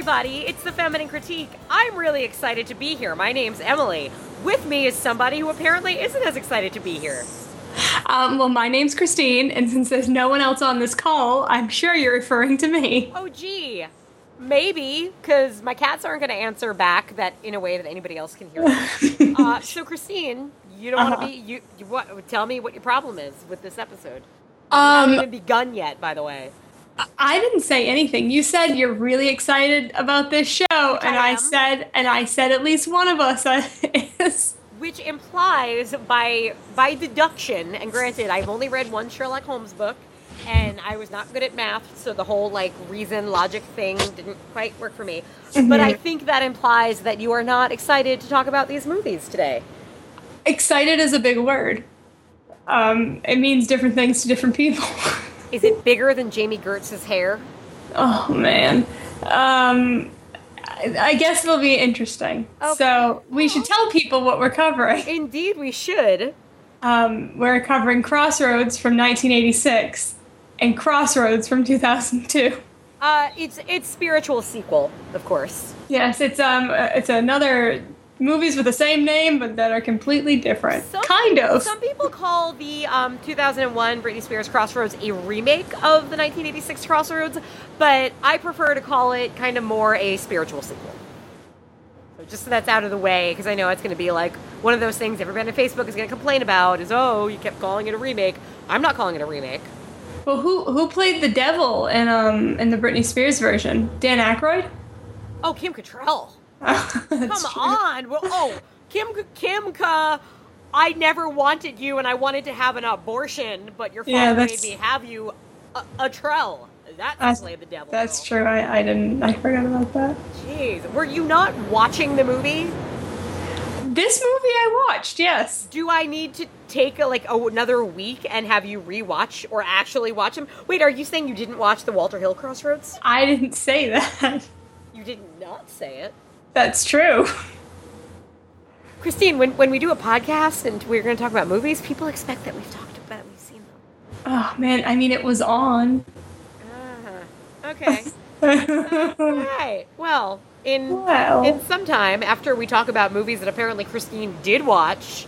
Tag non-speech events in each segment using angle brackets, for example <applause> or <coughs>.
Everybody. It's the Feminine Critique. I'm really excited to be here. My name's Emily. With me is somebody who apparently isn't as excited to be here. Um, well, my name's Christine, and since there's no one else on this call, I'm sure you're referring to me. Oh, gee. Maybe, because my cats aren't going to answer back that in a way that anybody else can hear. <laughs> uh, so, Christine, you don't want Uh-huh. to be. You, you what? Tell me what your problem is with this episode. Um, Haven't even begun yet, by the way. I didn't say anything. You said you're really excited about this show, and I I said, and I said at least one of us <laughs> is. Which implies, by by deduction, and granted, I've only read one Sherlock Holmes book, and I was not good at math, so the whole like reason logic thing didn't quite work for me. But I think that implies that you are not excited to talk about these movies today. Excited is a big word. Um, it means different things to different people. <laughs> Is it bigger than Jami Gertz's hair? oh man. Um, I guess it'll be interesting. Okay. So we should tell people what we're covering. Indeed, we should. Um, we're covering Crossroads from 1986 and Crossroads from 2002. Uh, it's it's spiritual sequel, of course. Yes, it's um, uh, it's another movies with the same name but that are completely different. Some- kind of. Some people call the um, 2001 Britney Spears Crossroads a remake of the 1986 Crossroads, but I prefer to call it kind of more a spiritual sequel. So just so that's out of the way, because I know it's going to be like one of those things everybody on Facebook is going to complain about is, oh, you kept calling it a remake. I'm not calling it a remake. Well, who who played the devil in um in the Britney Spears version? Dan Aykroyd. Oh, Kim Cattrall. <laughs> Come on. Well, oh, Kim Kim Ka. I never wanted you, and I wanted to have an abortion, but your father made me have you uh, a, a trell. That's That's- play the devil. That's true. I, I didn't. I forgot about that. Jeez, were you not watching the movie? This movie I watched. Yes. Do I need to take a, like a, another week and have you rewatch or actually watch them? Wait, are you saying you didn't watch the Walter Hill Crossroads? I didn't say <laughs> that. You did not say it. That's true. Christine, when, when we do a podcast and we're going to talk about movies, people expect that we've talked about, we've seen them. Oh man, I mean it was on. Uh-huh. Okay. <laughs> All right. Well, in Well. in some time after we talk about movies that apparently Christine did watch,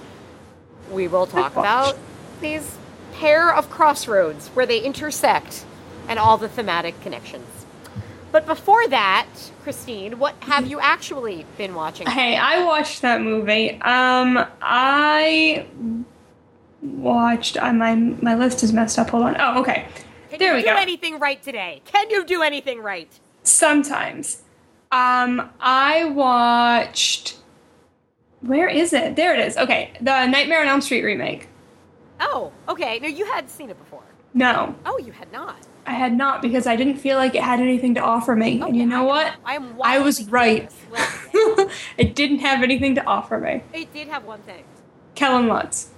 we will talk about these pair of crossroads where they intersect and all the thematic connections. But before that, Christine, what have you actually been watching? Hey, I watched that movie. Um, I watched. Uh, my my list is messed up. Hold on. Oh, okay. Can there you we do go. anything right today? Can you do anything right? Sometimes. Um, I watched. Where is it? There it is. Okay, the Nightmare on Elm Street remake. Oh, okay. No, you had seen it before. No, Oh, you had not. I had not because I didn't feel like it had anything to offer me. and you know I what? I am. I was right. <laughs> it didn't have anything to offer me. It did have one thing. Kellen Lutz.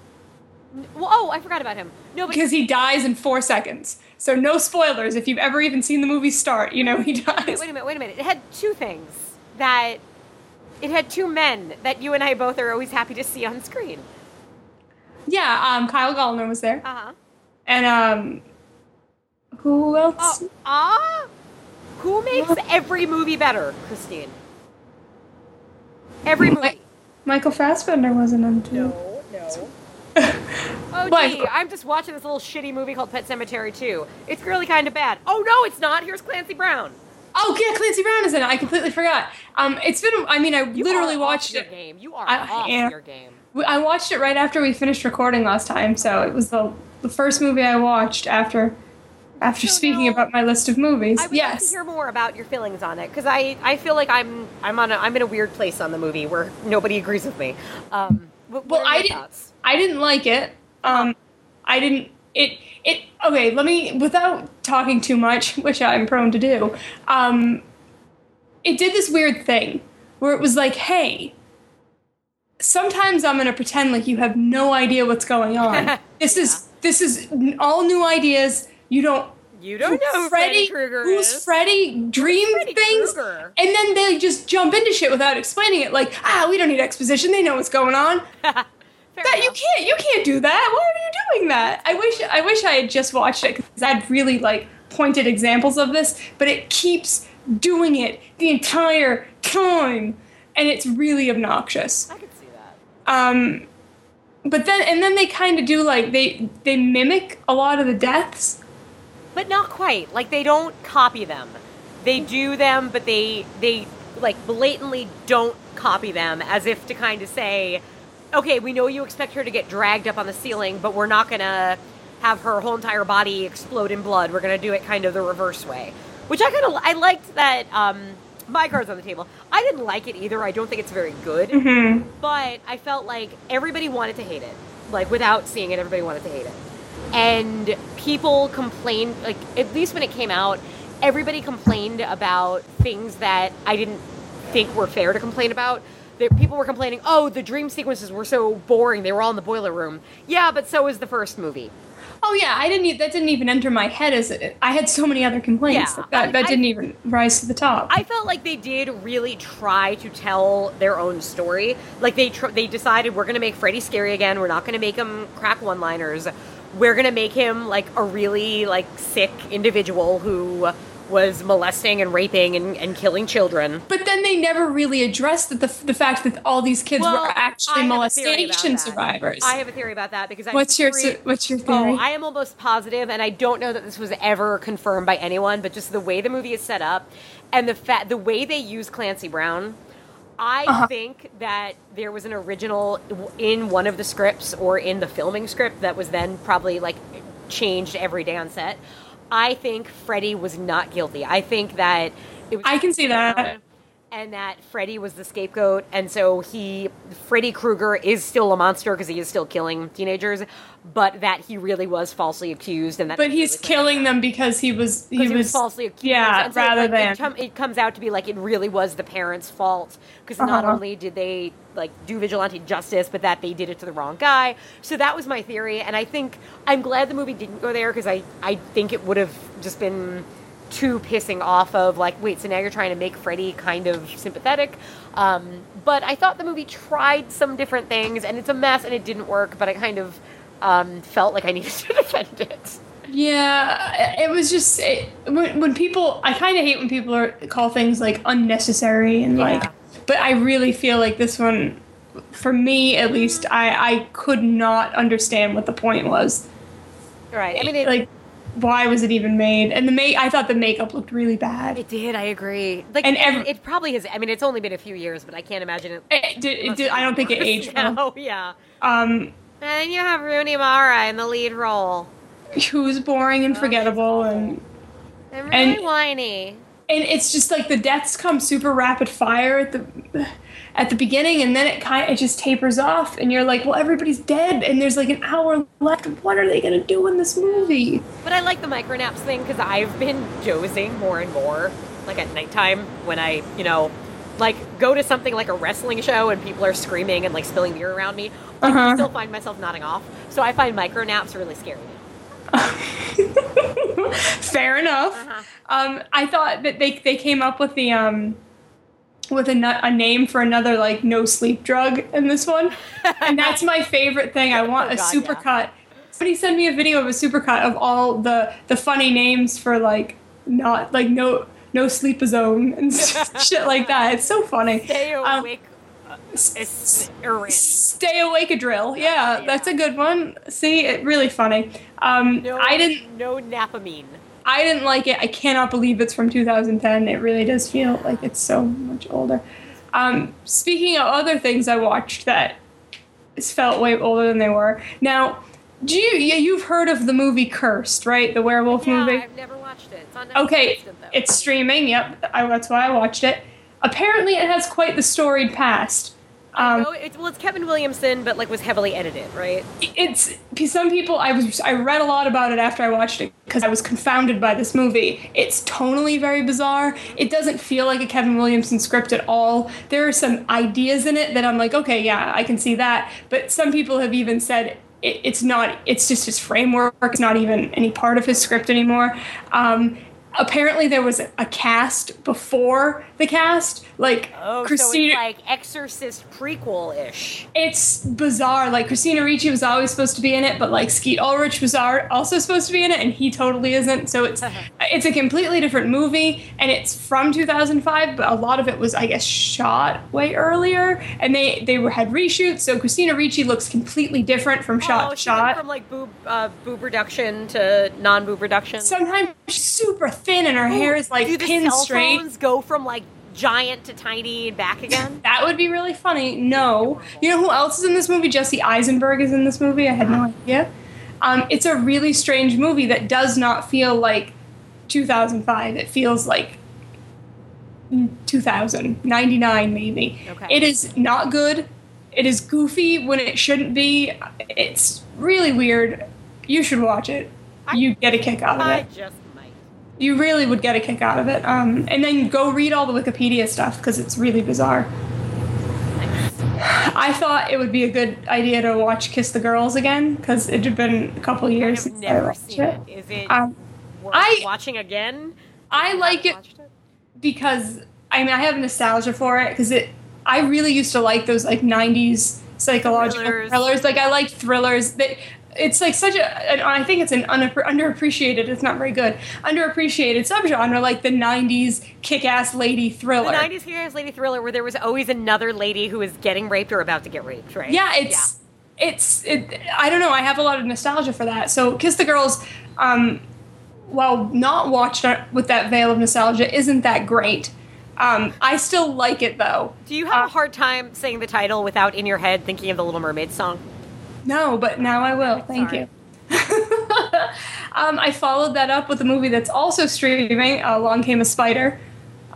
Well, oh, I forgot about him. No, Because he dies in four seconds. So no spoilers if you've ever even seen the movie start. You know he wait, dies. wait a minute, wait a minute. It had two things that it had two men that you and I both are always happy to see on screen. Yeah, um, Kyle Gallner was there, Uh huh. and um, who else? Ah, who makes every movie better, Christine? Every movie. Wait. Michael Fassbender wasn't in too. No, no. Oh, <laughs> gee, I'm just watching this little shitty movie called Pet Sematary 2. It's really kind of bad. Oh, no, it's not. Here's Clancy Brown. Oh yeah, Clancy Brown is in it. I completely forgot. Um, it's been. I mean, I You literally are watched off your it. game. You are I off am. your game. I watched it right after we finished recording last time, so it was the the first movie I watched after after speaking now- about my list of movies. I would like to hear more about your feelings on it because I, I feel like I'm I'm on a, I'm in a weird place on the movie where nobody agrees with me. Um, Well, I didn't. thoughts? I didn't like it. Um, I didn't. It. It. Okay. Let me. Without talking too much, <laughs> which I'm prone to do. Um, it did this weird thing where it was like, hey. Sometimes I'm gonna pretend like you have no idea what's going on. <laughs> this is this is all new ideas. You don't. You don't know who Freddy Krueger who's is. Freddy? Dream Freddy things, Krueger? and then they just jump into shit without explaining it. Like, ah, we don't need exposition. They know what's going on. <laughs> That you can't you can't do that. Why are you doing that? I wish I wish I had just watched it because I'd really like pointed examples of this, but it keeps doing it the entire time, and it's really obnoxious. I could see that. Um, but then and then they kind of do like they they mimic a lot of the deaths. But not quite. Like they don't copy them. They do them, but they they like blatantly don't copy them, as if to kind of say, "Okay, we know you expect her to get dragged up on the ceiling, but we're not gonna have her whole entire body explode in blood. We're gonna do it kind of the reverse way." Which I kind of I liked that. Um, my cards on the table. I didn't like it either. I don't think it's very good. But I felt like everybody wanted to hate it. Like without seeing it, everybody wanted to hate it. And people complained, like at least when it came out, everybody complained about things that I didn't think were fair to complain about. that people were complaining, oh, the dream sequences were so boring. They were all in the boiler room. Yeah, but so was the first movie. Oh yeah, I didn't. That didn't even enter my head as it, I had so many other complaints Yeah, that I- that I- didn't even rise to the top. I felt like they did really try to tell their own story. Like they tr- they decided we're going to make Freddy scary again. We're not going to make him crack one-liners. We're going to make him like a really like sick individual who was molesting and raping and, and killing children. But then they never really addressed the, the, the fact that all these kids Well, were actually have a theory about molestation survivors. I have a theory about that because I what's your theory- what's your oh, theory? Oh, I am almost positive, and I don't know that this was ever confirmed by anyone, but just the way the movie is set up and the fa- the way they use Clancy Brown, I Uh-huh. think that there was an original in one of the scripts or in the filming script that was then probably like changed every day on set. I think Freddie was not guilty. I think that it was I can see that. And that Freddy was the scapegoat, and so he, Freddy Krueger, is still a monster because he is still killing teenagers, but that he really was falsely accused, and that but he's killing them because he was he because was, he was falsely accused. Yeah, so, rather like, than it, com- it comes out to be like it really was the parents' fault because not Uh-huh. only did they like do vigilante justice, but that they did it to the wrong guy. So that was my theory, and I think I'm glad the movie didn't go there because I I think it would have just been too pissing off of like wait so now you're trying to make Freddy kind of sympathetic um, but I thought the movie tried some different things and it's a mess and it didn't work but I kind of um, felt like I <laughs> needed to defend it yeah, it was just it, when, when people. I kind of hate when people are call things like unnecessary and like. But I really feel like this one, for me at least, I I could not understand what the point was. right I mean it, like, why was it even made? And the make I thought the makeup looked really bad. It did. I agree. Like, And and it probably has. I mean, it's only been a few years, but I can't imagine it. It did, it did, I don't think it aged <laughs> well. Oh yeah. Um, And then you have Rooney Mara in the lead role. who's boring and forgettable, and And really And- whiny. and it's just like the deaths come super rapid fire at the at the beginning, and then it kind it just tapers off, and you're like, well, everybody's dead, and there's like an hour left. What are they gonna do in this movie? But I like the micronaps thing because I've been dozing more and more, like at nighttime when I, you know, like go to something like a wrestling show and people are screaming and like spilling beer around me. I Uh-huh. still find myself nodding off. So I find micronaps really scary. <laughs> Fair enough. Uh-huh. Um, I thought that they they came up with the um with a, a name for another like no sleep drug in this one, <laughs> and that's my favorite thing. I want Oh, a supercut. Somebody send me a video of a supercut of all the the funny names for like not like no no sleepazone and <laughs> shit like that. It's so funny. Stay Um, awake. it's Stay awake a drill. Yeah, that's a good one. See, it really funny. Um, No, I didn't. No napamine. I didn't like it. I cannot believe it's from 2010. It really does feel like it's so much older. Um, speaking of other things I watched that felt way older than they were. Now, do you yeah, you've heard of the movie Cursed, right? The werewolf Yeah, movie. I've never watched it. It's on Okay, though. it's streaming. Yep, I, that's why I watched it. Apparently, it has quite the storied past. Um, No, it's, well, it's Kevin Williamson, but like was heavily edited, right? it's some people I was I read a lot about it after I watched it because I was confounded by this movie. It's tonally very bizarre. It doesn't feel like a Kevin Williamson script at all. There are some ideas in it that I'm like, okay, yeah, I can see that. But some people have even said it, it's not. It's just his framework. It's not even any part of his script anymore. Um, apparently, there was a cast before the cast, like Oh, Christina. so it's like Exorcist prequel ish. it's bizarre. Like Christina Ricci was always supposed to be in it, but like Skeet Ulrich was also supposed to be in it, and he totally isn't. So it's <laughs> it's a completely different movie, and it's from 2005, but a lot of it was, I guess, shot way earlier, and they they were had reshoots. So Christina Ricci looks completely different from shot oh, to shot. from like boob uh, boob reduction to non boob reduction. Sometimes she's super thin, and her hair is like Do the pinned cell straight. phones go from like giant to tiny and back again? <laughs> That would be really funny. No. You know who else is in this movie? Jesse Eisenberg is in this movie. I had no idea. Um, it's a really strange movie that does not feel like 2005. It feels like 2000, 99 maybe. Okay. It is not good. It is goofy when it shouldn't be. It's really weird. You should watch it. You'd get a kick out of I it. just might. You really would get a kick out of it. Um, and then go read all the Wikipedia stuff because it's really bizarre. I thought it would be a good idea to watch Kiss the Girls again because it had been a couple I years have since I never watched seen it. Is it Um, worth I- watching again? I like haven't it because I mean I have nostalgia for it because it. I really used to like those like '90s psychological Thrillers. thrillers. Like I like thrillers that. It's like such a I think it's an underappreciated. It's not very good. Underappreciated subgenre, like the '90s kick-ass lady thriller. The '90s Heroes Lady Thriller, where there was always another lady who was getting raped or about to get raped, right? yeah it's it's it, i don't know i have a lot of nostalgia for that so kiss the girls um while not watched with that veil of nostalgia isn't that great um i still like it though Do you have Uh, a hard time saying the title without in your head thinking of the Little Mermaid song? No but now i will thank Sorry. you <laughs> um i followed that up with a movie that's also streaming uh, along came a spider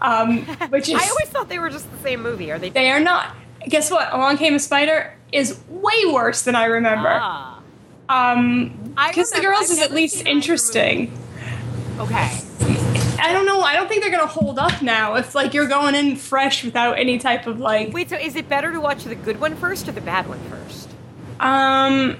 um <laughs> which is I always thought they were just the same movie. Are they? they are not guess what along came a spider is way worse than i remember Ah, um kiss the girls I've is at least interesting okay. I don't know. I don't think they're gonna hold up now. If like you're going in fresh without any type of like, Wait, so is it better to watch the good one first or the bad one first? Um,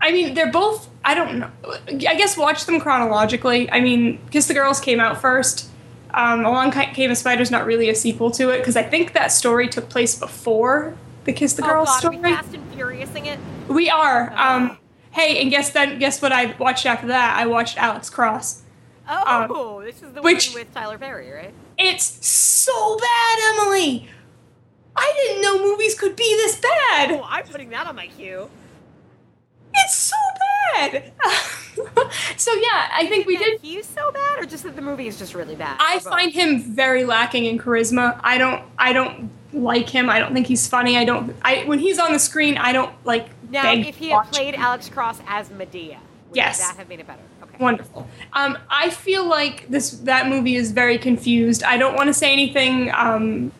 I mean they're both. I don't know. I guess watch them chronologically. I mean, Kiss the Girls came out first. Um, Along Came a Spider's not really a sequel to it because I think that story took place before the Kiss the oh Girls God, story. are we fast and furiousing it? We are. Ah. Um, hey, and guess then guess what I watched after that? I watched Alex Cross. Oh, this is the Um, which- one with Tyler Perry, right? It's so bad, Emily. I didn't know movies could be this bad. Oh, I'm putting that on my queue. It's so bad. <laughs> so yeah, I think we did. He's so bad, or just that the movie is just really bad? I find him very lacking in charisma. I don't. I don't like him. I don't think he's funny. I don't. I when he's on the screen, I don't like. now if he had played him. Alex Cross as Madea, would Yes. that have made it better? Okay. Wonderful. Um, I feel like this that movie is very confused. I don't want to say anything. Um,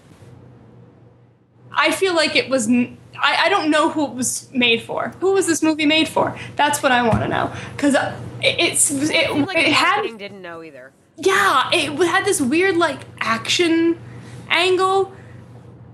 I feel like it was. I, I don't know who it was made for. Who was this movie made for? That's what I want to know. Because uh, it's it, It like it had didn't know either. yeah it had this weird like action angle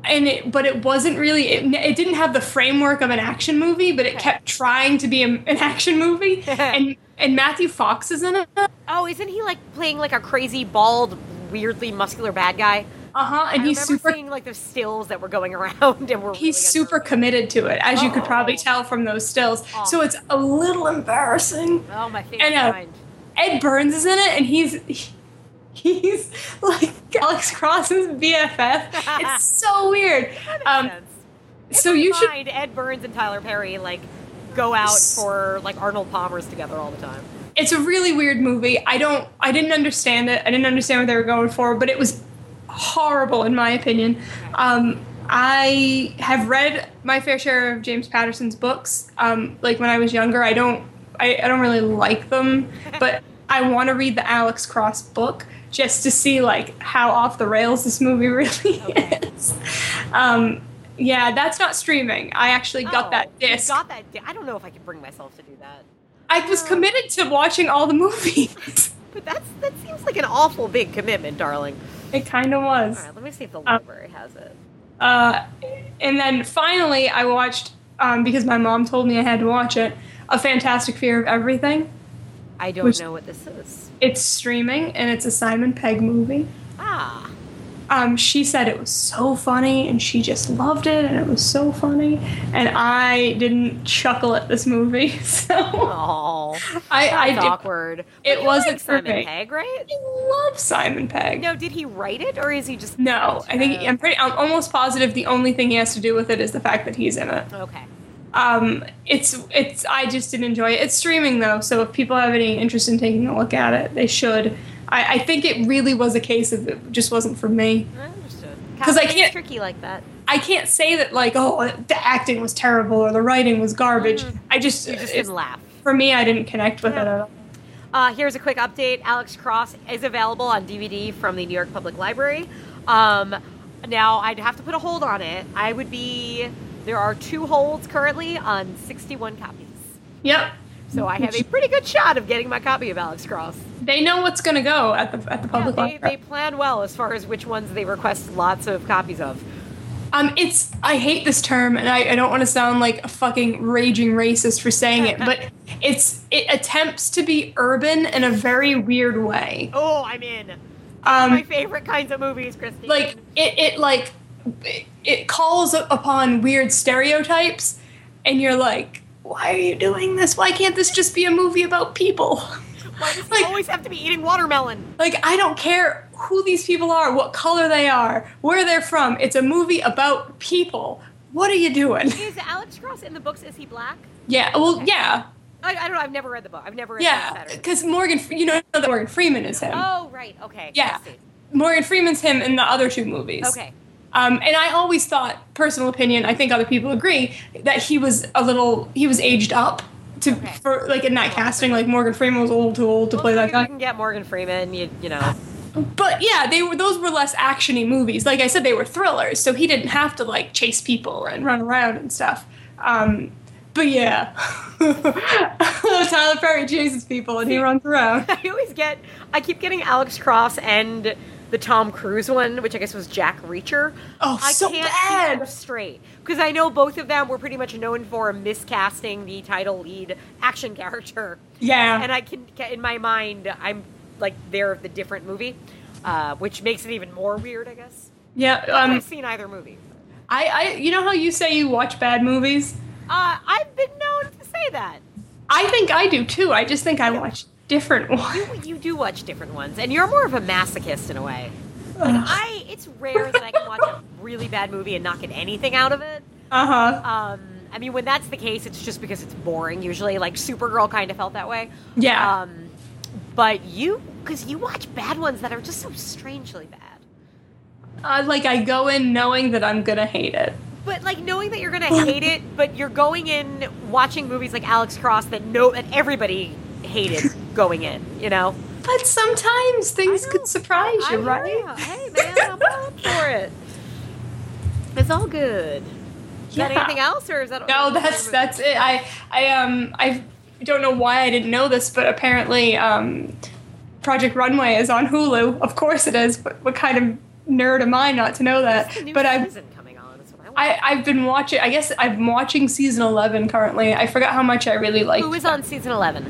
and it but it wasn't really it, it didn't have the framework of an action movie but it Okay. kept trying to be a, an action movie <laughs> and and matthew fox is in it Oh, isn't he like playing like a crazy bald, weirdly muscular bad guy? Uh-huh and I he's super seeing like the stills that were going <laughs> around and were he's really super committed to it as you could probably Oh. tell from those stills so Oh. it's a little embarrassing Oh, my favorite I know. kind. ed burns is in it and he's <laughs> he's like <laughs> alex cross's bff it's so weird um so you should Find Ed Burns and Tyler Perry like go out for like Arnold Palmer's together all the time. it's a really weird movie. I don't I didn't understand it. I didn't understand what they were going for, but it was horrible in my opinion. Um, I have read my fair share of James Patterson's books. Um, like when I was younger, I don't I, I don't really like them, <laughs> but I want to read the Alex Cross book just to see like how off the rails this movie <laughs> really Okay. is. Um, yeah, that's not streaming. I actually got Oh, that disc. Got that. Di- I don't know if I could bring myself to do that. I was committed to watching all the <laughs> movies. But that's that seems like an awful big commitment, darling. It kind of was. All right, let me see if the Um, library has it. Uh, and then finally, I watched um, because my mom told me I had to watch it. A Fantastic Fear of Everything. I don't which- know what this is. It's streaming and it's a Simon Pegg movie. Ah, Um, she said it was so funny and she just loved it and it was so funny and I didn't chuckle at this movie <laughs> so oh, I I, did, awkward. it wasn't like Simon me. Pegg, right? I love Simon Pegg. No, did he write it or is he just? No, I think I'm pretty. I'm almost positive the only thing he has to do with it is the fact that he's in it. Okay. Um, it's it's. I just didn't enjoy it. It's streaming though, so if people have any interest in taking a look at it, they should. I, I think it really was a case of it just wasn't for me. I understood. 'Cause I can't- tricky like that. I can't say that like oh the acting was terrible or the writing was garbage. I just, You just didn't laugh. for me I didn't connect with it at all. Uh, here's a quick update. Alex Cross is available on DVD from the New York Public Library. Um, now, I'd have to put a hold on it. I would be. There are two holds currently on 61 copies. Yep, So I have a pretty good shot of getting my copy of Alex Cross. they know what's gonna go at the at the Yeah, public they, library. they plan well as far as which ones they request lots of copies of. Um, it's I hate this term, and I, I don't want to sound like a fucking raging racist for saying it, but <laughs> it's it attempts to be urban in a very weird way. Oh, I'm in. my Um, favorite kinds of movies, Christine. like it it like it calls upon weird stereotypes, and you're like, why are you doing this? Why can't this just be a movie about people? why does he like- always have to be eating watermelon? Like I don't care who these people are, what color they are, where they're from. It's a movie about people. What are you doing? Is Alex Cross in the books? Is he black? Yeah, well, yeah. I, I don't know. I've never read the book. I've never read Yeah, because Morgan, you know that Morgan Freeman is him. Oh, right. Okay. Yeah. Morgan Freeman's him in the other two movies. Okay. Um, and I always thought, personal opinion, I think other people agree that he was a little, he was aged up to Okay. for like in that casting. Like Morgan Freeman was a little too old to Well, play that you guy. can get Morgan Freeman. You, you know. But yeah, they were those were less actiony movies. Like I said, they were thrillers, so he didn't have to like chase people and run around and stuff. Um, but yeah, <laughs> Tyler Perry chases people and he runs around. <laughs> I always get. I keep getting Alex Cross and the Tom Cruise one, which I guess was Jack Reacher. Oh, I so can't bad. keep straight because I know both of them were pretty much known for miscasting the title lead action character. Yeah, and I can in my mind I'm like they're the different movie, uh, which makes it even more weird, I guess. yeah. I've Um, seen either movie. I, I, you know how you say you watch bad movies? Uh, I've been known to say that. I think I do too. I just think I watch different ones. You, you do watch different ones, and you're more of a masochist in a way. Like I, it's rare that I can watch a really bad movie and not get anything out of it. Uh huh. Um, I mean, when that's the case, it's just because it's boring. Usually, like Supergirl kind of felt that way. Yeah. Um, but you, because you watch bad ones that are just so strangely bad. Uh, like I go in knowing that I'm gonna hate it. But like knowing that you're gonna hate it, but you're going in watching movies like Alex Cross that no that everybody hated going in, you know. But sometimes things I could surprise I you, right? ya. Hey man, I'm up <laughs> for it. It's all good. Is that anything else, or is that No, that's that's it. I I um I don't know why I didn't know this, but apparently um, Project Runway is on Hulu. Of course it is. But what kind of nerd am I not to know that? the new But I've coming on. Is what I want. I, I've been watching. I guess I'm watching season eleven currently. I forgot how much I really liked. Who is on season eleven?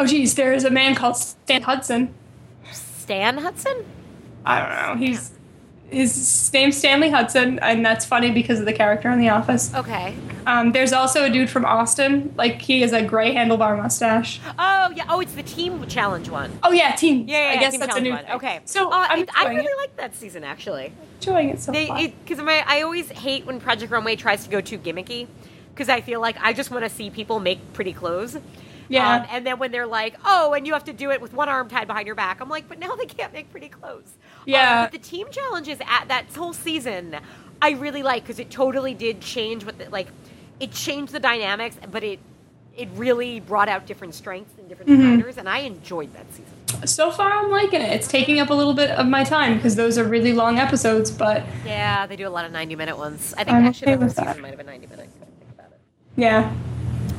Oh, geez, there is a man called Stan Hudson. Stan Hudson. I don't know. He's his name's Stanley Hudson, and that's funny because of the character in The Office. Okay. Um, there's also a dude from Austin. Like he has a gray handlebar mustache. Oh yeah. Oh, it's the team challenge one. Oh yeah, team. Yeah, yeah, I guess that's a new one. thing. Okay. So uh, it, I really like that season actually. enjoying it so They because I always hate when Project Runway tries to go too gimmicky because I feel like I just want to see people make pretty clothes. Yeah. Um, and then when they're like, "Oh, and you have to do it with one arm tied behind your back," I'm like, "But now they can't make pretty clothes." Um, Yeah. but the team challenges at that whole season I really like because it totally did change what the, like it changed the dynamics, but it it really brought out different strengths and different designers, and I enjoyed that season. So far, I'm liking it. It's taking up a little bit of my time because those are really long episodes, but Yeah, they do a lot of ninety minute ones. I think I'm actually okay that. season might have been ninety minutes. Think about it. yeah.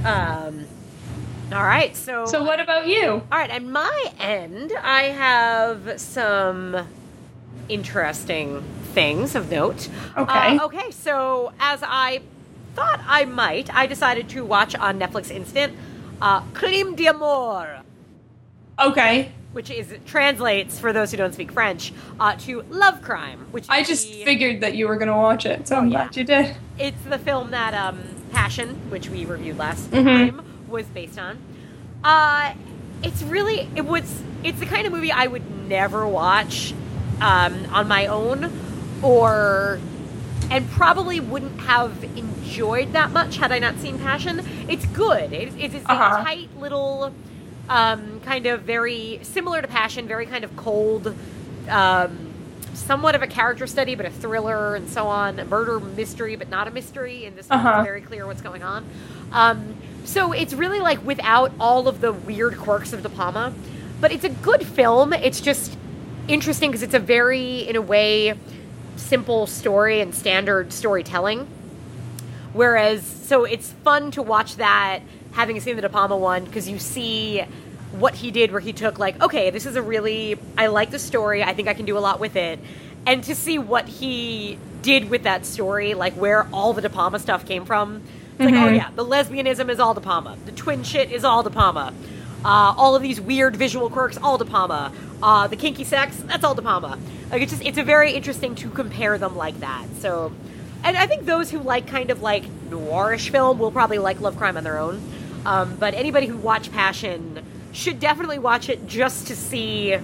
Um, all right, so So, what about you? All right, at my end, I have some interesting things of note. Okay. Uh, okay, so as I thought I might, I decided to watch on Netflix Instant uh, Crime d'Amour, Okay. which is translates for those who don't speak French uh, to Love Crime. Which I just the- figured that you were going to watch it, so I'm Oh, yeah. glad you did. it's the film that um, Passion, which we reviewed last Mhm. time, was based on. Uh, it's really it was it's the kind of movie I would never watch um, on my own, or and probably wouldn't have enjoyed that much had I not seen Passion. It's good. It, it's it's Uh-huh. a tight little, um, kind of very similar to Passion, very kind of cold. Um, somewhat of a character study, but a thriller and so on. A murder mystery, but not a mystery. And this Uh-huh. is very clear what's going on. Um, so it's really like without all of the weird quirks of De Palma, but it's a good film. It's just interesting because it's a very, in a way, simple story and standard storytelling. Whereas, so it's fun to watch that, having seen the De Palma one, because you see what he did, where he took like, okay, this is a really, I like the story, I think I can do a lot with it, and to see what he did with that story, like where all the De Palma stuff came from. It's like, oh yeah, the lesbianism is all De Palma, the twin shit is all De Palma, uh, all of these weird visual quirks, all De Palma, uh, the kinky sex, that's all De Palma. Like it's just, it's a very interesting to compare them like that. So. And I think those who like kind of like noirish film will probably like Love Crime on their own. Um, but anybody who watched Passion should definitely watch it just to see,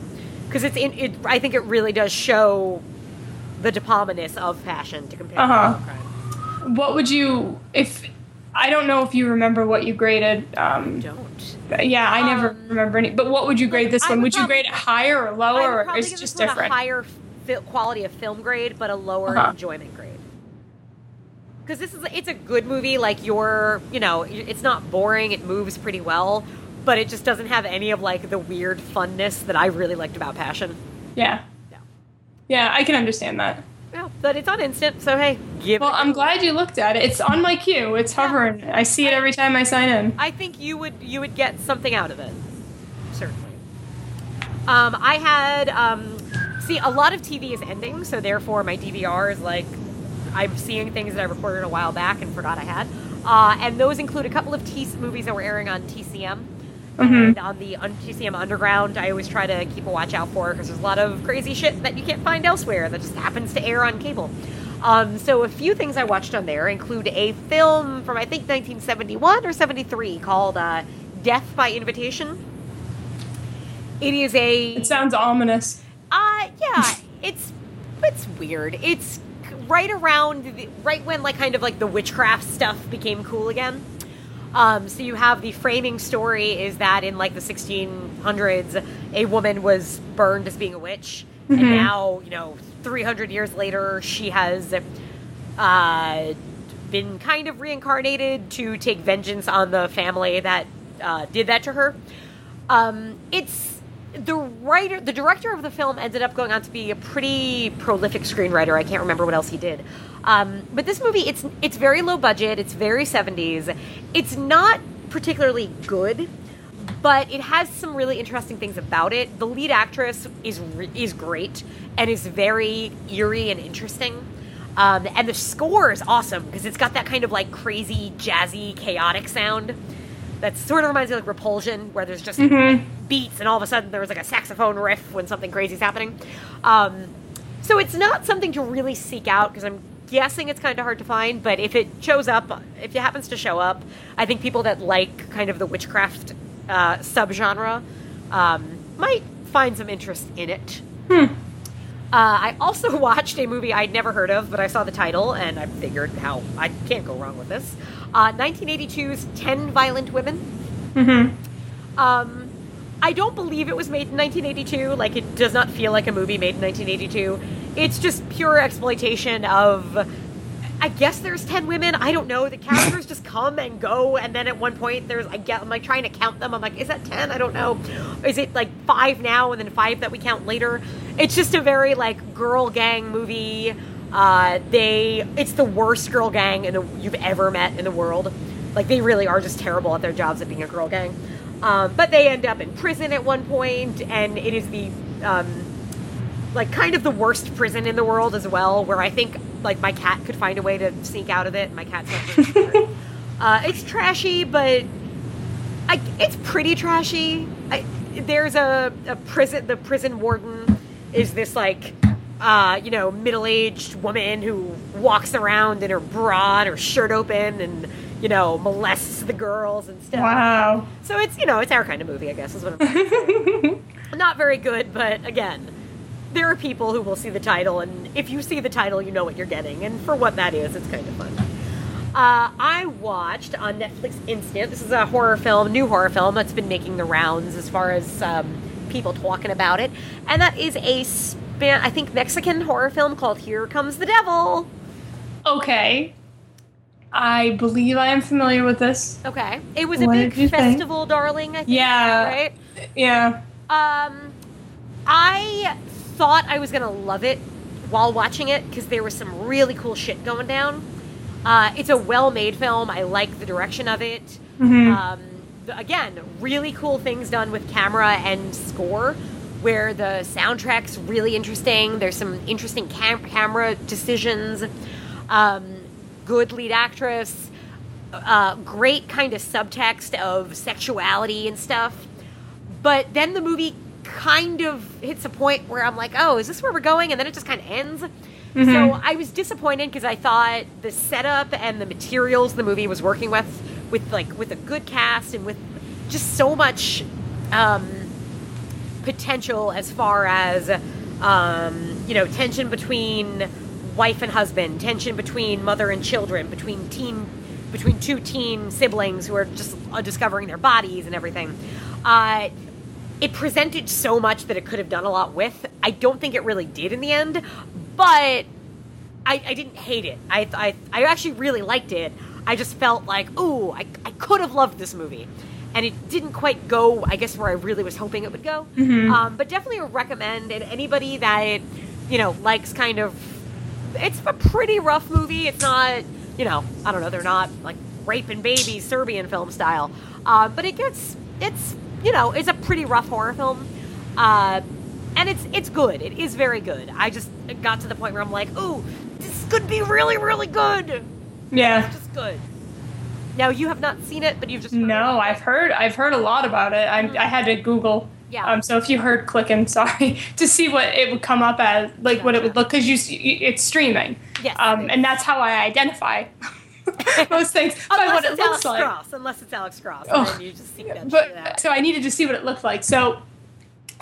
because it's in, it. I think it really does show the De Palma-ness of Passion to compare Uh-huh. to Love Crime. What would you, if, I don't know if you remember what you graded. Um, Don't. yeah, I never Um, remember any, but what would you grade this I one? would Would you grade it higher or lower, or is it just different? a higher fi- quality of film grade, but a lower Uh-huh. enjoyment grade. Because this is it's a good movie. Like you're, you know, it's not boring. It moves pretty well, but it just doesn't have any of like the weird funness that I really liked about Passion. Yeah. Yeah. Yeah, I can understand that. Yeah, but it's on instant, so hey, give Well, it. a I'm glad you looked at it. It's on my queue. It's hovering. I see it every time I sign in. I think you would you would get something out of it. Certainly. Um, I had um, see a lot of TV is ending, so therefore my DVR is like I'm seeing things that I recorded a while back and forgot I had. Uh, and those include a couple of T- movies that were airing on TCM. And on the TCM Underground, I always try to keep a watch out for because there's a lot of crazy shit that you can't find elsewhere that just happens to air on cable. Um, so a few things I watched on there include a film from I think 1971 or 73 called uh, Death by Invitation. It is a It sounds ominous. uh yeah, it's it's weird. It's right around the, right when like kind of like the witchcraft stuff became cool again. Um, so you have the framing story is that in like the 1600s, a woman was burned as being a witch, and now you know 300 years later, she has uh, been kind of reincarnated to take vengeance on the family that uh, did that to her. Um, it's the writer, the director of the film ended up going on to be a pretty prolific screenwriter. I can't remember what else he did. Um, but this movie, it's it's very low budget. It's very seventies. It's not particularly good, but it has some really interesting things about it. The lead actress is is great and is very eerie and interesting. Um, and the score is awesome because it's got that kind of like crazy, jazzy, chaotic sound that sort of reminds me of like Repulsion, where there's just beats and all of a sudden there was like a saxophone riff when something crazy's happening. Um, so it's not something to really seek out because I'm guessing it's kind of hard to find. But if it shows up, if it happens to show up, I think people that like kind of the witchcraft uh, subgenre um, might find some interest in it. Uh, I also <laughs> watched a movie I'd never heard of, but I saw the title and I figured how I can't go wrong with this. Uh, 1982's Ten Violent Women. Um, I don't believe it was made in 1982. Like, it does not feel like a movie made in 1982. It's just pure exploitation of I guess there's ten women. I don't know. The characters just come and go, and then at one point there's I get I'm like trying to count them. I'm like, is that ten? I don't know. Is it like five now and then five that we count later? It's just a very like girl gang movie. Uh, they it's the worst girl gang in the, you've ever met in the world. Like they really are just terrible at their jobs at being a girl gang. Um, but they end up in prison at one point, and it is the um, like kind of the worst prison in the world as well, where I think like my cat could find a way to sneak out of it. My cat's not <laughs> uh, it's trashy, but I, it's pretty trashy. I, there's a, a prison. The prison warden is this like uh, you know middle-aged woman who walks around in her bra and her shirt open and you know molests the girls and stuff. Wow. So it's you know it's our kind of movie, I guess is what I'm. trying to say. <laughs> Not very good, but again, there are people who will see the title, and if you see the title, you know what you're getting, and for what that is, it's kind of fun. Uh, I watched on Netflix Instant. This is a horror film, new horror film that's been making the rounds as far as um, people talking about it, and that is a span, I think Mexican horror film called Here Comes the Devil. Okay. I believe I am familiar with this. Okay, it was a What big you think? festival, darling. I think, Yeah. right. Yeah. Um, I thought I was gonna love it while watching it because there was some really cool shit going down. Uh, it's a well-made film. I like the direction of it. Um, again, really cool things done with camera and score. Where the soundtrack's really interesting. There's some interesting cam- camera decisions. Um, good lead actress. Uh, great kind of subtext of sexuality and stuff. But then the movie kind of hits a point where I'm like, oh, is this where we're going? And then it just kind of ends. So I was disappointed because I thought the setup and the materials the movie was working with, with like with a good cast and with just so much um, potential as far as um, you know tension between wife and husband, tension between mother and children, between teen between two teen siblings who are just uh, discovering their bodies and everything. Uh, it presented so much that it could have done a lot with. I don't think it really did in the end, but I, I didn't hate it. I, I, I actually really liked it. I just felt like, ooh, I, I could have loved this movie. And it didn't quite go, I guess, where I really was hoping it would go. Um, but definitely a recommend. And anybody that, you know, likes kind of. It's a pretty rough movie. It's not, you know, I don't know, they're not like rape and babies Serbian film style. Uh, but it gets, it's, you know, it's a pretty rough horror film. Uh, and it's it's good. It is very good. I just got to the point where I'm like, ooh, this could be really, really good. Yeah. It's just good. Now you have not seen it, but you've just No. I've heard I've heard a lot about it. I, I had to Google. Yeah. Um. So if you heard clicking, <laughs> sorry, to see what it would come up as, like what it would look, because you see, it's streaming. Yes, Um. And that's how I identify <laughs> most things by unless what it looks Alex like. Cross, unless it's Alex Cross, Oh, then you just seek that But out. so I needed to see what it looked like. So,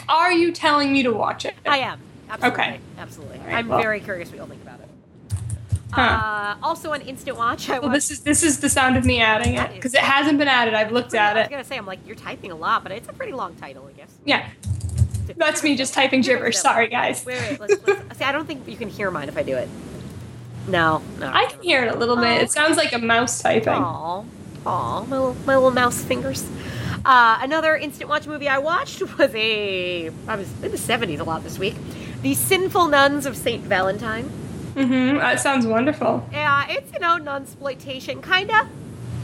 are you telling me to watch it? I am absolutely, Okay. absolutely. right, I'm well. very curious what you'll think about it. Huh. Uh, also on Instant Watch, I Well, this is this is the sound of me adding it because it hasn't been added. I've looked at it. I was gonna say, I'm like, you're typing a lot, but it's a pretty long title, I guess. Yeah, that's me just typing gibberish. Sorry, guys. Wait, wait, let's, let's, <laughs> see, I don't think you can hear mine if I do it. No, no. I can hear it a little bit. It sounds like a mouse typing. Aw, aw, my little, my little mouse fingers. Uh, another instant watch movie I watched was a. I was in the seventies a lot this week. The Sinful Nuns of Saint Valentine. Mm-hmm. That sounds wonderful. Yeah, it's you know non-exploitation, kinda.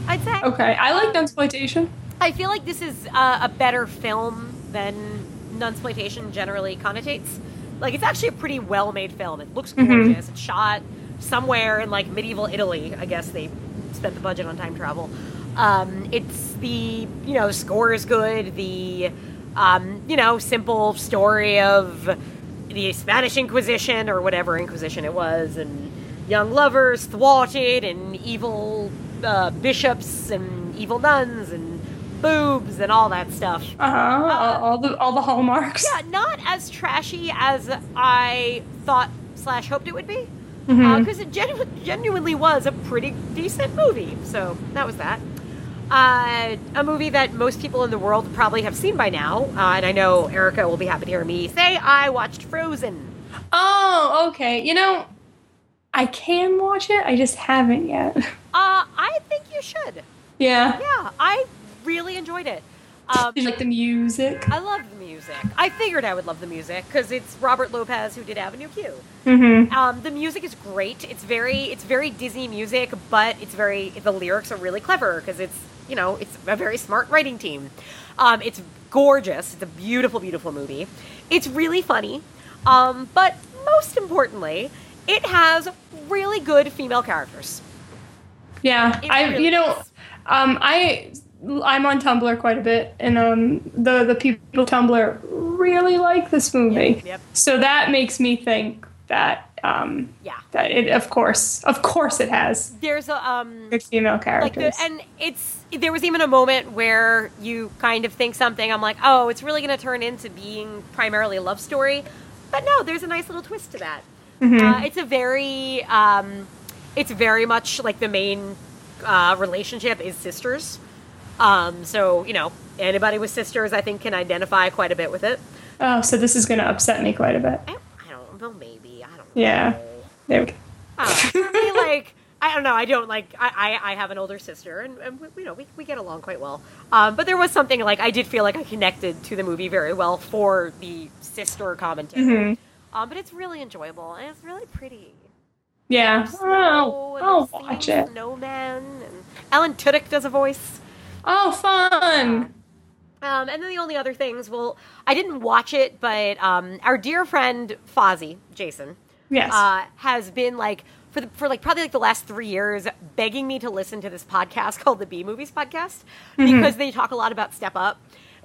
I'd say. Okay, I like non exploitation. I feel like this is uh, a better film than nunsploitation generally connotates. Like it's actually a pretty well-made film. It looks gorgeous. It's shot somewhere in like medieval Italy. I guess they spent the budget on time travel. Um, it's the you know score is good. The um, you know simple story of the Spanish Inquisition or whatever Inquisition it was, and young lovers thwarted, and evil uh, bishops and evil nuns and boobs and all that stuff. Uh huh. all, the all the hallmarks. Yeah, not as trashy as I thought slash hoped it would be, because it genu- genuinely was a pretty decent movie. So that was that. Uh, a movie that most people in the world probably have seen by now, uh, and I know Erica will be happy to hear me say I watched Frozen. Oh, okay. You know, I can watch it. I just haven't yet. Uh, I think you should. Yeah. Yeah, I really enjoyed it. Um, like the music? I love the music. I figured I would love the music because it's Robert Lopez who did Avenue Q. Mm-hmm. Um, the music is great. It's very it's very Disney music, but it's very the lyrics are really clever because it's you know it's a very smart writing team. Um, it's gorgeous. It's a beautiful, beautiful movie. It's really funny, um, but most importantly, it has really good female characters. Yeah, I you know, um, I I'm on Tumblr quite a bit, and um, the the people Tumblr really like this movie. Yep, yep. So that makes me think that um, Yeah. that it of course of course it has. There's a um, good female like characters. the, and it's there was even a moment where you kind of think something. I'm like oh it's really going to turn into being primarily a love story. But no there's a nice little twist to that. Uh, it's a very um, it's very much like the main uh, relationship is sisters. Um, so you know anybody with sisters i think can identify quite a bit with it. Oh, so this is going to upset me quite a bit. i, I don't know maybe. i don't know Yeah. There we go. I don't know. For me, like I don't know. I don't like. I I, I have an older sister, and, and we, you know we, we get along quite well. Um, but there was something like I did feel like I connected to the movie very well for the sister commentary. Mm-hmm. Um, but it's really enjoyable and it's really pretty. Yeah. Oh, I'll watch it. Snowman and Alan Tudyk does a voice. Oh, fun. Um, and then the only other things, well, I didn't watch it, but um, our dear friend Fozzie, Jason, Yes. uh, has been like for the, for like probably like the last three years begging me to listen to this podcast <laughs> called the B Movies Podcast because they talk a lot about Step Up.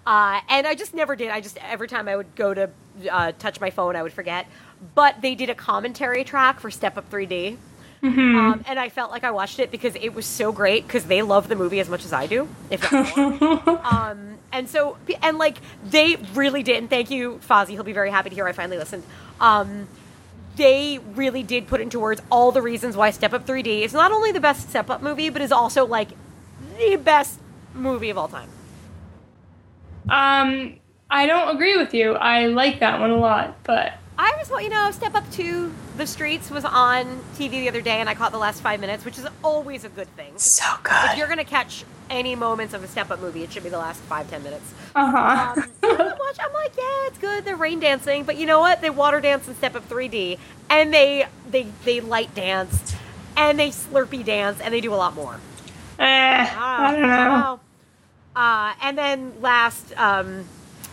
Uh, and I just never did. I just every time I would go to uh, touch my phone, I would forget. But they did a commentary track for Step Up 3D, um, and I felt like I watched it because it was so great because they love the movie as much as I do, if not <laughs> um, and so and like they really did. And thank you, Fozzie. He'll be very happy to hear I finally listened. Um, they really did put into words all the reasons why Step Up 3D is not only the best Step Up movie, but is also like the best movie of all time. um, I don't agree with you. I like that one a lot, but I was, well, you know, Step Up to the Streets was on TV the other day, and I caught the last five minutes, which is always a good thing. so good. If you're gonna catch any moments of a Step Up movie, it should be the last five ten minutes. Uh huh. Um, I watch, I'm like, yeah, it's good. They're rain dancing, but you know what? They water dance and Step Up 3D, and they they they light dance, and they slurpy dance, and they do a lot more. eh, I don't know. Uh, and then last, um,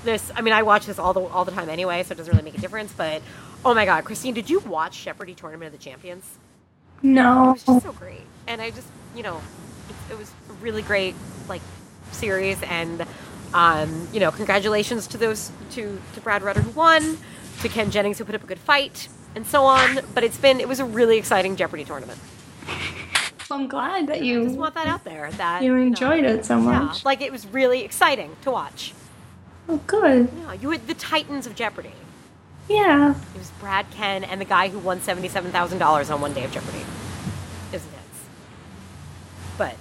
this I mean, I watch this all the all the time anyway, so it doesn't really make a difference. But oh my God, Christine, did you watch Jeopardy Tournament of the Champions? No. It was just so great, and I just you know, it, it was a really great like series, and um, you know, congratulations to those to to Brad Rutter who won, to Ken Jennings who put up a good fight, and so on. But it's been it was a really exciting Jeopardy tournament. I'm glad that I just you want that out there. That you know, enjoyed it so Yeah, much. like it was really exciting to watch. Oh, good. Yeah, you were the Titans of Jeopardy. Yeah. It was Brad Ken and the guy who won seventy-seven thousand dollars on one day of Jeopardy. It was intense, but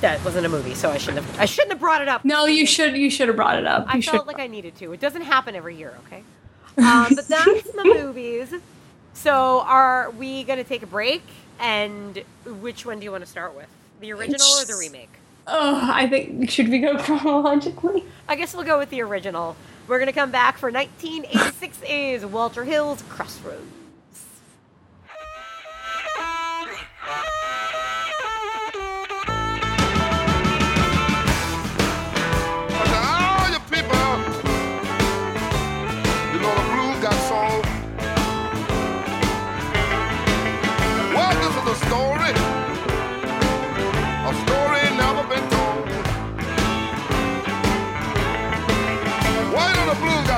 that wasn't a movie, so I shouldn't have. I shouldn't have brought it up. No, you should. You should have brought it up. I You felt like I needed to. It doesn't happen every year, okay? Um, but that's <laughs> the movies. So, are we going to take a break? And which one do you want to start with? The original or the remake? Oh, I think should we go <laughs> chronologically? I guess we'll go with the original. We're to come back for 1986 is Walter Hill's Crossroads.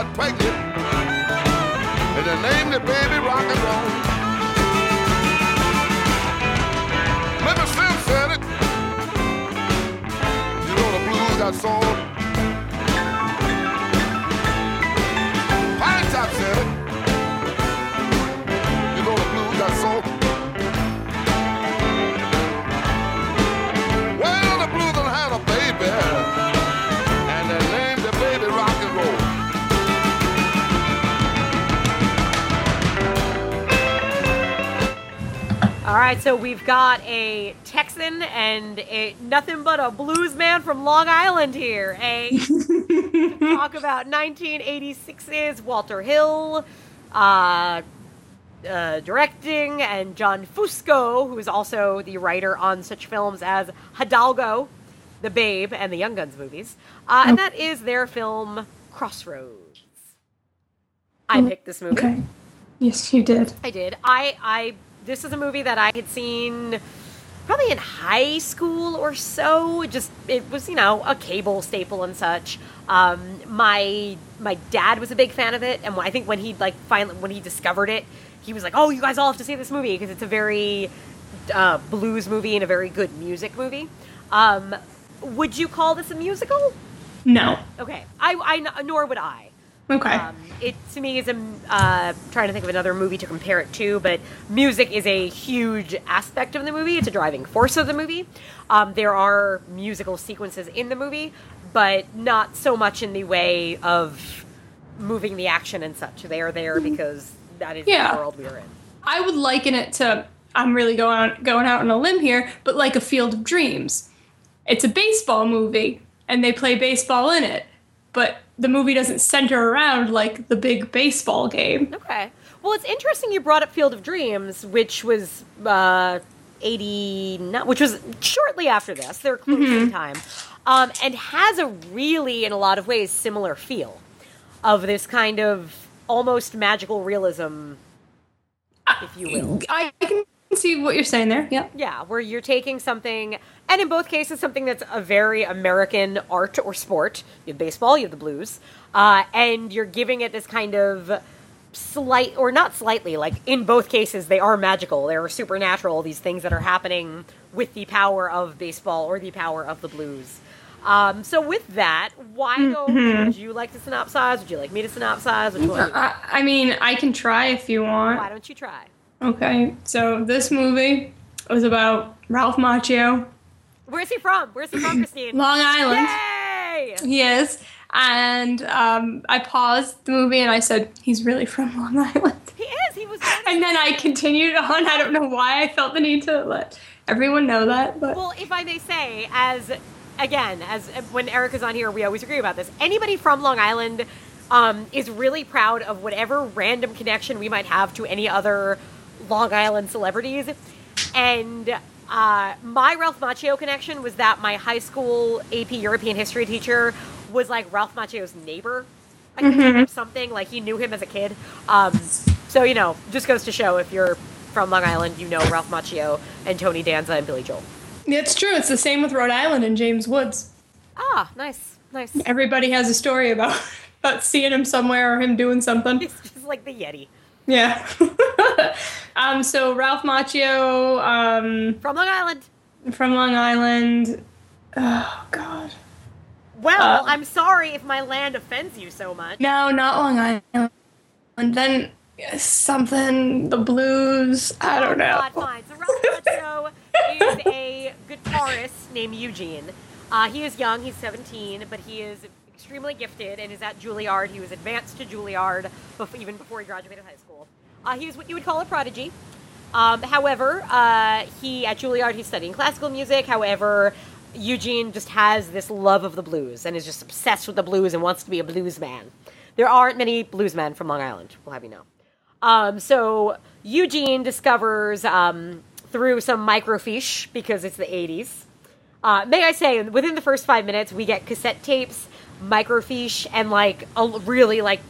Got pregnant, and they named the baby rock and roll. Maybe Slim said it. You know the blues got soul. Right, so we've got a Texan and a nothing but a blues man from Long Island here. A <laughs> talk about 1986's Walter Hill, uh, uh, directing, and John Fusco, who is also the writer on such films as Hidalgo, The Babe, and the Young Guns movies. Uh, and that is their film Crossroads. I picked this movie. Okay. Yes, you did. I did. I I this is a movie that I had seen probably in high school or so. Just it was you know a cable staple and such. Um, my my dad was a big fan of it, and I think when he like finally when he discovered it, he was like, "Oh, you guys all have to see this movie because it's a very uh, blues movie and a very good music movie." Um, would you call this a musical? No. Okay, I, I nor would I. Okay. Um, it to me is a uh, trying to think of another movie to compare it to, but music is a huge aspect of the movie. It's a driving force of the movie. Um, there are musical sequences in the movie, but not so much in the way of moving the action and such. They are there because that is Yeah. the world we are in. I would liken it to I'm really going on, going out on a limb here, but like a Field of Dreams. It's a baseball movie and they play baseball in it, but the movie doesn't center around like the big baseball game. Okay. Well, it's interesting you brought up Field of Dreams, which was uh, 80, which was shortly after this. They're close in time. Um, and has a really, in a lot of ways, similar feel of this kind of almost magical realism, if you will. I can see what you're saying there. Yeah. Yeah, where you're taking something, and in both cases, something that's a very American art or sport. You have baseball, you have the blues, uh, and you're giving it this kind of slight, or not slightly, like in both cases, they are magical. They are supernatural, these things that are happening with the power of baseball or the power of the blues. Um, so, with that, why don't would you like to synopsize? Would you like me to synopsize? Which one? I, I mean, I can try if you want. Why don't you try? Okay. So this movie was about Ralph Macchio, Where's he from? Where's he from, Christine? Long Island. Yay! He is. And um, I paused the movie and I said, he's really from Long <laughs> Island. He is. He was. And then I continued on. I don't know why I felt the need to let everyone know that, but Well, if I may say, as again, as when Eric is on here, we always agree about this. Anybody from Long Island um, is really proud of whatever random connection we might have to any other Long Island celebrities. And uh, my Ralph Macchio connection was that my high school AP European history teacher was like Ralph Macchio's neighbor. I think or something like he knew him as a kid. Um, so you know, just goes to show if you're from Long Island, you know Ralph Macchio and Tony Danza and Billy Joel. it's true. It's the same with Rhode Island and James Woods. Ah, nice, nice. Everybody has a story about, <laughs> about seeing him somewhere or him doing something. It's just like the Yeti Yeah. <laughs> um, so Ralph Macchio um, from Long Island. from Long Island. Oh, God. Well, Uh, I'm sorry if my land offends you so much. No, not Long Island. And then something, the blues. I don't know. God, fine. So Ralph <laughs> Macchio is a guitarist named Eugene. Uh, he is young. He's 17, but he is extremely gifted and is at Juilliard. He was advanced to Juilliard even before he graduated high school. Uh, he is what you would call a prodigy. Um, however, uh, he at Juilliard he's studying classical music. However, Eugene just has this love of the blues and is just obsessed with the blues and wants to be a blues man. There aren't many bluesmen from Long Island. We'll have you know. Um, so Eugene discovers um, through some microfiche because it's the 80s. Uh, may I say, within the first five minutes, we get cassette tapes, microfiche, and like a really like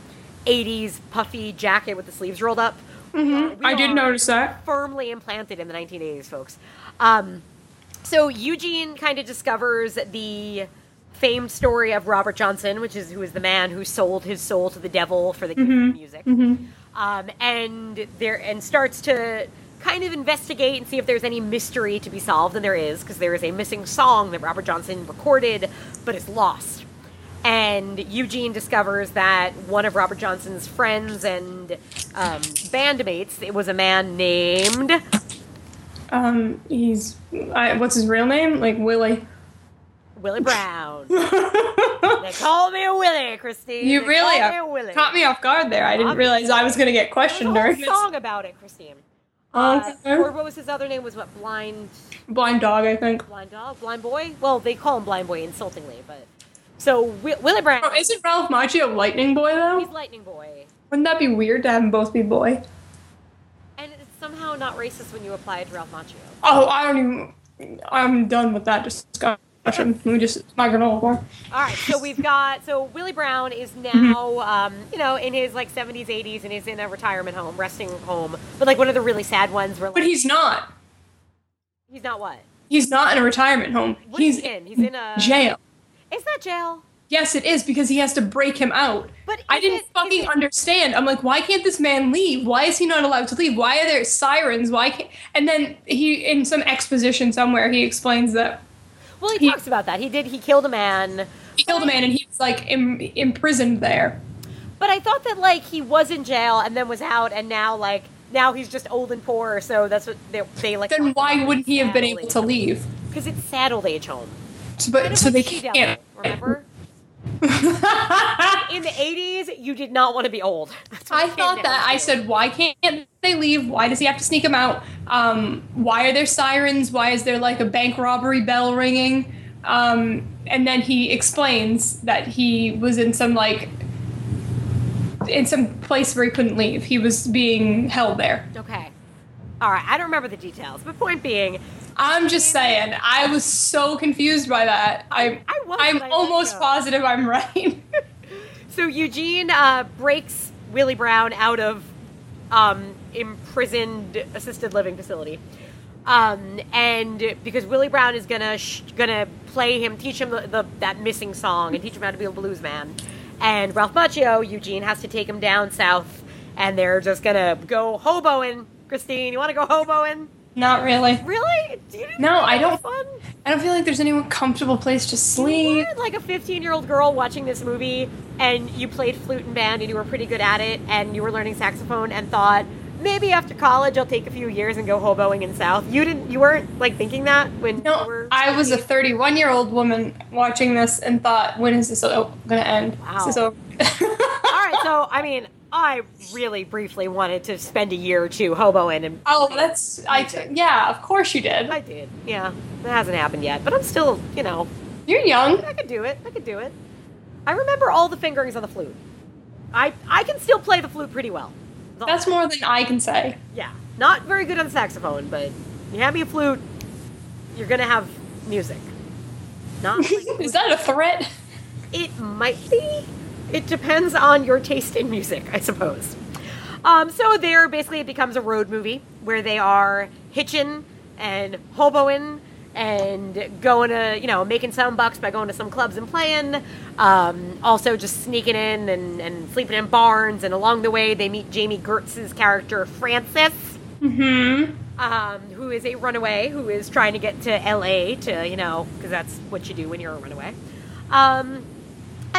80s puffy jacket with the sleeves rolled up. Mm-hmm. I did notice that. Firmly implanted in the 1980s, folks. Um, so Eugene kind of discovers the famed story of Robert Johnson, which is who is the man who sold his soul to the devil for the gift of music, um, and there and starts to kind of investigate and see if there's any mystery to be solved, and there is because there is a missing song that Robert Johnson recorded but is lost. And Eugene discovers that one of Robert Johnson's friends and um, bandmates, it was a man named Um, he's I, what's his real name? Like Willie. Willie Brown. <laughs> they call me Willie, Christine. You They really call uh, me caught me off guard there. I didn't realize I was going to get There's a questioned during song about it, Christine. Uh, Okay. or what was his other name? Was what blind Blind dog, I think. blind dog, blind boy? Well, they call him blind boy insultingly, but so Wi- Willie Brown. Oh, isn't Ralph Macchio Lightning Boy though? he's? Lightning Boy, Wouldn't that be weird to have them both be boy? and it's somehow not racist when you apply it to Ralph Macchio. Oh, I don't even. I'm done with that discussion. Let me just my granola bar. All right, so we've got so Willie Brown is now, um, you know, in his like 70s, 80s, and is in a retirement home, resting home, but like one of the really sad ones where like But he's not. he's not what? He's not in a retirement home. What he's he in? He's in a jail. Is that jail? Yes, it is because he has to break him out. But I didn't it- fucking it- understand. I'm like, why can't this man leave? Why is he not allowed to leave? Why are there sirens? Why can't? And then he, in some exposition somewhere, he explains that Well, he, He- talks about that. He did. He killed a man. he killed a man and he was like Im- imprisoned there. But I thought that like he was in jail and then was out, and now like now he's just old and poor. So that's what they, they like. Then why wouldn't he have been able to leave? Because it's sad old age home. But so they can't. Devil, remember? <laughs> in the 80s, you did not want to be old. <laughs> I thought that. I said, why can't they leave? Why does he have to sneak him out? Um, why are there sirens? Why is there like a bank robbery bell ringing? Um, and then he explains that he was in some like in some place where he couldn't leave. He was being held there. Okay. All right. I don't remember the details, but point being, I'm just saying, I was so confused by that. I, I was, I'm almost positive I'm right. <laughs> so Eugene uh, breaks Willie Brown out of um, imprisoned assisted living facility. Um, and because Willie Brown is gonna sh- gonna play him, teach him the, the that missing song, and teach him how to be a blues man. And Ralph Macchio, Eugene, has to take him down south, and they're just gonna go hoboing. Christine, you want to go hoboing? Not really. Really? You No, I don't- Fun? I don't feel like there's any comfortable place to You sleep. were like a 15 year old girl watching this movie, and you played flute and band, and you were pretty good at it, and you were learning saxophone, and thought maybe after college I'll take a few years and go hoboing in South. You didn't. You weren't like thinking that when you No. I was a 31 year old woman watching this and thought, when is this gonna end? Wow. Is over? <laughs> All right, so I mean, I really briefly wanted to spend a year or two hoboing, and oh, that's I. yeah, of course you did. I did. Yeah, that hasn't happened yet, but I'm still, you know, You're young. I could do it. I could do it. I remember all the fingerings on the flute. I I can still play the flute pretty well. That's more than I can say. Yeah, not very good on the saxophone, but you hand me a flute, you're gonna have music. Not like, <laughs> Is that a threat? it might be. It depends on your taste in music, I suppose. Um, so there, basically, it becomes a road movie where they are hitching and hoboing and going to, you know, making some bucks by going to some clubs and playing. Um, also, just sneaking in and, and sleeping in barns. And along the way, they meet Jami Gertz's character, Frances Mm-hmm. um, who is a runaway who is trying to get to LA to, you know, because that's what you do when you're a runaway. Um,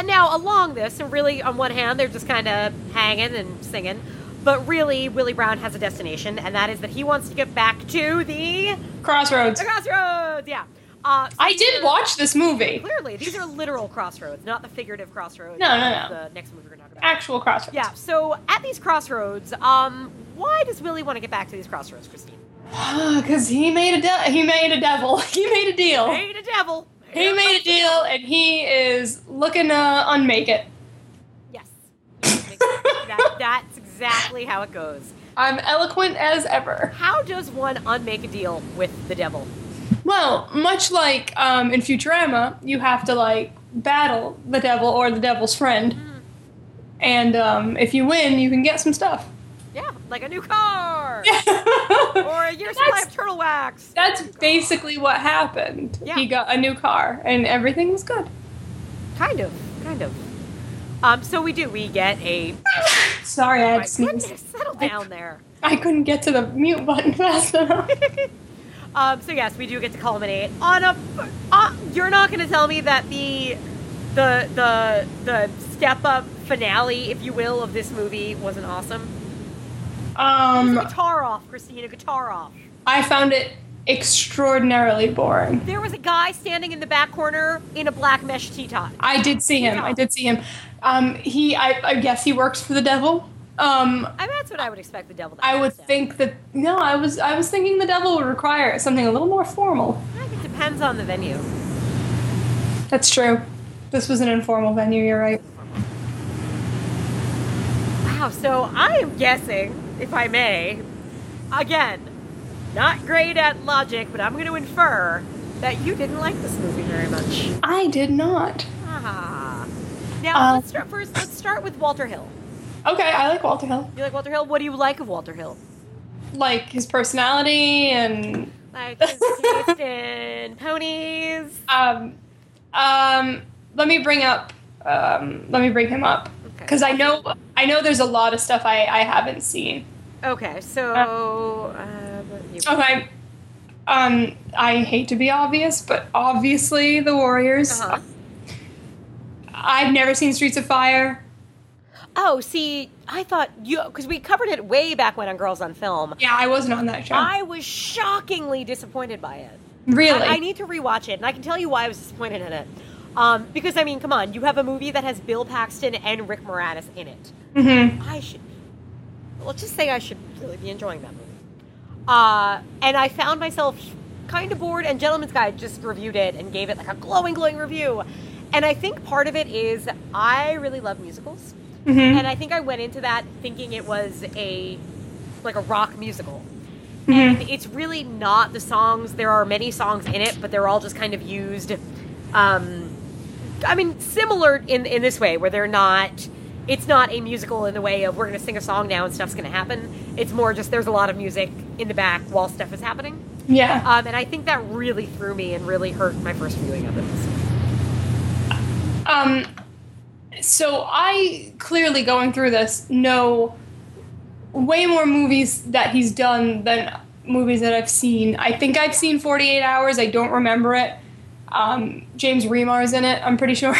and now, along this, and really, on one hand, they're just kind of hanging and singing, but really, Willie Brown has a destination, and that is that he wants to get back to the, Crossroads. the crossroads. Yeah. Uh, so I did watch this movie. Clearly, these are literal crossroads, not the figurative crossroads. No, no, no. The next movie we're going to talk about. Actual crossroads. Yeah. So at these crossroads, um, why does Willie want to get back to these crossroads, Christine? <sighs> Because he made a de- he made a devil. <laughs> He made a deal. Hey, the devil. He made a deal, and he is looking to unmake it. Yes. that, that's exactly how it goes. I'm eloquent as ever. How does one unmake a deal with the devil? Well, much like um, in Futurama, you have to like battle the devil or the devil's friend, and um, if you win, you can get some stuff. Yeah, like a new car <laughs> or a year's supply of turtle wax. That's basically what happened. Yeah. He got a new car, and everything was good. Kind of, kind of. Um, so we do. We get a. <laughs> Sorry, I had My to sneeze. goodness, settle down there. I couldn't get to the mute button <laughs> fast enough. Um, so yes, we do get to culminate on a. Uh, you're not going to tell me that the, the the the step up finale, if you will, of this movie wasn't awesome. Um, Guitar off, Christina. Guitar off. I found it extraordinarily boring. There was a guy standing in the back corner in a black mesh tee top. I did see him. I did see him. Um, he, I, I guess he works for the devil. Um, I mean, that's what I would expect the devil to I would think that no, I was I was thinking the devil would require something a little more formal. I think It depends on the venue. That's true. This was an informal venue. You're right. Wow, so I am guessing, if I may, again, not great at logic, but I'm going to infer that you didn't like this movie very much. I did not. Ah. Now, Uh, let's start first. Let's start with Walter Hill. Okay, I like Walter Hill. You like Walter Hill? What do you like of Walter Hill? Like his personality and Like his taste <laughs> in ponies. um um. Let me bring up. Um, let me bring him up Okay. because I know I know there's a lot of stuff I I haven't seen. Okay, so uh, but you, Okay. Um, I hate to be obvious, but obviously the Warriors. Uh-huh. I've never seen Streets of Fire. Oh, see, I thought you because we covered it way back when on Girls on Film. Yeah, I wasn't on that show. I was shockingly disappointed by it. really? I, I need to rewatch it, and I can tell you why I was disappointed in it. Um, because I mean, come on, you have a movie that has Bill Paxton and Rick Moranis in it. hmm I should, let's just say I should really be enjoying that movie. Uh, and I found myself kind of bored, and Gentleman's Guide just reviewed it and gave it like a glowing, glowing review. And I think part of it is I really love musicals, hmm and I think I went into that thinking it was a like a rock musical. Mm-hmm. And it's really not the songs. There are many songs in it, but they're all just kind of used. Um, I mean, similar in in this way, where they're not. It's not a musical in the way of we're going to sing a song now and stuff's going to happen. It's more just there's a lot of music in the back while stuff is happening. Yeah. Um, and I think that really threw me and really hurt my first viewing of it. Um, so I clearly going through this know way more movies that he's done than movies that I've seen. I think I've seen 48 Hours. I don't remember it. Um, James Remar's in it. I'm pretty sure.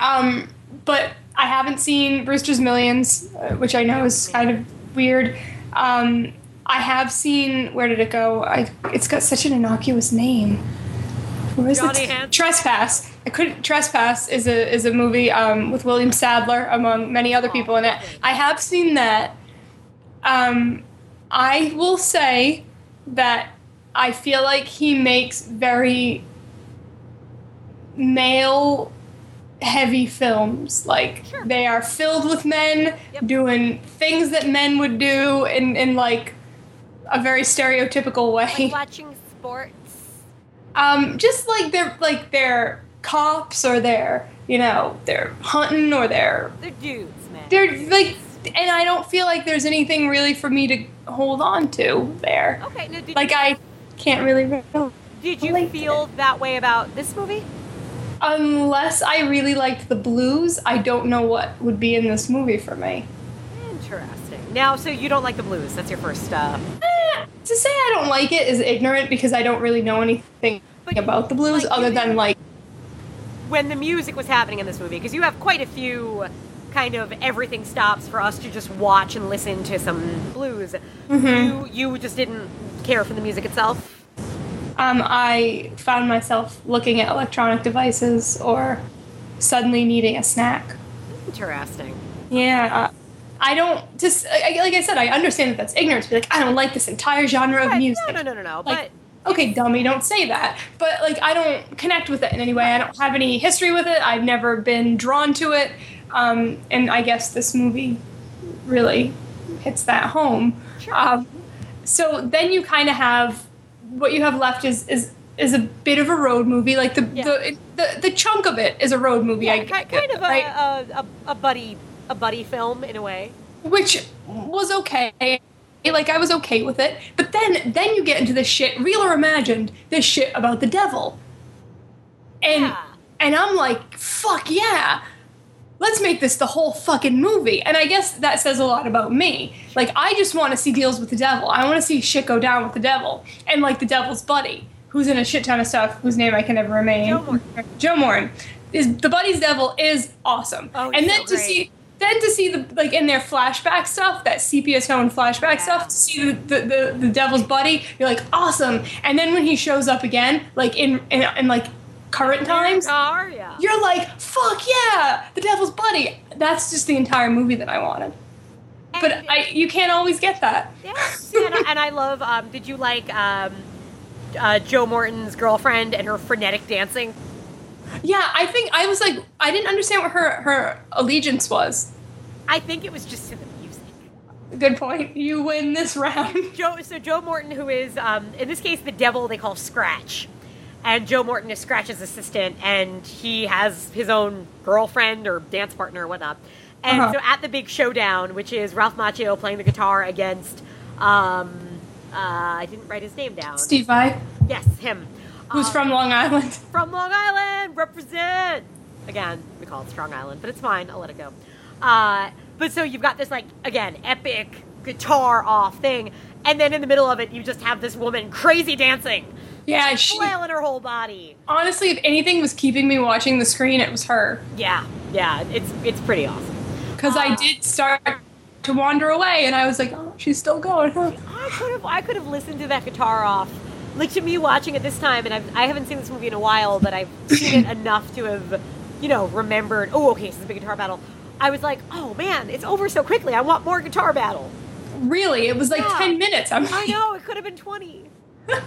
um, but I haven't seen Brewster's Millions, uh, which I know is kind of weird. Um, I have seen. Where did it go? I, it's got such an innocuous name. Where is Johnny it? Trespass. I could Trespass is a is a movie um, with William Sadler among many other people in it. I have seen that. Um, I will say that I feel like he makes very male heavy films. Like Sure. they are filled with men Yep. doing things that men would do in, in like a very stereotypical way. Like watching sports. Um, just like they're like they're cops or they're you know they're hunting or they're They're dudes, man. they're like and I don't feel like there's anything really for me to hold on to there. okay. No, Like I can't really re- Did you feel that way about this movie? Unless I really liked the blues. I don't know what would be in this movie for me. Interesting. Now, so you don't like the blues? That's your first. Uh, Eh, to say I don't like it is ignorant because I don't really know anything But, about the blues like, other you- than like when the music was happening in this movie, because you have quite a few kind of everything stops for us to just watch and listen to some blues. You you just didn't care for the music itself. Um, I found myself looking at electronic devices or suddenly needing a snack. Interesting. Yeah. uh, I don't just like I said. I understand that that's ignorance. be like I don't like this entire genre of music. No, no, no, no, no. Like, okay, dummy, don't say that. But like, I don't connect with it in any way. I don't have any history with it. I've never been drawn to it. Um, and I guess this movie really hits that home. Sure. Um, so then you kind of have what you have left is is is a bit of a road movie. Like the Yeah. the, the the chunk of it is a road movie. yeah, I ki- kind of a, right? a, a a buddy a buddy film in a way. which was okay. Like I was okay with it, but then then you get into this shit, real or imagined, this shit about the devil, and Yeah. and I'm like, fuck yeah, let's make this the whole fucking movie. And I guess that says a lot about me. Like I just want to see deals with the devil. I want to see shit go down with the devil, and like the devil's buddy, who's in a shit ton of stuff, whose name I can never remain. Joe Morton. Joe. Is the buddy's devil is awesome, Oh, and then so to see then to see the like in their flashback stuff, that sepia tone flashback Yeah. stuff, to see the, the, the, the devil's buddy, you're like awesome. And then when he shows up again, like in in, in like current times, Car, yeah. you're like fuck yeah, the devil's buddy. That's just the entire movie that I wanted. but I you can't always get that. Yeah, and, I, and I love. Um, did you like um, uh, Joe Morton's girlfriend and her frenetic dancing? Yeah, I think I was like I didn't understand what her her allegiance was. I think it was just to the music. Good point. You win this round. Joe, so Joe Morton, who is um, in this case the devil, they call Scratch, and Joe Morton is Scratch's assistant, and he has his own girlfriend or dance partner or whatnot. And Uh-huh. so at the big showdown, which is Ralph Macchio playing the guitar against, um, uh, I didn't write his name down. Steve Vai, Yes, him. who's Um, from Long Island. <laughs> from Long Island, represent. Again, we call it Strong Island, but it's fine. I'll let it go. Uh, but so you've got this like again epic guitar off thing, and then in the middle of it, you just have this woman crazy dancing, Yeah, she flailing her whole body. honestly, if anything was keeping me watching the screen, it was her. Yeah, yeah, it's it's pretty awesome. Because I Ah. did start to wander away, and I was like, oh, she's still going. Huh? I could have I could have listened to that guitar off. Like to me, watching it this time, and I've, I haven't seen this movie in a while, but I've <laughs> seen it enough to have, you know, remembered. Oh, okay, so it's a big guitar battle. I was like, oh man, it's over so quickly. I want more guitar battle. Really, it was like Yeah. ten minutes. I'm I like, know it could have been twenty. <laughs>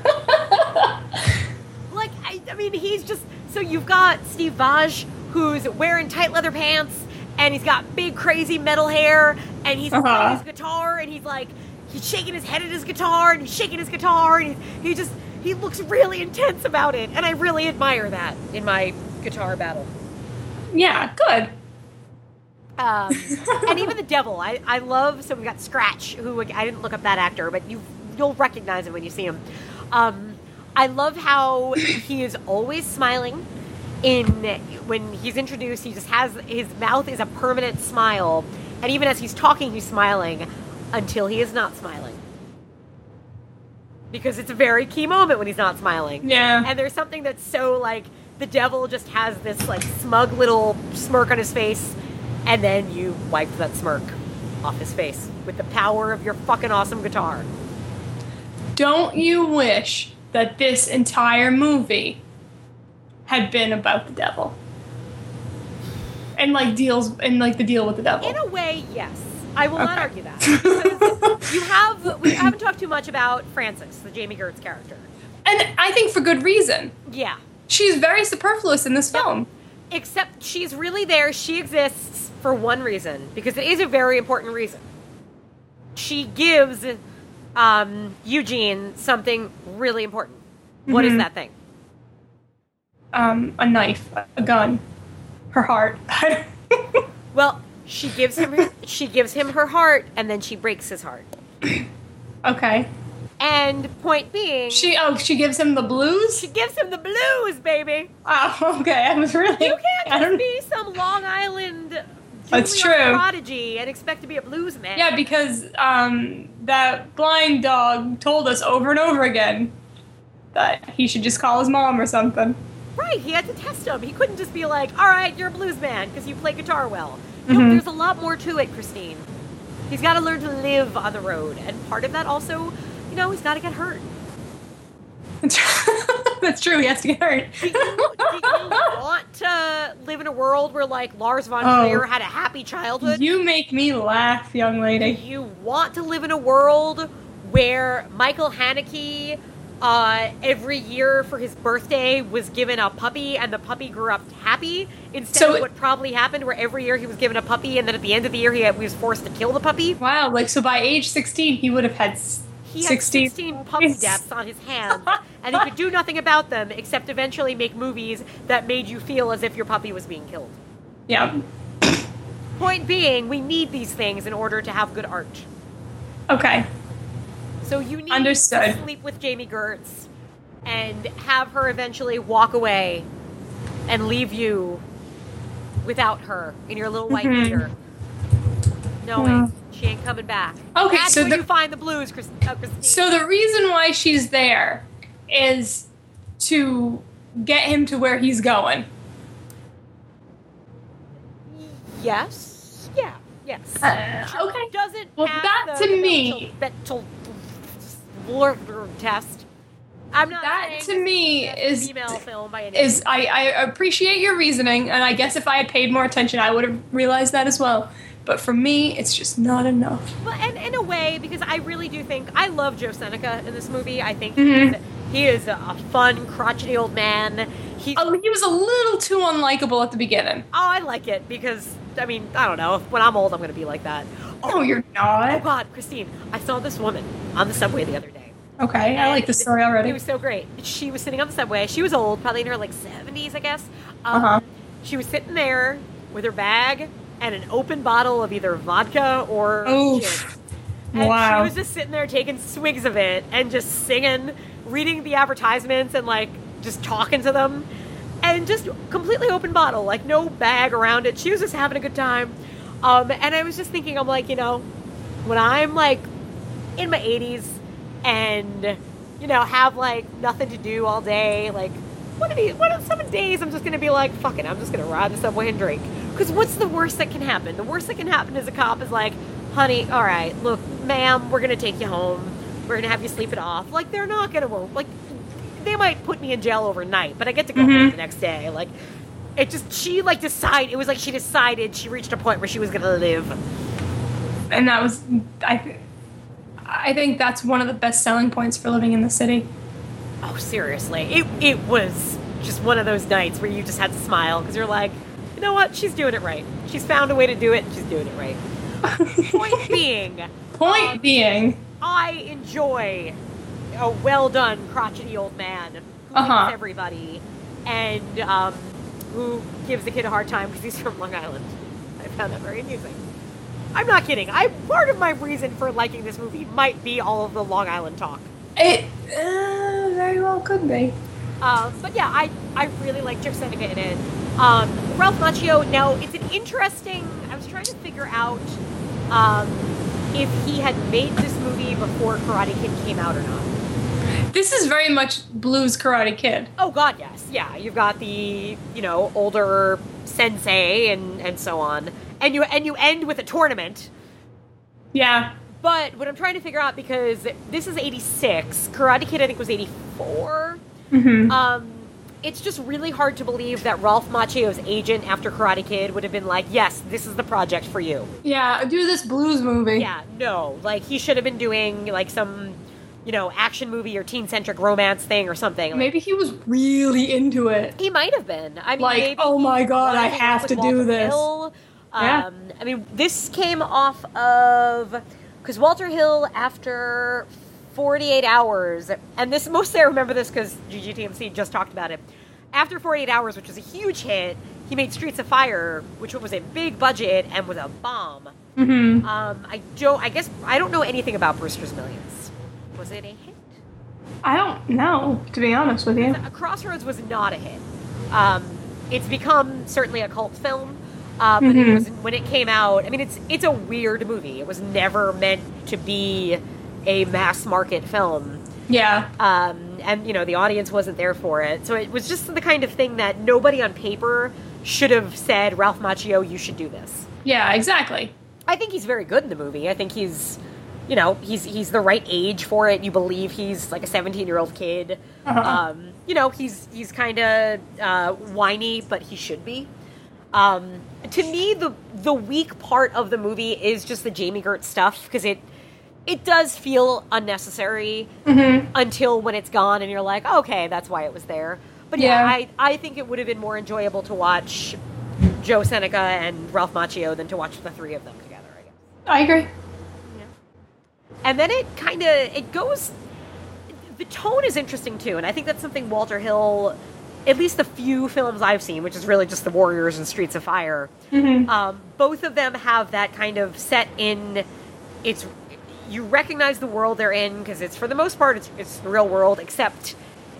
like I, I mean, he's just so you've got Steve Vai who's wearing tight leather pants and he's got big crazy metal hair and he's Uh-huh. playing his guitar and he's like he's shaking his head at his guitar and he's shaking his guitar and he, he just he looks really intense about it and I really admire that in my guitar battle. yeah, good. Um, <laughs> and even the devil, I, I love. So we got Scratch, who I didn't look up that actor, but you you'll recognize him when you see him. Um, I love how he is always smiling. In when he's introduced, he just has his mouth is a permanent smile, and even as he's talking, he's smiling until he is not smiling. Because it's a very key moment when he's not smiling. Yeah. And there's something that's so like the devil just has this like smug little smirk on his face, and then you wipe that smirk off his face with the power of your fucking awesome guitar. Don't you wish that this entire movie had been about the devil? And like deals and like the deal with the devil. In a way, yes. I will not argue that. <laughs> You have we haven't talked too much about Frances, the Jami Gertz character. and I think for good reason. Yeah. She's very superfluous in this film. Except she's really there. She exists for one reason, because it is a very important reason. She gives um, Eugene something really important. What is Mhm. that thing? Um, a knife, a gun, her heart. <laughs> Well, she gives him her, she gives him her heart, and then she breaks his heart. okay. And point being, She oh she gives him the blues. she gives him the blues, baby. Oh <laughs> okay, I was really. You can't I don't- just be some Long Island That's true. prodigy and expect to be a blues man. Yeah, because um, that blind dog told us over and over again that he should just call his mom or something. Right, he had to test him. He couldn't just be like, all right, you're a blues man because you play guitar well. No, Mhm. there's a lot more to it, Christine. He's got to learn to live on the road. And part of that also, you know, he's got to get hurt. <laughs> <laughs> That's true. He has to get hurt. Do you, do <laughs> you want to live in a world where, like, Lars von Oh. Trier had a happy childhood? you make me laugh, young Do lady. you want to live in a world where Michael Haneke uh, every year for his birthday was given a puppy and the puppy grew up happy instead So of what probably happened where every year he was given a puppy and then at the end of the year he had, was forced to kill the puppy? Wow, like so by age 16 he would have had He had 16 16 puppy <laughs> deaths on his hands and he could do nothing about them except eventually make movies that made you feel as if your puppy was being killed. Yeah. <coughs> Point being, we need these things in order to have good art. Okay. So you need Understood. to sleep with Jami Gertz and have her eventually walk away and leave you without her in your little white Mhm. beater. Knowing she ain't coming back. Okay, That's so where the- you find the blues, Chris, uh, Christine. So the reason why she's there is to get him to where he's going. yes, yeah, yes. Uh, okay. Doesn't Well, that to me- mental test. I'm not That to me is- female film by any Is I, I appreciate your reasoning, and I guess if I had paid more attention, I would have realized that as well. But for me, it's just not enough. Well, and in a way, because I really do think I love Joe Seneca in this movie. I think Mhm. he's, he is a fun, crotchety old man. He's Oh, he was a little too unlikable at the beginning. Oh, I like it because I mean, I don't know. When I'm old, I'm going to be like that. No, you're not. Oh. God, Christine, I saw this woman on the subway the other day. Okay, I like this story already. It was so great. She was sitting on the subway. She was old, probably in her like 70s, I guess. Um, Uh-huh. She was sitting there with her bag and an open bottle of either vodka or Oof. And Wow. she was just sitting there taking swigs of it and just singing, reading the advertisements and like just talking to them. And just completely open bottle, like no bag around it. She was just having a good time. Um, and I was just thinking, I'm like, you know, when I'm like in my 80s and, you know, have like nothing to do all day, like, one of these, one of some days I'm just gonna be like, fuck it, I'm just gonna ride the subway and drink. Because what's the worst that can happen? The worst that can happen is a cop is like, honey, all right, look, ma'am, we're gonna take you home. We're gonna have you sleep it off. Like, they're not gonna, like, they might put me in jail overnight, but I get to go home Mhm. the next day. Like, it just, she like decided, it was like she decided she reached a point where she was gonna live. and that was I. th- I think that's one of the best selling points for living in the city. Oh, seriously. It, it was just one of those nights where you just had to smile because you're like, you know what? She's doing it right. She's found a way to do it. and She's doing it right. Point <laughs> being, Point um, being, I enjoy a well done, crotchety old man who Uh-huh. everybody and um, who gives the kid a hard time because he's from Long Island. I found that very amusing. I'm not kidding. I part of my reason for liking this movie might be all of the Long Island talk. it uh, very well could be. Um, but yeah, I, I really like Joe Seneca in it. Um, Ralph Macchio, now it's an interesting. I was trying to figure out um, if he had made this movie before Karate Kid came out or not. This is very much Blues Karate Kid. Oh God, yes, yeah. You've got the you know older sensei and and so on, and you and you end with a tournament. Yeah. But what I'm trying to figure out because this is '86, Karate Kid I think was '84. Mm-hmm. Um, it's just really hard to believe that Ralph Macchio's agent after Karate Kid would have been like, "Yes, this is the project for you." yeah, do this blues movie. Yeah, no, like he should have been doing like some, you know, action movie or teen-centric romance thing or something. Like, Maybe he was really into it. he might have been. I mean, Like, oh my God, I have to do Walter this. Hill. Yeah. Um, I mean, this came off of because Walter Hill after 48 hours, and this mostly I remember this because GGTMC just talked about it. After 48 hours, which was a huge hit, he made Streets of Fire, which was a big budget and was a bomb. Mm-hmm. Um, I don't. I guess I don't know anything about Brewster's Millions. Was it a hit? I don't know, to be honest with you. Crossroads was not a hit. Um, it's become certainly a cult film, uh, but it Mhm. was, when it came out, I mean, it's it's a weird movie. It was never meant to be a mass market film, Yeah. um, and you know the audience wasn't there for it. So it was just the kind of thing that nobody on paper should have said, Ralph Macchio, you should do this. Yeah, exactly. I think he's very good in the movie. I think he's, you know, he's he's the right age for it. You believe he's like a 17 year old kid. Uh-huh. Um, you know, he's he's kind of uh, whiny, but he should be. Um, to me, the the weak part of the movie is just the Jami Gertz stuff because it it does feel unnecessary Mm-hmm. until when it's gone and you're like, okay, that's why it was there. But yeah, Yeah. I, I think it would have been more enjoyable to watch Joe Seneca and Ralph Macchio than to watch the three of them together, I guess. I agree. Yeah. And then it kind of it goes. The tone is interesting too, and I think that's something Walter Hill, at least the few films I've seen, which is really just The Warriors and Streets of Fire. Mm-hmm. Um, both of them have that kind of set in. It's you recognize the world they're in because it's for the most part it's, it's the real world, except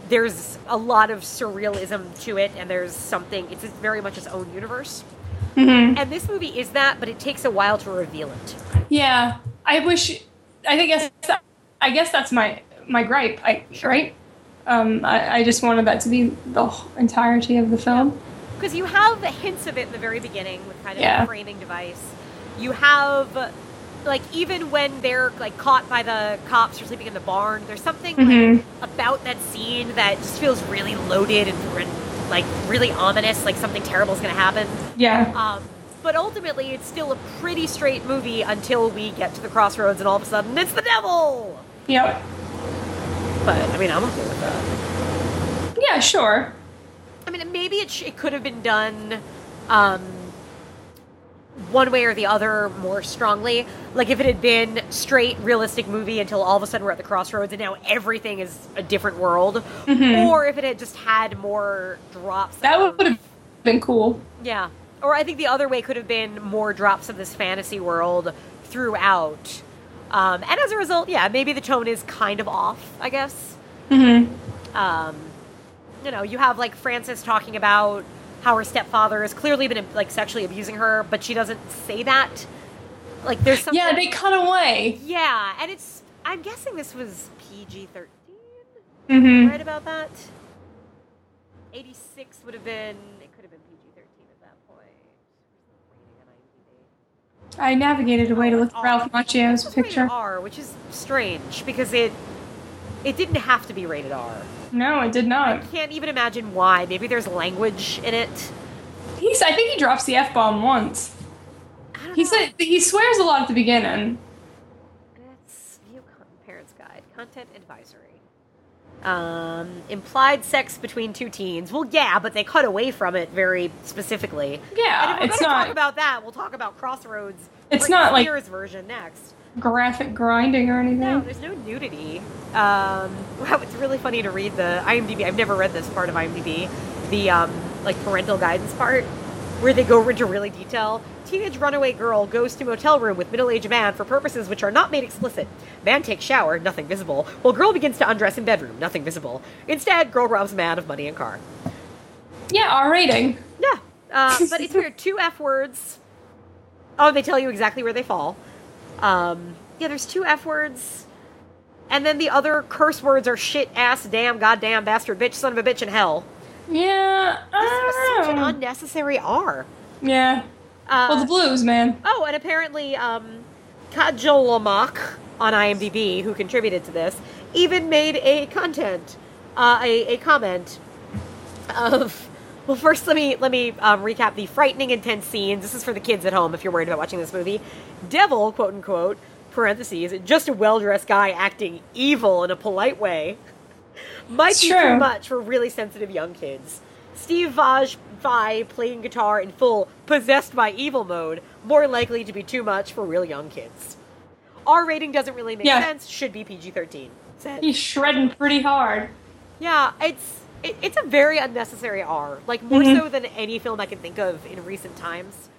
there's a lot of surrealism to it, and there's something. It's very much its own universe. Mm-hmm. And this movie is that, but it takes a while to reveal it. Yeah. I wish. I think I guess, I guess that's my my gripe. I right. Um, I, I just wanted that to be the entirety of the film. Because you have hints of it in the very beginning with kind of Yeah. the framing device. You have, like, even when they're like caught by the cops or sleeping in the barn, there's something Mhm. like, about that scene that just feels really loaded and, and like really ominous, like something terrible is going to happen. Yeah. Um, but ultimately it's still a pretty straight movie until we get to the crossroads and all of a sudden it's the devil. Yep. But I mean, I'm okay with that. Yeah, sure. I mean, maybe it, sh- it could have been done um, one way or the other more strongly. Like if it had been straight realistic movie until all of a sudden we're at the crossroads and now everything is a different world, or if it had just had more drops. Mm-hmm. That of- would have been cool. yeah. Or I think the other way could have been more drops of this fantasy world throughout. Um, and as a result, yeah, maybe the tone is kind of off, I guess. Mm-hmm. Um, you know, you have like Frances talking about how her stepfather has clearly been like sexually abusing her, but she doesn't say that. Like there's something Yeah, they cut away. Yeah, and it's I'm guessing this was PG thirteen. Mm-hmm. Right about that? Eighty six would have been it could have been PG thirteen at that point. Rating on IMDb. I navigated away to look Oh, at Ralph This Macchio's picture. R, which is strange because it it didn't have to be rated R. No, it did not. I can't even imagine why. Maybe there's language in it. He's. I think he drops the f bomb once. He know. said he swears a lot at the beginning. It's view parents guide content advisory. Um, implied sex between two teens. Well, yeah, but they cut away from it very specifically. Yeah, and if we're it's gonna not talk about that, we'll talk about Crossroads. It's not like- Spears version next. Graphic grinding or anything. No, there's no nudity. Um, <laughs> wow, it's really funny to read the IMDb. I've never read this part of IMDb, the um, like parental guidance part, where they go into really detail. Teenage runaway girl goes to motel room with middle-aged man for purposes which are not made explicit. Man takes shower, nothing visible. While girl begins to undress in bedroom, nothing visible. Instead, girl robs man of money and car. Yeah, R rating. Yeah, uh, but it's weird. <laughs> Two F words. Oh, they tell you exactly where they fall. Um, yeah, there's two F words, and then the other curse words are shit, ass, damn, goddamn, bastard, bitch, son of a bitch, and hell. Yeah, This was don't such an unnecessary R. yeah. Uh, Well, the blues, man. Oh, and apparently, um, Kajolamak on IMDb, who contributed to this, even made a content, uh, a, a comment of. Well, first let me let me um, recap the frightening, intense scenes. This is for the kids at home if you're worried about watching this movie. Devil, quote unquote, parentheses, just a well dressed guy acting evil in a polite way, might It's be true. too much for really sensitive young kids. Steve Vaj Vai playing guitar in full possessed by evil mode, more likely to be too much for real young kids. R rating doesn't really make Yeah. sense, should be PG 13. Said. He's shredding pretty hard. Yeah, it's it, it's a very unnecessary R, like more Mhm. so than any film I can think of in recent times.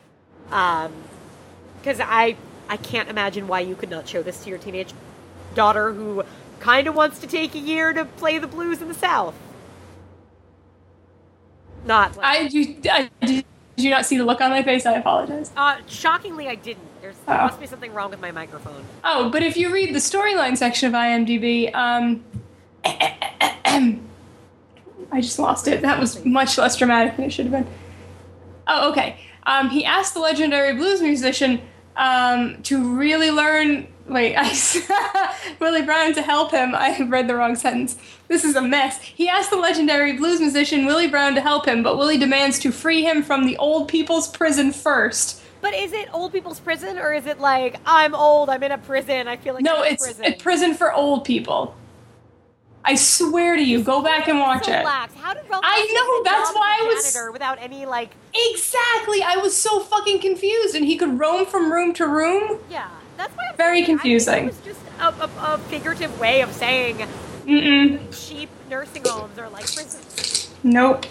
Um, because I I can't imagine why you could not show this to your teenage daughter who kind of wants to take a year to play the blues in the South. Not like, I, you, I did you not see the look on my face? I apologize. uh, shockingly, I didn't. There's there Oh. must be something wrong with my microphone. Oh, but if you read the storyline section of IMDb, um, <clears throat> <coughs> I just lost it. That was much less dramatic than it should have been. Oh, okay. Um, he asked the legendary blues musician um, to really learn. Wait, I <laughs> Willie Brown to help him. I read the wrong sentence. This is a mess. He asked the legendary blues musician Willie Brown to help him, but Willie demands to free him from the old people's prison first. But is it old people's prison or is it like I'm old, I'm in a prison, I feel like No, it's prison. a prison for old people. I swear to you, go back and watch so it. How did Ralph I know, that's why I was- without any like Exactly. I was so fucking confused, and he could roam from room to room. yeah. That's why I'm Very saying, I confusing. it was just a, a, a figurative way of saying Mm-mm. cheap nursing homes are like prisons. Nope.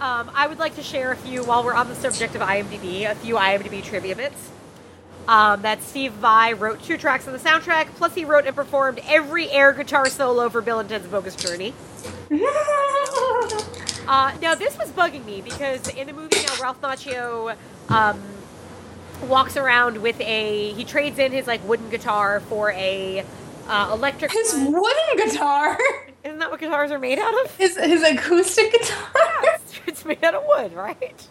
Um, I would like to share a few while we're on the subject of IMDb, a few IMDb trivia bits. Um, that Steve Vai wrote two tracks on the soundtrack, plus he wrote and performed every air guitar solo for Bill and Ted's Bogus Journey. <laughs> Uh, now this was bugging me because in the movie now Ralph Macchio um, walks around with a he trades in his like wooden guitar for a uh, electric. his one. wooden guitar. Isn't that what guitars are made out of? His his acoustic guitar. it's, it's made out of wood, right?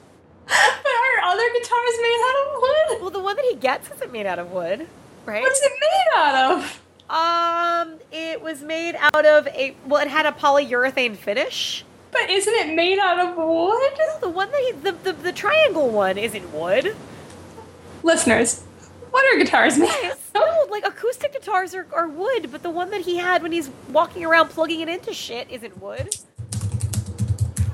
Are other guitars made out of wood? Well, the one that he gets isn't made out of wood, right? What's it made out of? Um, it was made out of a well, it had a polyurethane finish. But isn't it made out of wood? The one that he, the, the the triangle one isn't wood. listeners, what are guitars made? No, like acoustic guitars are, are wood, but the one that he had when he's walking around plugging it into shit isn't wood. <laughs>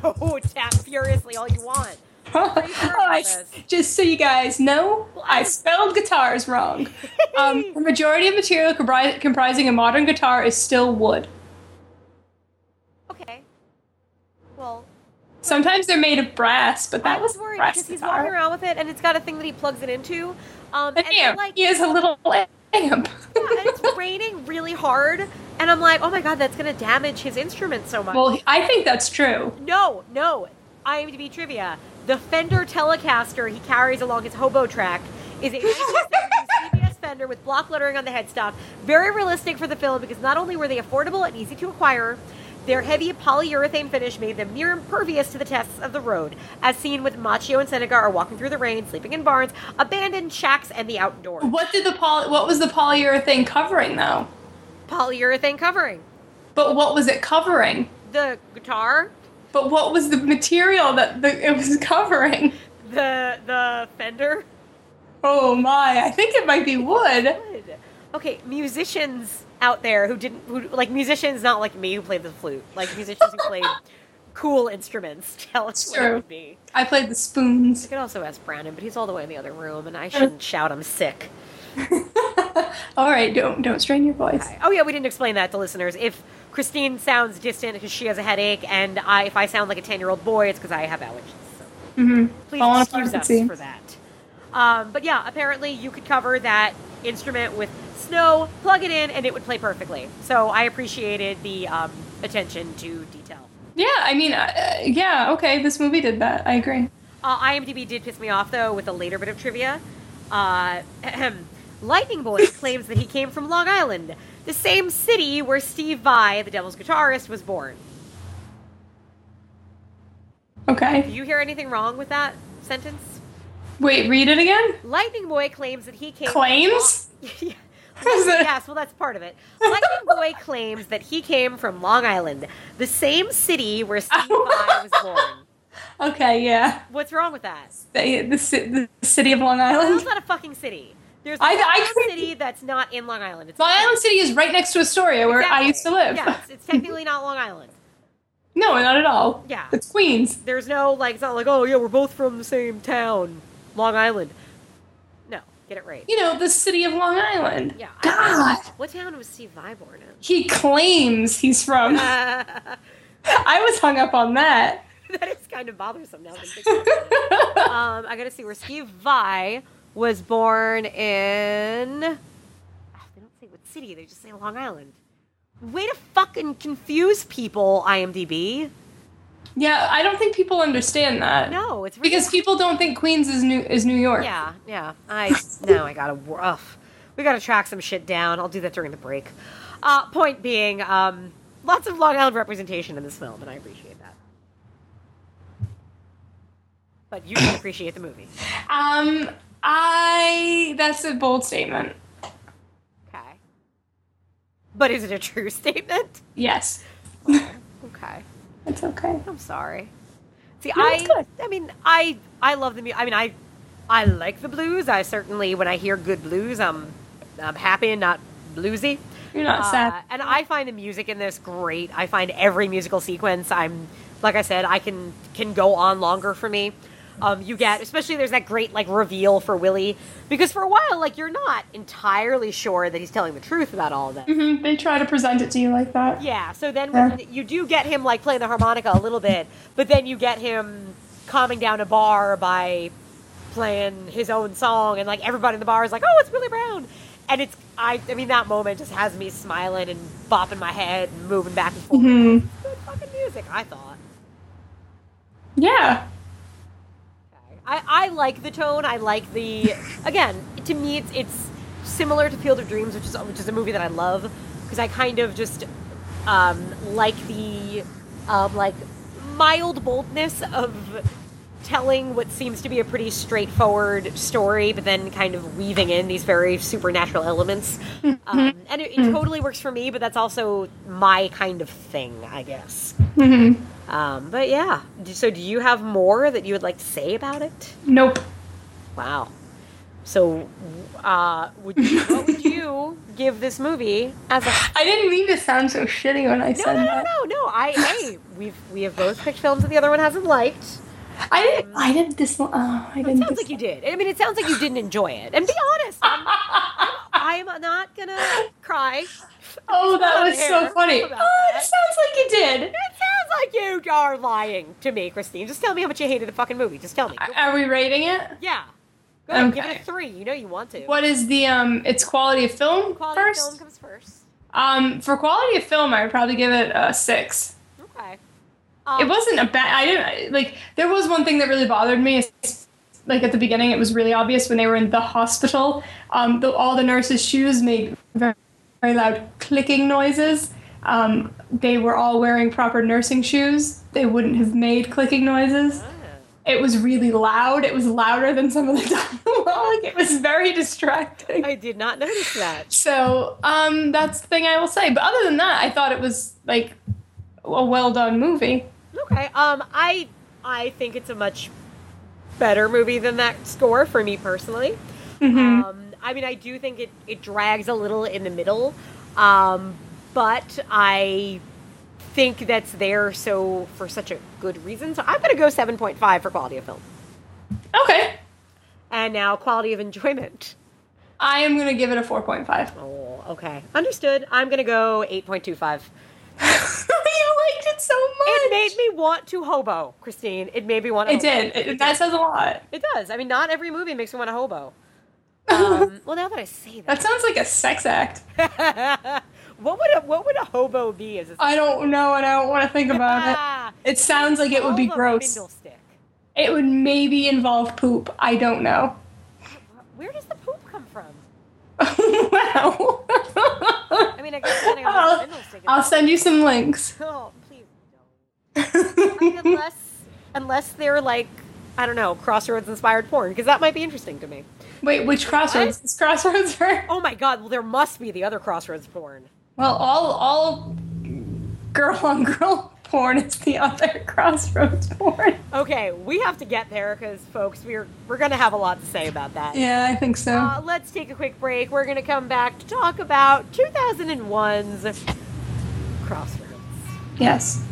Oh, tap furiously all you want. Oh, I- just so you guys know, I spelled guitars wrong. <laughs> Um, the majority of material compri- comprising a modern guitar is still wood. Okay. Well, Sometimes they're made of brass, but that I was worried because he's guitar. walking around with it, and it's got a thing that he plugs it into. Um, and amp. like, he has a little <laughs> amp. and it's raining really hard, and I'm like, oh my god, that's gonna damage his instrument so much. well, I think that's true. No, no. IMDb trivia. The Fender Telecaster he carries along his hobo track is a 1970s CBS Fender with block lettering on the headstock. Very realistic for the film because not only were they affordable and easy to acquire, their heavy polyurethane finish made them near impervious to the tests of the road, as seen with Macchio and Seneca are walking through the rain, sleeping in barns, abandoned shacks, and the outdoors. What did the poly- What was the polyurethane covering though? Polyurethane covering. But what was it covering? The guitar, But what was the material that the, it was covering? the the Fender. Oh my! I think it might be wood. Okay, musicians out there who didn't, who like musicians, not like me who played the flute, like musicians who played <laughs> cool instruments. <laughs> Tell us It's what it would be. I played the spoons. I could also ask Brandon, but he's all the way in the other room, and I shouldn't shout. I'm sick. <laughs> All right, don't don't strain your voice. Oh yeah, we didn't explain that to listeners. If Christine sounds distant because she has a headache, and I, if I sound like a ten year old boy, it's because I have allergies. So Mm-hmm. please excuse us for that. Um, but yeah, apparently you could cover that instrument with snow, plug it in, and it would play perfectly. So I appreciated the um, attention to detail. Yeah, I mean, uh, yeah, okay, this movie did that. I agree. Uh, IMDb did piss me off though with a later bit of trivia. Uh, <clears throat> Lightning Boy claims that he came from Long Island, the same city where Steve Vai, the Devil's guitarist, was born. Okay. Do you hear anything wrong with that sentence? Wait, read it again. Lightning Boy claims that he came. Claims? <laughs> Yeah. Is <laughs> it- yes, well, that's part of it. Lightning Boy claims that he came from Long Island, the same city where Steve oh. Vai was born. <laughs> Okay, yeah. What's wrong with that? The, the, the city of Long Long Island. Island's not a fucking city. There's I- I, I a couldn't- city that's not in Long Island. It's Long Island City is right next to Astoria, where I used to live. Yeah, it's, it's technically not Long Island. <laughs> no, not at all. Yeah. It's Queens. There's no like. It's not like oh yeah, we're both from the same town, Long Island. No, get it right. You know, the city of Long Island. Yeah. God. what town was Steve Vai born in? He claims he's from. <laughs> I was hung up on that. <laughs> that. is kind of bothersome now. I'm thinking about it. um, I gotta see where Steve Vai was born in. Ah, They don't say what city. They just say Long Island. Way to fucking confuse people, IMDb. Yeah, I don't think people understand that. No, it's really Because people don't think Queens is New is New York. Yeah, yeah. I no, I gotta rough. We gotta track some shit down. I'll do that during the break. Uh, point being, um, lots of Long Island representation in this film, and I appreciate that. But you can appreciate the movie. Um, I that's a bold statement. Okay. But is it a true <laughs> statement? Yes, Okay. it's okay. I'm sorry. See, No, I good. I mean, I I love the music. I mean, I I like the blues. I certainly when I hear good blues, I'm I'm happy and not bluesy. You're not Uh, sad. and I find the music in this great. I find every musical sequence. I'm like I said, I can can go on longer for me. Um, you get especially there's that great like reveal for Willie because for a while like you're not entirely sure that he's telling the truth about all of this. Mhm, They try to present it to you like that. Yeah, so then Yeah. when you do get him like playing the harmonica a little bit, but then you get him calming down a bar by playing his own song, and like everybody in the bar is like, "Oh, it's Willie Brown," and it's I I mean that moment just has me smiling and bopping my head and moving back and forth. Mhm. Good fucking music, I thought. Yeah. I, I like the tone. I like the again. To me, it's it's similar to Field of Dreams, which is which is a movie that I love because I kind of just um, like the um, like mild boldness of telling what seems to be a pretty straightforward story, but then kind of weaving in these very supernatural elements. Um, and it, it totally works for me, but that's also my kind of thing, I guess. hmm Um, but yeah, so do you have more that you would like to say about it? Nope. Wow. So, uh, would you, <laughs> what would you give this movie as a? I didn't mean to sound so shitty when I No, said no, no, that. no, no. I hey, we've we have both picked films that the other one hasn't liked. I didn't. I didn't dis. Oh, I didn't. sounds like you did. I mean, it sounds like you didn't enjoy it. And be honest, I'm, I'm, I'm not gonna cry. <laughs> Oh, that was so funny. Oh, it sounds like you did. It sounds like you are lying to me, Christine. Just tell me how much you hated the fucking movie. Just tell me. Are we rating it? yeah. Go ahead, give it Okay. a three. You know you want to. What is the um? Its quality of film Quality first. film comes first. Um, for quality of film, I would probably give it a six. Okay. It Um, wasn't a bad. I didn't like. There was one thing that really bothered me. Like at the beginning, it was really obvious when they were in the hospital. Um, the, all the nurses' shoes made very, very loud clicking noises. Um, they were all wearing proper nursing shoes. They wouldn't have made clicking noises. It was really loud. It was louder than some of the <laughs> dialogue. It was very distracting. I did not notice that. So, um, that's the thing I will say. But other than that, I thought it was like a well done movie. Okay. Um, I I think it's a much better movie than that score for me personally. Um, I mean, I do think it it drags a little in the middle, um, but I think that's there so for such a good reason. So I'm going to go seven point five for quality of film, Okay. and now quality of enjoyment. I am gonna give it a four point five. Oh, okay, understood. I'm going to go eight point two five. <laughs> you liked it so much. It made me want to hobo, Christine. It made me want. To It did. It, that says a lot. It does. I mean, not every movie makes me want to hobo. <laughs> Um, well, now that I say That that sounds like a sex act. <laughs> what would a what would a hobo be? As a I don't know, and I don't want to think about Ah, it. It sounds like it would be gross. It would maybe involve poop. I don't know. Where does the poop come from? <laughs> wow. I mean, I guess depending on I'll. I'll send you some links. Oh, please don't. Unless unless they're like I don't know, Crossroads inspired porn, because that might be interesting to me. Wait, which crossroads? Is crossroads for? Oh my god, well there must be the other Crossroads porn. Well, all all girl on girl porn is the other <laughs> crossroads porn. Okay, we have to get there because folks, we're we're gonna have a lot to say about that. Yeah, I think so. Uh, let's take a quick break. We're going to come back to talk about 2001's Crossroads. yes.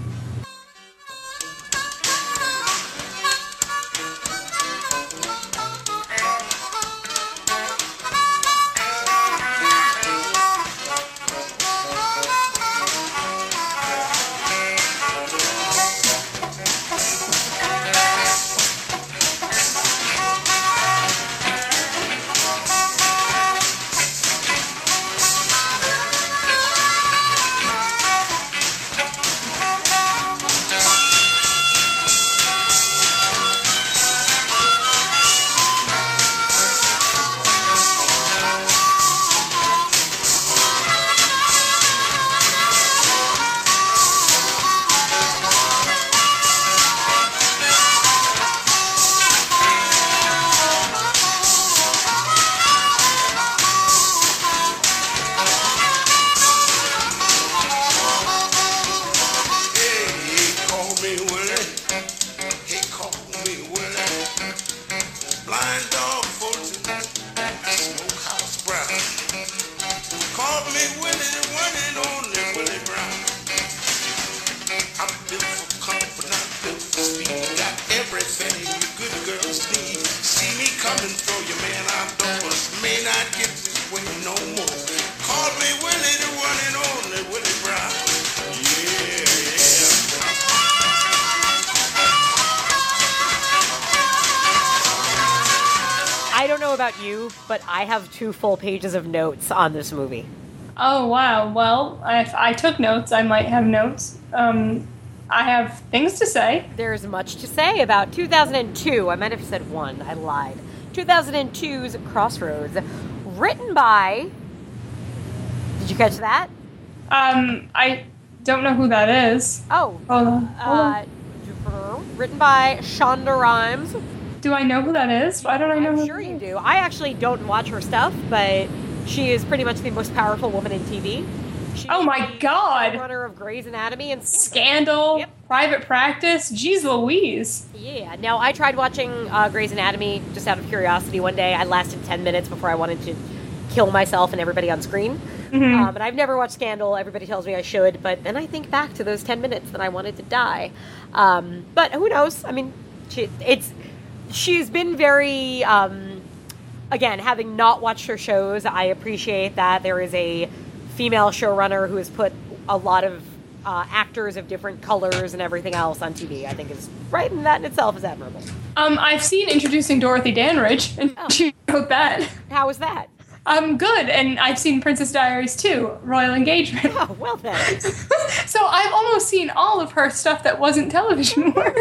Two full pages of notes on this movie. Oh wow. Well, if I took notes, I might have notes. Um, I have things to say. There's much to say about 2002. I might have said one. I lied. 2002's Crossroads, written by. Did you catch that? Um, I don't know who that is. Oh, Hold on. Hold on. uh, written by Shonda Rhimes. Do I know who that is? Why don't I know? I'm who sure you do. I actually don't watch her stuff, but she is pretty much the most powerful woman in TV. She's Oh my God. Runner of Grey's Anatomy and Scandal. Scandal, Yep. Private Practice. Jeez Louise. Yeah. Now I tried watching uh, Grey's Anatomy just out of curiosity one day. I lasted ten minutes before I wanted to kill myself and everybody on screen. Mm-hmm. Um, and I've never watched Scandal. Everybody tells me I should, but then I think back to those ten minutes that I wanted to die. Um, but who knows? I mean, she, it's she's been very. Um, again, having not watched her shows, I appreciate that there is a female showrunner who has put a lot of uh, actors of different colors and everything else on TV. I think is right, and that in itself is admirable. Um, I've seen Introducing Dorothy Dandridge, and Oh. she wrote that. How is that? Um, good, and I've seen Princess Diaries too, Royal Engagement. Oh, well then. <laughs> so I've almost seen all of her stuff that wasn't television work.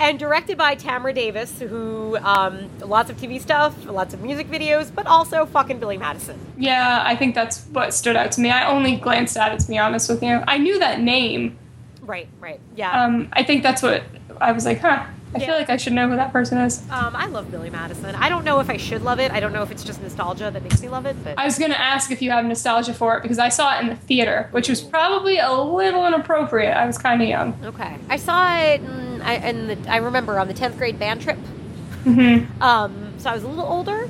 And, directed by Tamra Davis, who um, lots of TV stuff, lots of music videos, but also fucking Billy Madison. Yeah, I think that's what stood out to me. I only glanced at it, to be honest with you. I knew that name. Right, right, yeah. Um, I think that's what I was like, huh. I Yeah. feel like I should know who that person is. Um, I love Billy Madison. I don't know if I should love it. I don't know if it's just nostalgia that makes me love it, but I was going to ask if you have nostalgia for it because I saw it in the theater, which was probably a little inappropriate. I was kind of young. okay. I saw it. In, I in the, I remember on the tenth grade band trip. Mm-hmm. Um, so I was a little older,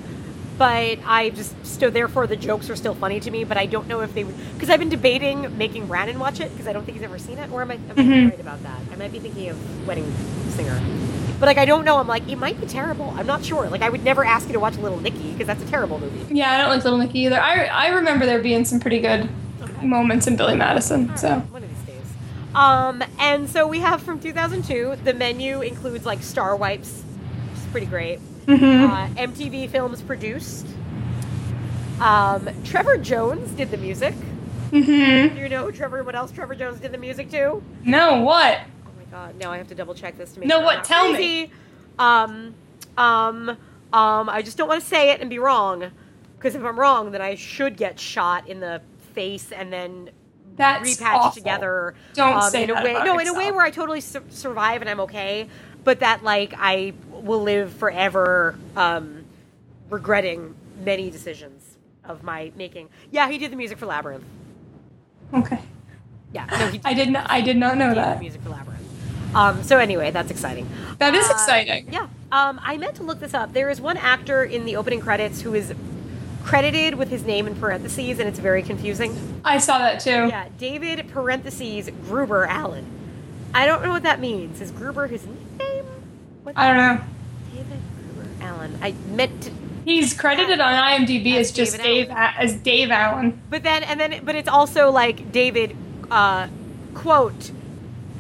but I just so therefore the jokes are still funny to me. But I don't know if they would because I've been debating making Brandon watch it because I don't think he's ever seen it. Or am I, am I Mhm. right about that? I might be thinking of Wedding Singer. But like I don't know. I'm like it might be terrible. I'm not sure. Like I would never ask you to watch Little Nicky because that's a terrible movie. Yeah, I don't like Little Nicky either. I, I remember there being some pretty good moments in Billy Madison. So One of these days. Um, and so we have from 2002. The menu includes like Star Wipes, which is pretty great. Mhm. Uh, MTV Films produced. Um, Trevor Jones did the music. Mhm. Do you know Trevor? What else Trevor Jones did the music to? no, what? God! Now I have to double check this to make No, sure what? Tell me. Um, um, um. I just don't want to say it and be wrong, because if I'm wrong, then I should get shot in the face and then That's repatched awful. together. Don't um, say in a that way. about no, in a way where I totally su- survive and I'm okay, but that like I will live forever um, regretting many decisions of my making. Yeah, he did the music for Labyrinth. Okay. Yeah, no, he I did not. I did not know he did the that. music for Labyrinth. Um, so anyway, that's exciting. That is Uh, exciting. Yeah. Um, I meant to look this up. There is one actor in the opening credits who is credited with his name in parentheses, and it's very confusing. I saw that too. Yeah, David parentheses Gruber Allen. I don't know what that means. Is Gruber his name? What I don't know. David Gruber Allen. I meant to, He's credited on IMDb As as just David Dave as Dave Allen. but then and then but it's also like David uh, quote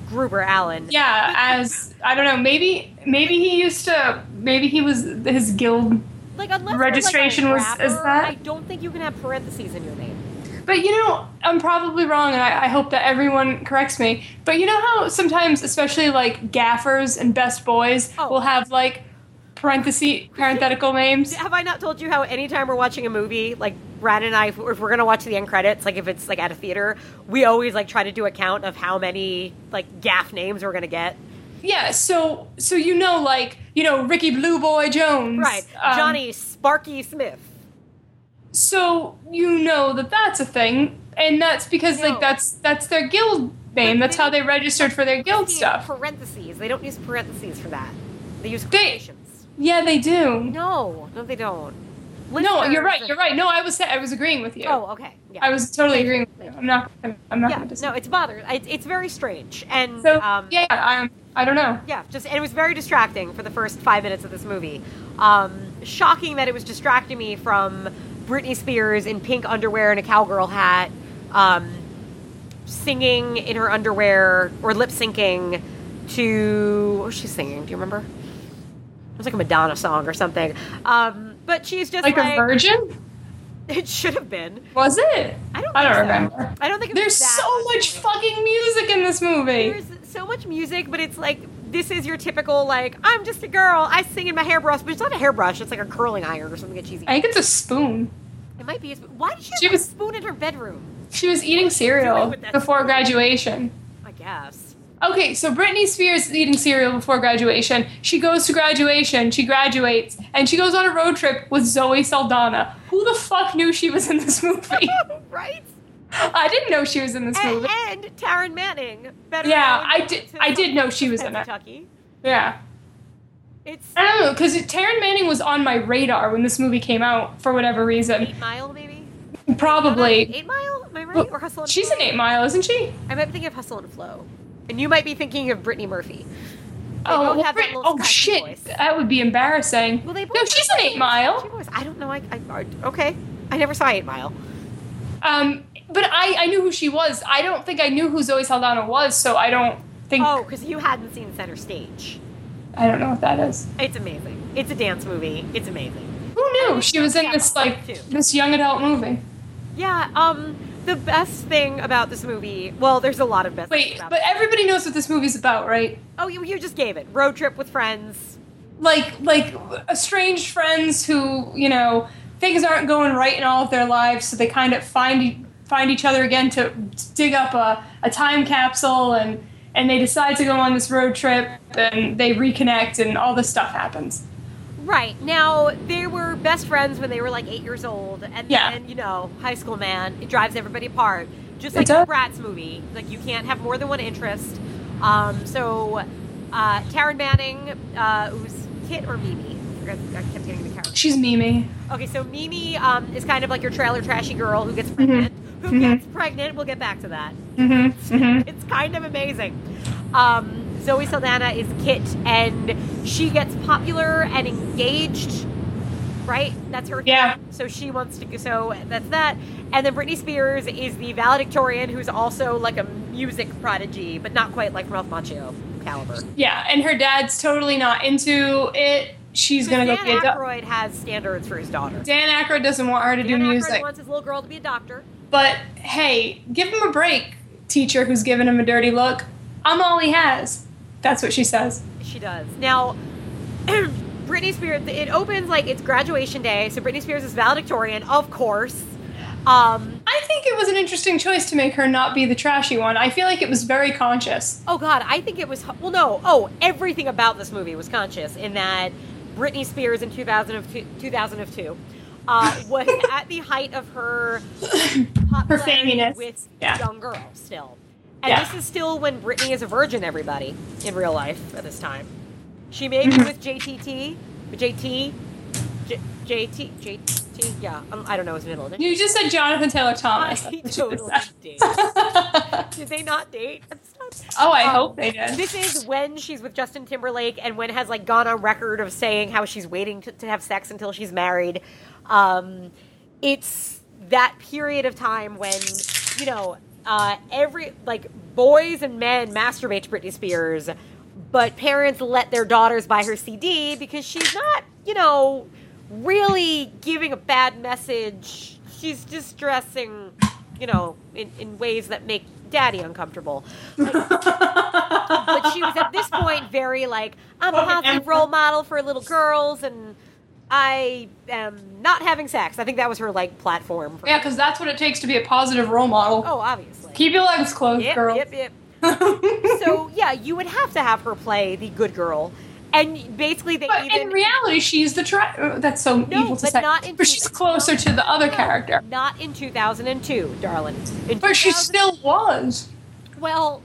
Gruber Allen. Yeah, as I don't know, maybe maybe he used to maybe he was his guild Like Registration like a was- rapper, is that- I don't think you can have parentheses in your name. But you know, I'm probably wrong, and I, I hope that everyone corrects me. But you know how sometimes, especially like gaffers and best boys, Oh. will have like parenthesis parenthetical names. Have I not told you how anytime we're watching a movie, like Brad and I, if we're, if we're gonna watch the end credits, like if it's like at a theater, we always like try to do a count of how many like gaff names we're gonna get. Yeah, so so you know, like you know, Ricky Blue Boy Jones, Right, um, Johnny Sparky Smith. So you know that that's a thing, and that's because No. like that's that's their guild name. That's how they registered for their guild stuff. Parentheses. They don't use parentheses for that. They use quotations. Yeah, they do. No, no, they don't. No, you're right. You're right. No, I was I was agreeing with you. Oh, okay. Yeah. I was totally agreeing with you. I'm not. I'm not. Yeah. gonna No, it's bothered. It's, it's very strange, and So um, yeah, I'm. I don't know. Yeah, just and it was very distracting for the first five minutes of this movie. Um, shocking that it was distracting me from Britney Spears in pink underwear and a cowgirl hat, um, singing in her underwear or lip syncing to what was she singing? Do you remember? Was like a Madonna song or something. Um, but she's just Like, like, a virgin? It should have been. Was it? I don't. I don't so. remember. I don't think it was There's so much fucking music in this movie. There's so much music, but it's like this is your typical like I'm just a girl. I sing in my hairbrush, but it's not a hairbrush. It's like a curling iron or something cheesy. I think it's a spoon. it might be. A spoon. Why did she have She a was- spoon in her bedroom? She was eating cereal before spoon? graduation. I guess. Okay, so Britney Spears is eating cereal before graduation. She goes to graduation, she graduates, and she goes on a road trip with Zoe Saldana. Who the fuck knew she was in this movie? <laughs> right? I didn't know she was in this And, movie. and Taryn Manning. Better Yeah, I did- I did know she was in it. Kentucky. Yeah. It's I don't know, because Taryn Manning was on my radar when this movie came out for whatever reason. Eight Mile, maybe. Probably. Eight Mile. Am I right? Well, or Hustle and She's Flow? an eight mile, isn't she? I might be thinking of Hustle and Flow, and you might be thinking of Brittany Murphy. They oh, well, Brit- oh shit. voice. That would be embarrassing. Well, they both no, she's an eight mile. voice. I don't know. I, I I- okay. I never saw Eight Mile. Um, but I, I knew who she was. I don't think I knew who Zoe Saldana was, so I don't think Oh, because you hadn't seen Center Stage. I don't know what that is. It's amazing. It's a dance movie. It's amazing. Who knew she was in this like too. this young adult movie? Yeah. Um. The best thing about this movie, well, there's a lot of best. things Wait, but everybody knows what this movie's about, right? Oh, you, you just gave it. Road trip with friends. Like like estranged friends who you know things aren't going right in all of their lives, so they kind of find find each other again to dig up a, a time capsule and and they decide to go on this road trip and they reconnect and all this stuff happens. Right. Now, they were best friends when they were like eight years old. And Yeah. then, you know, high school man, it drives everybody apart. Just like the does. Bratz movie. Like, you can't have more than one interest. Um, so, uh, Taryn Manning, uh, who's Kit or Mimi? I I kept getting the character. She's Mimi. Okay, so Mimi um, is kind of like your trailer trashy girl who gets pregnant. Who Mhm. gets pregnant? We'll get back to that. Mm-hmm. mm-hmm. It's kind of amazing. Um, Zoe Saldana is Kit, and she gets popular and engaged. Right, that's her. Yeah. thing. So she wants to. So that's that. And then Britney Spears is the valedictorian, who's also like a music prodigy, but not quite like Ralph Macchio caliber. Yeah, and her dad's totally not into it. She's So gonna Dan go be a doctor. Aykroyd has standards for his daughter. Dan Aykroyd doesn't want her to Dan do Aykroyd music. wants his little girl to be a doctor. But hey, give him a break, teacher who's giving him a dirty look. I'm all he has. That's what she says. She does. Now, <clears throat> Britney Spears, it opens like it's graduation day, so Britney Spears is valedictorian, of course. Um, I think it was an interesting choice to make her not be the trashy one. I feel like it was very conscious. oh God, I think it was, well, no, oh, everything about this movie was conscious in that Britney Spears in 2002, 2002 uh, <laughs> was at the height of her popularity faminess. with Yeah. young girls still. And Yeah. this is still when Britney is a virgin, everybody, in real life at this time. She may be Mm-hmm. with JTT, with JT, J, JT, JT, yeah, um, I don't know his middle name. You just said Jonathan Taylor Thomas. I <laughs> That's what you totally did. <laughs> Did they not date at this time? oh, I Um, hope they did. This is when she's with Justin Timberlake and when has like gone on record of saying how she's waiting to, to have sex until she's married. Um, it's that period of time when, you know, uh, every like boys and men masturbate to Britney Spears, but parents let their daughters buy her CD because she's not, you know, really giving a bad message. She's just dressing, you know, in, in ways that make daddy uncomfortable. Like, <laughs> but she was at this point very like I'm a positive role model for little girls and I am not having sex. I think that was her like platform. For, yeah, because that's what it takes to be a positive role model. Oh, obviously. Keep your legs closed, yep, girl. yep, yep. So yeah, you would have to have her play the good girl, and basically they But even in reality, she's the tra- uh, That's so No, evil to but say. not in but she's closer to the other No, character. Not in 2002, darling. In But she still was. well.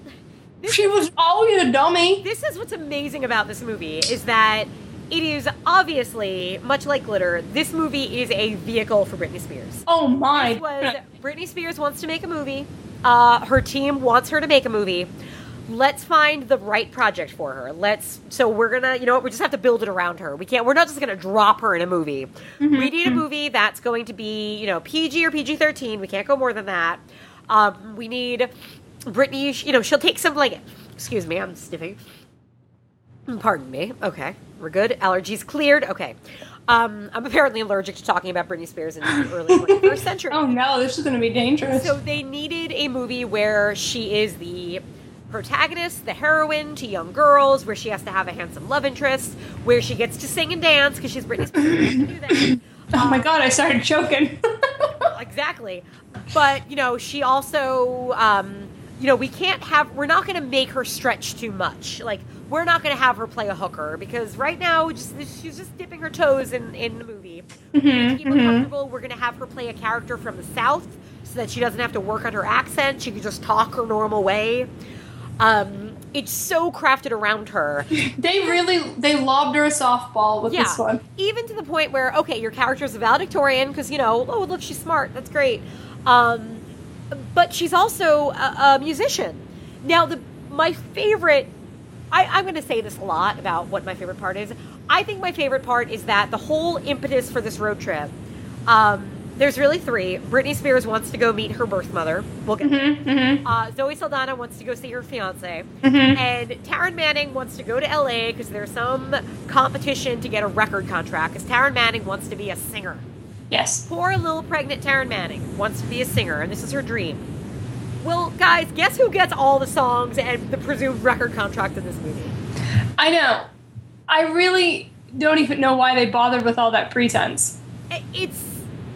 She was always a dummy. this is what's amazing about this movie is that it is obviously much like glitter this movie is a vehicle for britney spears. Oh my. this was britney spears wants to make a movie. Uh, her team wants her to make a movie. Let's find the right project for her. Let's so we're gonna you know what we just have to build it around her. We can't we're not just gonna drop her in a movie. We need a movie that's going to be you know pg or pg-13 we can't go more than that. Um, we need Britney, you know, she'll take some like, excuse me, I'm sniffing. Pardon me. Okay, we're good. Allergies cleared. Okay. Um, I'm apparently allergic to talking about Britney Spears in the early <laughs> 21st century. Oh no, this is going to be dangerous. So they needed a movie where she is the protagonist, the heroine to young girls, where she has to have a handsome love interest, where she gets to sing and dance because she's Britney Spears. She has do that. <coughs> oh my god, I started choking. <laughs> exactly. But you know, she also, um, you know, we can't have. We're not going to make her stretch too much. Like we're not going to have her play a hooker because right now, just she's just dipping her toes in in the movie. To keep her comfortable, we're going to have her play a character from the South so that she doesn't have to work on her accent. She can just talk her normal way. Um, it's so crafted around her. <laughs> They really they lobbed her a softball with Yeah. this one. Even to the point where, okay, your character's a valedictorian because, you know, oh, look, she's smart. That's great. Um, but she's also a, a musician. Now, the my favorite, I, I'm going to say this a lot about what my favorite part is. I think my favorite part is that the whole impetus for this road trip, um, there's really three. Britney Spears wants to go meet her birth mother. We'll get Mm-hmm, uh, Zoe Saldana wants to go see her fiance, and Taryn Manning wants to go to LA because there's some competition to get a record contract. Because Taryn Manning wants to be a singer. Yes. Poor little pregnant Taryn Manning wants to be a singer, and this is her dream. Well, guys, guess who gets all the songs and the presumed record contract in this movie? I know. I really don't even know why they bothered with all that pretense. It's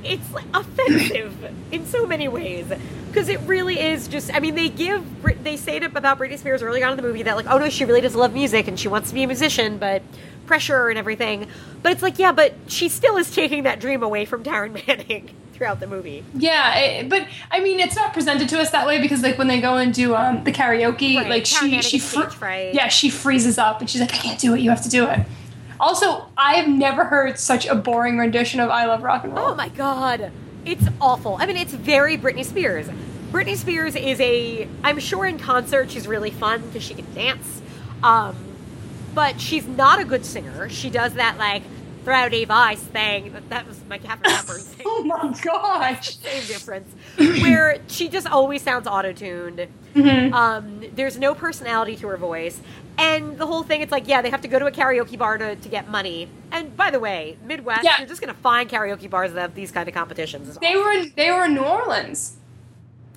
it's offensive <clears throat> in so many ways because it really is just. I mean, they give they say it about Britney Spears early on in the movie that like, oh no, she really does love music and she wants to be a musician, but pressure and everything. But it's like, yeah, but she still is taking that dream away from Taryn <laughs> Manning throughout the movie. Yeah, it, but I mean, it's not presented to us that way because, like, when they go and do um, the karaoke, Right, like she she fr- fright. yeah she freezes up and she's like, I can't do it. You have to do it. Also, I have never heard such a boring rendition of "I Love Rock and Roll." Oh my god. It's awful. I mean, it's very Britney Spears. Britney Spears is a I'm sure in concert she's really fun because she can dance. Um but she's not a good singer. She does that like throaty voice thing. That, that was my Katharine Hepburn <laughs> thing. Oh my gosh! Same difference. Where she just always sounds auto-tuned. Mm-hmm. Um, there's no personality to her voice. And the whole thing, it's like, yeah, they have to go to a karaoke bar to, to get money. And by the way, Midwest, Yeah. you're just going to find karaoke bars that have these kind of competitions. They were in, they were in New Orleans.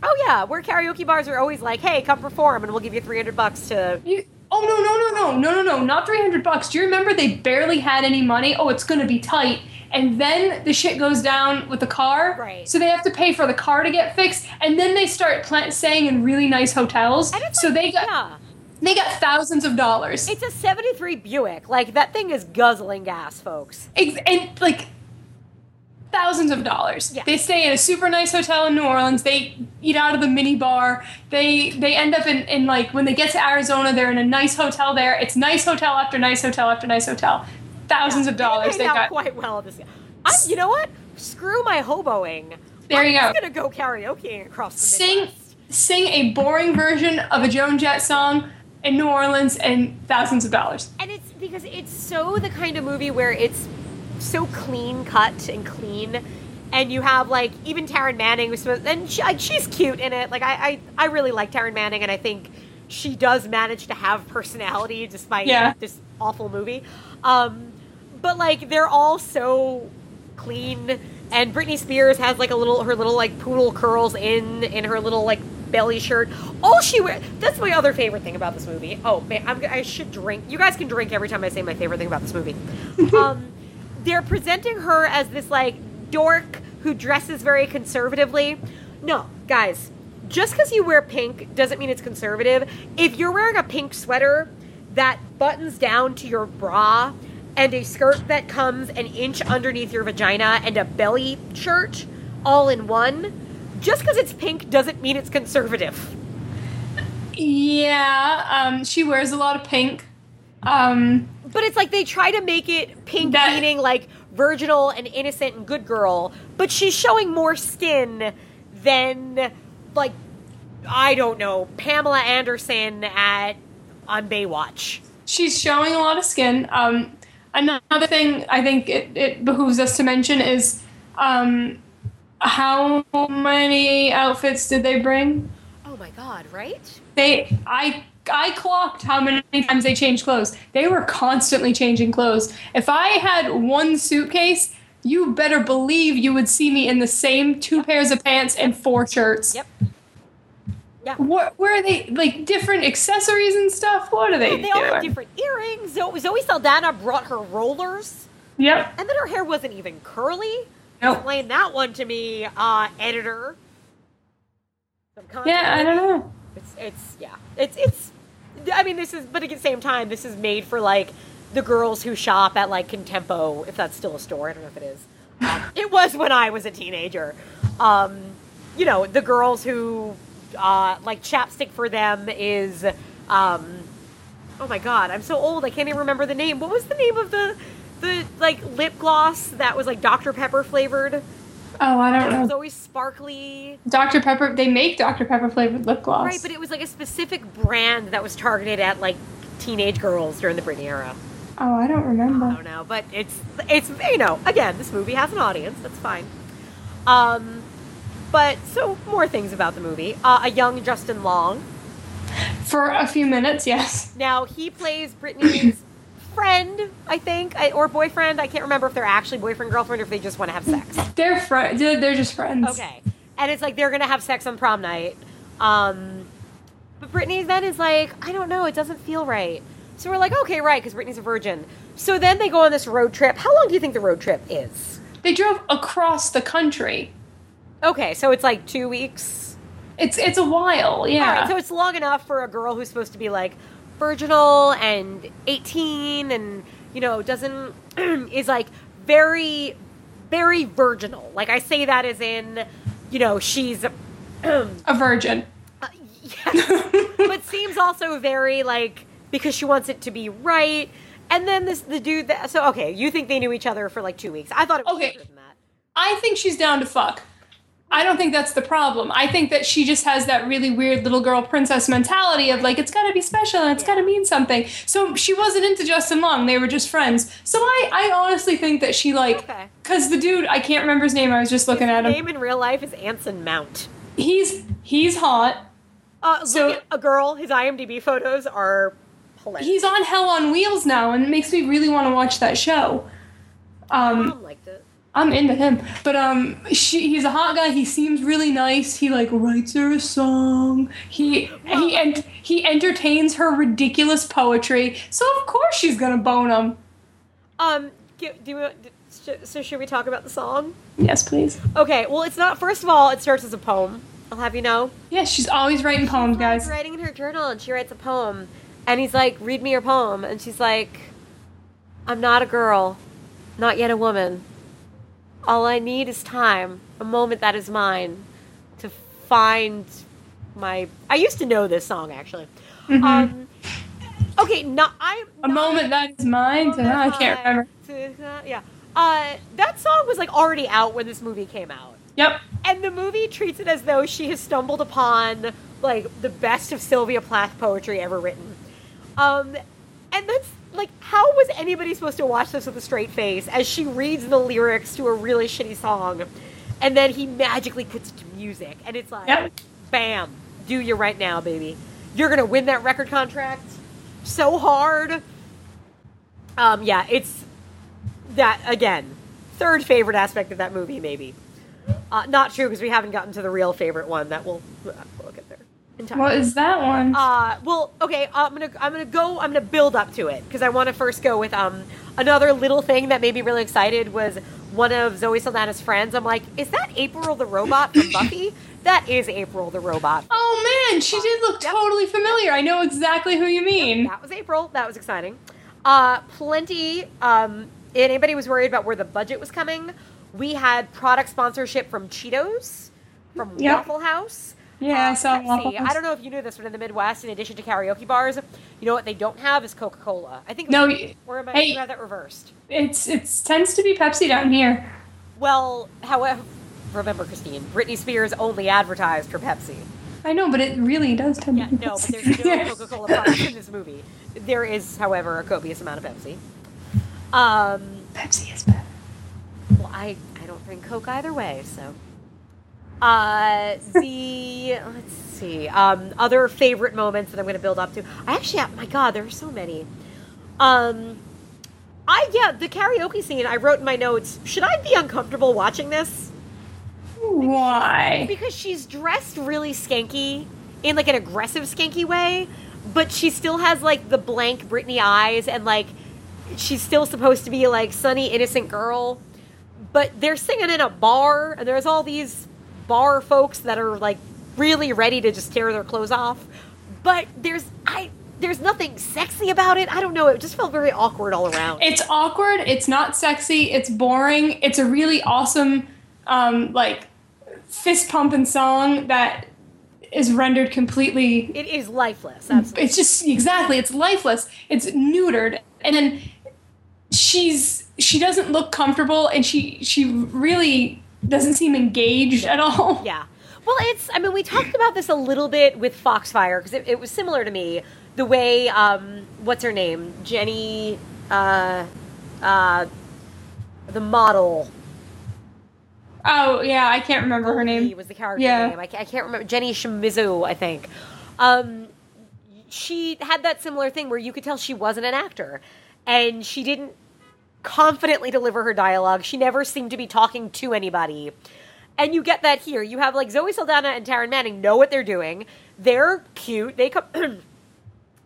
Oh yeah, where karaoke bars are always like, "Hey, come perform, and we'll give you three hundred bucks to." You, oh no no no no no no no! Not three hundred bucks. Do you remember they barely had any money? Oh, it's gonna be tight. And then the shit goes down with the car. Right. So they have to pay for the car to get fixed, and then they start pla- staying in really nice hotels. So like, they got yeah, they got thousands of dollars. it's a '73 Buick. Like that thing is guzzling gas, folks. And like thousands of dollars. Yeah. They stay in a super nice hotel in New Orleans. They eat out of the mini bar. They they end up in, in like when they get to Arizona, they're in a nice hotel there. It's nice hotel after nice hotel after nice hotel. Thousands of dollars They they got. quite well this. I, you know what? Screw my hoboing. There you go. I'm go. gonna go karaoke across the Sing Midwest. sing a boring version of a Joan Jett song in New Orleans and thousands of dollars. And it's because it's so the kind of movie where it's so clean cut and clean. And you have like even Taryn Manning, who's supposed, and she, like, she's cute in it. Like I, I, I really like Taryn Manning, and I think she does manage to have personality despite Yeah. this awful movie. Um, but like they're all so clean, and Britney Spears has like a little her little like poodle curls in in her little like belly shirt. All she wears. That's my other favorite thing about this movie. Oh man, I'm, I should drink. You guys can drink every time I say my favorite thing about this movie. <laughs> um, they're presenting her as this like dork who dresses very conservatively. No, guys, just because you wear pink doesn't mean it's conservative. If you're wearing a pink sweater that buttons down to your bra and a skirt that comes an inch underneath your vagina and a belly shirt all in one, just because it's pink doesn't mean it's conservative. Yeah, um, she wears a lot of pink. Um, But it's like they try to make it pink, That- meaning like virginal and innocent and good girl, but she's showing more skin than like I don't know Pamela Anderson at on Baywatch. she's showing a lot of skin. Um, another thing I think it, it behooves us to mention is um, how many outfits did they bring? Oh my god, right? They I I clocked how many times they changed clothes. They were constantly changing clothes. If I had one suitcase, you better believe you would see me in the same two pairs of pants and four shirts. Yep. Yeah. What where are they like different accessories and stuff? What are they, They all doing? have different earrings. Zoe, Zoe Saldana brought her rollers, Yep. and then her hair wasn't even curly. Nope. Explain that one to me, uh, editor. Some Yeah, I don't know. It's it's yeah. It's it's. I mean, this is but at the same time, this is made for like the girls who shop at like Contempo, if that's still a store. I don't know if it is. Um, <laughs> it was when I was a teenager. Um, you know, the girls who uh, like chapstick for them is um, oh my god, I'm so old I can't even remember the name. What was the name of the the like lip gloss that was like Dr Pepper flavored? Oh, I don't know. It was always sparkly. Dr. Pepper. They make Dr. Pepper flavored lip gloss. Right, but it was like a specific brand that was targeted at like teenage girls during the Britney era. oh, I don't remember. I don't know, but it's it's you know again this movie has an audience. That's fine. Um, but so more things about the movie. Uh, a young Justin Long. For a few minutes, yes. Now he plays Britney's <clears throat> friend, I think, I- or boyfriend. I can't remember if they're actually boyfriend girlfriend or if they just want to have sex. They're friends. They're, just friends. Okay, and it's like they're gonna have sex on prom night. Um, but Britney then is like, I don't know, it doesn't feel right. So we're like, okay, right, because Britney's a virgin. So then they go on this road trip. How long do you think the road trip is? They drove across the country. Okay, so it's like two weeks. It's it's a while, yeah. Right, so it's long enough for a girl who's supposed to be like virginal and 18 and, you know, doesn't, <clears throat> is like very, very virginal. Like I say that as in, you know, she's, a <clears throat> virgin. Uh, yes, <laughs> but seems also very like, because she wants it to be right. And then this, the dude that, so okay, you think they knew each other for like two weeks. I thought it was Okay. than that. I think she's down to fuck. I don't think that's the problem. I think that she just has that really weird little girl princess mentality of like it's got to be special and it's got to mean something. So she wasn't into Justin Long; they were just friends. So I, I honestly think that she like, Okay. because the dude I can't remember his name. I was just looking His at him. name in real life is Anson Mount. He's he's hot. Uh, So- a girl. His IMDb photos are hilarious. He's on Hell on Wheels now, and it makes me really want to watch that show. Um, Mom liked it. I'm into him, but um, she, he's a hot guy. He seems really nice. He like writes her a song. He he and he entertains her ridiculous poetry. So of course she's gonna bone him. Um, do, do sh- so should we talk about the song? Yes, please. Okay, well, it's not. First of all, it starts as a poem. I'll have you know. Yes, she's always writing poems, She's guys. writing in her journal, and she writes a poem, and he's like, "Read me your poem," and she's like, "I'm not a girl, not yet a woman. All I need is time, a moment that is mine, to find my." I used to know this song actually. Um, okay, not I. A moment that is mine. To, I can't remember. Yeah. Uh, that song was like already out when this movie came out. Yep. And the movie treats it as though she has stumbled upon like the best of Sylvia Plath poetry ever written. Um, and that's like, how was anybody supposed to watch this with a straight face as she reads the lyrics to a really shitty song, and then he magically puts it to music, and it's like, Yep. bam, do you right now, baby? You're gonna win that record contract so hard. Um, yeah, it's that again. Third favorite aspect of that movie, maybe. Uh, not true because we haven't gotten to the real favorite one. That we'll we'll get there in time. What is that one? Uh, well, okay. I'm gonna I'm gonna go. I'm gonna build up to it because I want to first go with um another little thing that made me really excited was one of Zoe Saldana's friends. I'm like, is that April the robot from <coughs> Buffy? that is April the robot. oh man, she did look totally familiar. I know exactly who you mean. That was April. That was exciting. Uh, plenty. Um, anybody was worried about where the budget was coming. We had product sponsorship from Cheetos, from Yep. Waffle House. Yeah, I uh, saw Pepsi. Waffle I don't know if you knew this, but in the Midwest, in addition to karaoke bars, you know what they don't have is Coca Cola. I think. No, Or am I hey. have that reversed? It's it's tends to be Pepsi down here. Well, however, remember Christine, Britney Spears only advertised for Pepsi. I know, but it really does tend Yeah, to be no, but Pepsi. there's no Coca Cola products in this movie. There is, however, a copious amount of Pepsi. Um. Pepsi is better. Well, I, I don't drink Coke either way, so. Uh, the let's see. Um, other favorite moments that I'm going to build up to. I actually, have, my God, there are so many. Um, I yeah, the karaoke scene. I wrote in my notes. Should I be uncomfortable watching this? Why? Because she's dressed really skanky in like an aggressive skanky way, but she still has like the blank Britney eyes and like she's still supposed to be like sunny innocent girl. But they're singing in a bar and there's all these bar folks that are like really ready to just tear their clothes off. But there's I there's nothing sexy about it. I don't know. It just felt very awkward all around. It's awkward. It's not sexy. It's boring. It's a really awesome, um, like fist pumping song that is rendered completely It is lifeless. Absolutely. it's just exactly it's lifeless it's neutered and then she's she doesn't look comfortable and she she really doesn't seem engaged at all Yeah. Well, it's, I mean, we talked about this a little bit with Foxfire because it, it was similar to me. The way, um, what's her name? Jenny, uh, uh, the model. oh yeah i can't remember her name Jenny was the character Yeah. name. I, I can't remember. Jenny Shimizu, I think. Um, she had that similar thing where you could tell she wasn't an actor. And she didn't confidently deliver her dialogue. She never seemed to be talking to anybody. And you get that here. You have like Zoe Saldana and Taryn Manning know what they're doing. They're cute. They come <clears throat>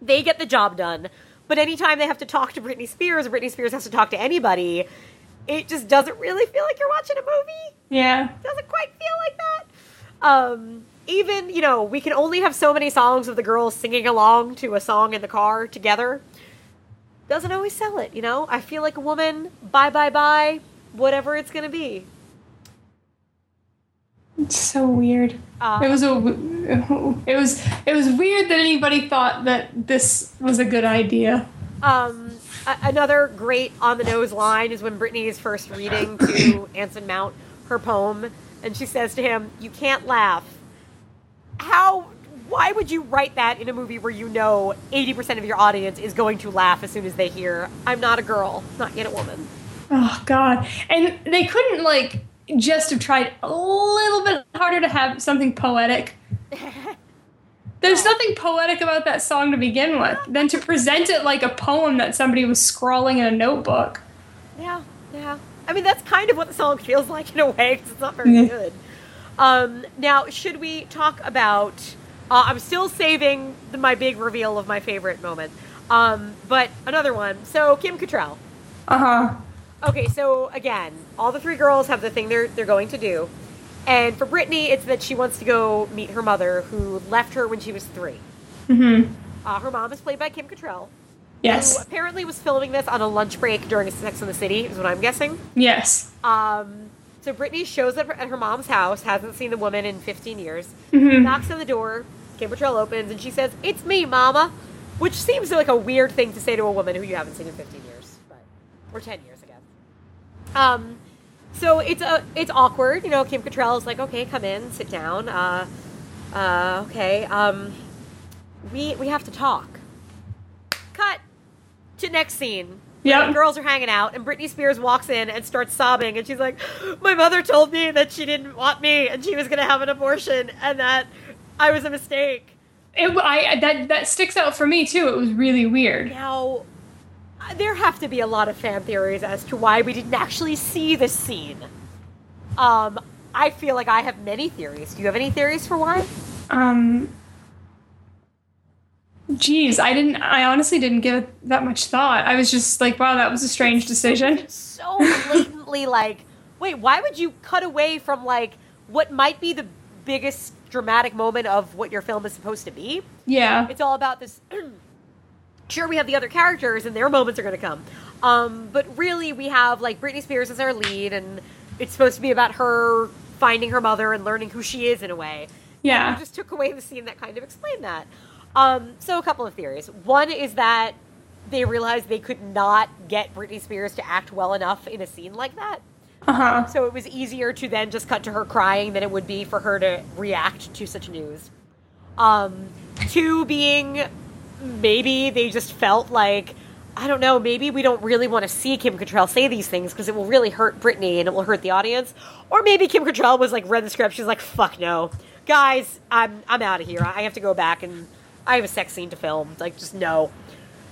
they get the job done. But anytime they have to talk to Britney Spears, or Britney Spears has to talk to anybody, it just doesn't really feel like you're watching a movie yeah It doesn't quite feel like that. Um, even you know, we can only have so many songs of the girls singing along to a song in the car together. Doesn't always sell it, you know. I feel like a woman. Bye, bye, bye. Whatever it's gonna be. it's so weird Uh, it was a it was it was weird that anybody thought that this was a good idea Um, another great on the nose line is when Britney is first reading to <coughs> Anson Mount her poem, and she says to him, "You can't laugh." How? Why would you write that in a movie where you know eighty percent of your audience is going to laugh as soon as they hear "I'm not a girl, not yet a woman"? Oh God! And they couldn't like just have tried a little bit harder to have something poetic. <laughs> There's nothing poetic about that song to begin with, than to present it like a poem that somebody was scrawling in a notebook. Yeah, yeah. I mean, that's kind of what the song feels like in a way because it's not very Yeah. good. Um, now, should we talk about? Uh, I'm still saving the, my big reveal of my favorite moment, um, but another one. So Kim Cattrall. Uh huh. Okay, so again, all the three girls have the thing they're they're going to do, and for Britney, it's that she wants to go meet her mother, who left her when she was 3 Mm-hmm. Uh, her mom is played by Kim Cattrall, who Yes. apparently was filming this on a lunch break during Sex in the City, is what I'm guessing. Yes. Um, so Britney shows up at her mom's house, hasn't seen the woman in 15 years, Mhm. knocks on the door. Kim Cattrall opens, and she says, "It's me, Mama," which seems like a weird thing to say to a woman who you haven't seen in 15 years, but or 10 years, I guess. Um, so it's a it's awkward, you know. Kim Cattrall is like, "Okay, come in, sit down." Uh, uh, okay. Um, we we have to talk. Cut to next scene. Yep. The girls are hanging out, and Britney Spears walks in and starts sobbing, and she's like, "My mother told me that she didn't want me, and she was gonna have an abortion, and that I was a mistake." It, I that that sticks out for me too. It was really weird. Now, there have to be a lot of fan theories as to why we didn't actually see this scene. Um, I feel like I have many theories. Do you have any theories for why? Um. Geez, I didn't. I honestly didn't give it that much thought. I was just like, wow, that was a strange decision. So <laughs> blatantly, like, wait, why would you cut away from like what might be the biggest dramatic moment of what your film is supposed to be? Yeah. It's all about this. <clears throat> sure, we have the other characters, and their moments are going to come. Um, but really, we have like Britney Spears as our lead, and it's supposed to be about her finding her mother and learning who she is in a way. Yeah. You just took away the scene that kind of explained that. Um, so, a couple of theories. One is that they realized they could not get Britney Spears to act well enough in a scene like that. Uh huh. So it was easier to then just cut to her crying than it would be for her to react to such news. Um, two being maybe they just felt like I don't know, maybe we don't really want to see Kim Cattrall say these things because it will really hurt Britney and it will hurt the audience. Or maybe Kim Cattrall was like read the script, she's like, "Fuck no, guys, I'm I'm out of here. I have to go back and I have a sex scene to film. Like, just no."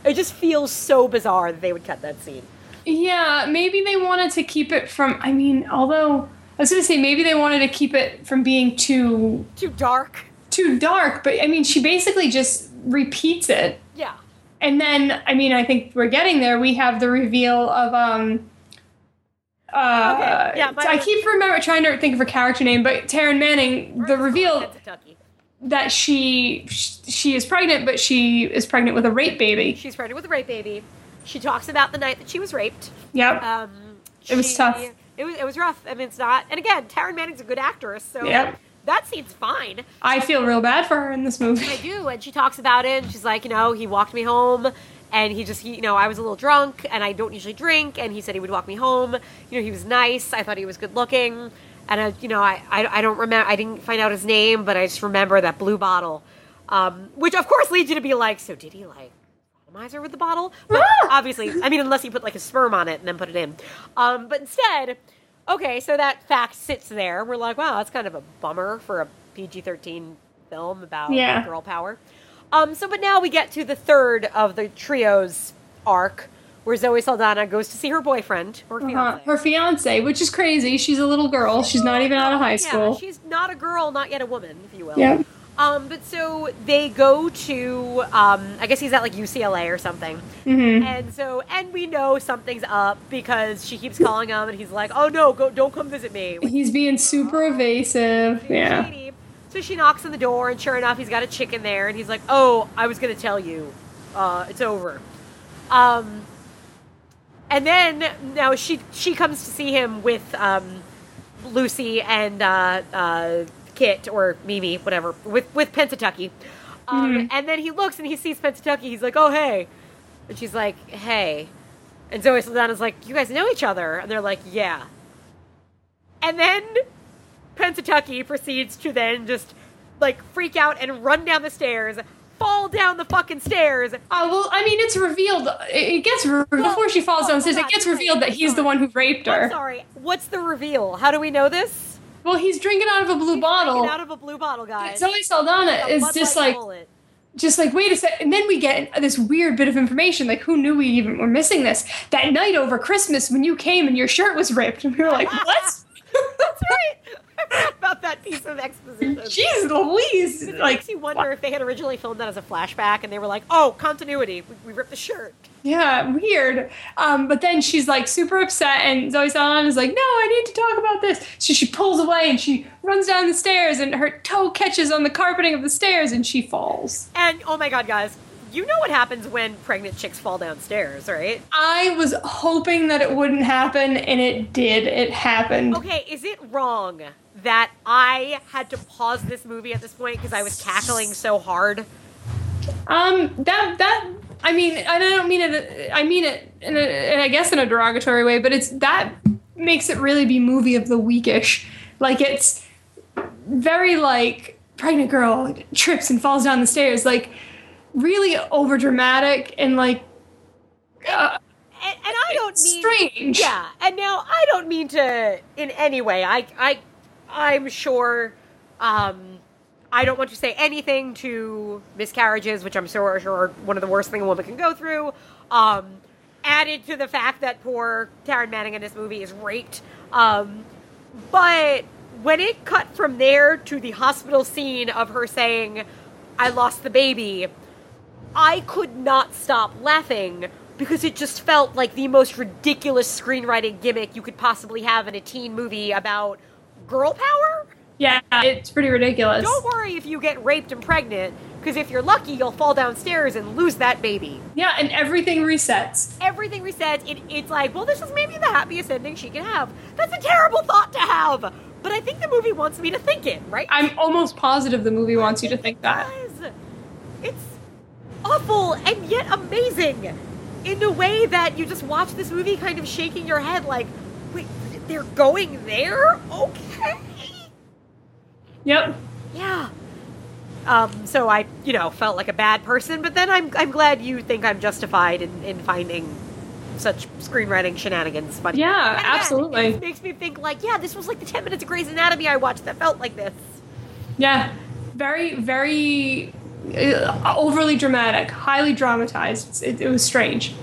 It just feels so bizarre that they would cut that scene. Yeah, maybe they wanted to keep it from. I mean, although I was gonna say maybe they wanted to keep it from being too Too dark. too dark. But I mean, she basically just repeats it, Yeah. and then I mean, I think we're getting there. We have the reveal of um. Uh, Okay, yeah, I keep remember trying to think of her character name, but Taryn Manning. The reveal. That she she is pregnant, but she is pregnant with a rape baby. She's pregnant with a rape baby. She talks about the night that she was raped. Yep. Um, It was tough. It was it was rough. I mean, it's not. And again, Taryn Manning's a good actress, so Yep. that scene's fine. I feel real bad for her in this movie. I do, and she talks about it. And she's like, you know, he walked me home, and he just, he, you know, I was a little drunk, and I don't usually drink, and he said he would walk me home. You know, he was nice. I thought he was good looking, and I, you know, I, I, I don't remember. I didn't find out his name, but I just remember that blue bottle, um, which of course leads you to be like, so did he like? sodomize her with the bottle, but obviously, I mean, unless he put like a sperm on it and then put it in. Um, but instead, okay, so that fact sits there. We're like, wow, that's kind of a bummer for a PG thirteen film about Yeah. girl power. Um, so, but now we get to the third of the trio's arc, where Zoe Saldana goes to see her boyfriend or Uh-huh. Her fiance, which is crazy. She's a little girl. She's not even out of high school. Yeah, she's not a girl, not yet a woman, if you will. Yep. Um, but so they go to, um, I guess he's at like UCLA or something. Mm-hmm. And so, and we know something's up because she keeps calling him, and he's like, "Oh no, go, don't come visit me." He's being super evasive. Yeah. Shady. So she knocks on the door, and sure enough, he's got a chicken there, and he's like, "Oh, I was gonna tell you, uh, it's over." Um, and then now she she comes to see him with um, Lucy and uh, uh, Kit or Mimi, whatever, with with Pennsatucky. Um, And then he looks and he sees Pennsatucky. He's like, "Oh hey," and she's like, "Hey," and Zoe Saldana's like, "You guys know each other?" And they're like, "Yeah." And then Pennsatucky proceeds to then just like freak out and run down the stairs, fall down the fucking stairs. Oh well, I mean, it's revealed. It gets re- before she falls oh, downstairs. God, It gets revealed that he's the one who raped I'm her. sorry. What's the reveal? How do we know this? Well, he's drinking out of a blue bottle. Drinking out of a blue bottle, guys. Zoe Saldana is just like, bullet. just like, wait a sec. And then we get this weird bit of information. Like, who knew we even were missing this? That night over Christmas when you came and your shirt was ripped, and we were like, <laughs> what? That's right. <laughs> About that piece of exposition. Jeez Louise! Like, makes you wonder if they had originally filmed that as a flashback and they were like, "Oh, continuity. We, we ripped the shirt." Yeah, weird. Um, but then she's like super upset, and Zoe Saldana is like, "No, I need to talk about this." So she pulls away and she runs down the stairs, and her toe catches on the carpeting of the stairs, and she falls. And oh my god, guys, you know what happens when pregnant chicks fall downstairs, right? I was hoping that it wouldn't happen, and it did. It happened. Okay, is it wrong that I had to pause this movie at this point because I was cackling so hard? Um, that that I mean, I don't mean it. I mean it, in a, and I guess in a derogatory way, but it's that makes it really be movie of the weekish. Like it's very like pregnant girl trips and falls down the stairs, like really over dramatic and like uh, And, and I don't mean strange. Yeah, and now I don't mean to in any way. I I I'm sure um I don't want to say anything to miscarriages, which I'm sure, sure are one of the worst thing a woman can go through. Um added to the fact that poor Taryn Manning in this movie is raped. Um but when it cut from there to the hospital scene of her saying, I lost the baby, I could not stop laughing because it just felt like the most ridiculous screenwriting gimmick you could possibly have in a teen movie about girl power. yeah, it's pretty ridiculous. Don't worry if you get raped and pregnant, because if you're lucky, you'll fall downstairs and lose that baby. Yeah, and everything resets. Everything resets. It, it's like, well, this is maybe the happiest ending she can have. That's a terrible thought to have, but I think the movie wants me to think it, right? I'm almost positive the movie wants you to think that. does. It's awful and yet amazing in a way that you just watch this movie kind of shaking your head like, they're going there? Okay. Yep. Yeah. Um, so I, you know, felt like a bad person, but then I'm, I'm glad you think I'm justified in, in finding such screenwriting shenanigans funny. Yeah, And absolutely. It makes me think like, yeah, this was like the 10 minutes of Grey's Anatomy I watched that felt like this. Yeah, very, very uh, overly dramatic, highly dramatized. It, it was strange.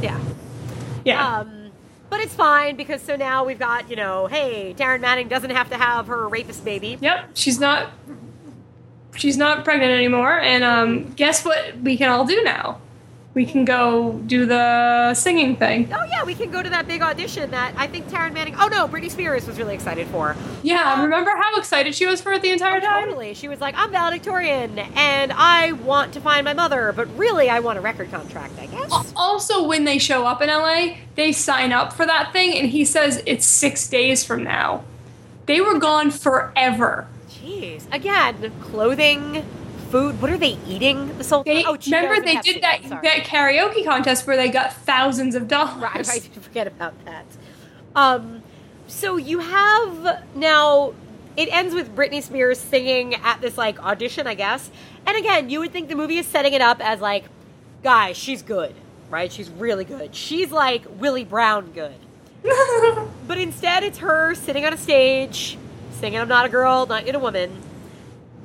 Yeah. Yeah, Um, but it's fine because so now we've got, you know, hey, Taryn Manning doesn't have to have her rapist baby. yep. She's not. She's not pregnant anymore, and um, guess what? We can all do now. We can go do the singing thing. Oh yeah, we can go to that big audition that I think Taryn Manning. Oh no, Britney Spears was really excited for. Yeah, remember how excited she was for it the entire oh, time? Totally, she was like, "I'm valedictorian, and I want to find my mother, but really, I want a record contract, I guess." Also, when they show up in LA, they sign up for that thing, and he says it's six days from now. They were gone forever. Jeez, again, clothing, food. What are they eating this whole They. Oh, remember they did that sorry. that karaoke contest where they got thousands of dollars. Right, <laughs> I did forget about that. Um, so you have now. It ends with Britney Spears singing at this like audition, I guess. And again, you would think the movie is setting it up as like, guys, she's good, right? She's really good. She's like Willie Brown good. <laughs> But instead, it's her sitting on a stage, singing "I'm not a girl, not yet a woman,"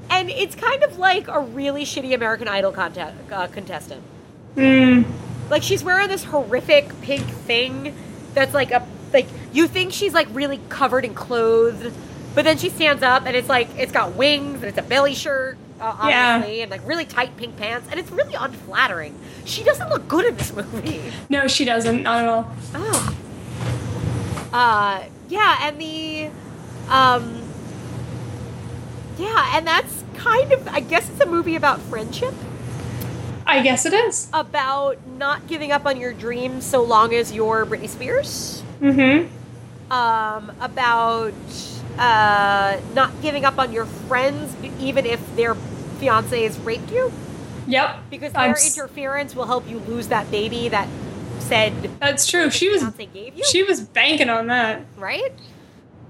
and it's kind of like a really shitty American Idol contest, uh, contestant. Mm. Like she's wearing this horrific pink thing that's like a like you think she's like really covered in clothes, but then she stands up and it's like it's got wings and it's a belly shirt, uh, Yeah. obviously, and like really tight pink pants, and it's really unflattering. She doesn't look good in this movie. No, she doesn't. Not at all. Oh. Uh, yeah, and the, um, yeah, and that's kind of, I guess it's a movie about friendship, I guess it is. about not giving up on your dreams so long as you're Britney Spears, Mm-hmm. um, about, uh, not giving up on your friends even if their fiancés raped you, Yep. because I'm their interference will help you lose that baby that said That's true. She was she was banking on that. right?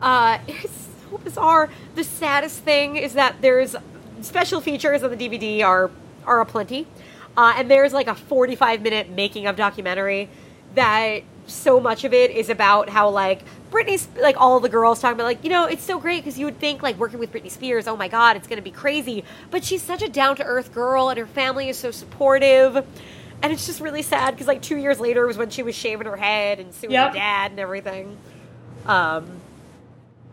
Uh, <laughs> it's so bizarre. The saddest thing is that there's special features on the DVD are are aplenty, uh, and there's like a 45 minute making of documentary that so much of it is about how like Britney's like all the girls talking about like you know it's so great because you would think like working with Britney Spears oh my god it's gonna be crazy but she's such a down to earth girl and her family is so supportive and it's just really sad because like two years later was when she was shaving her head and suing Yep. her dad and everything. Um,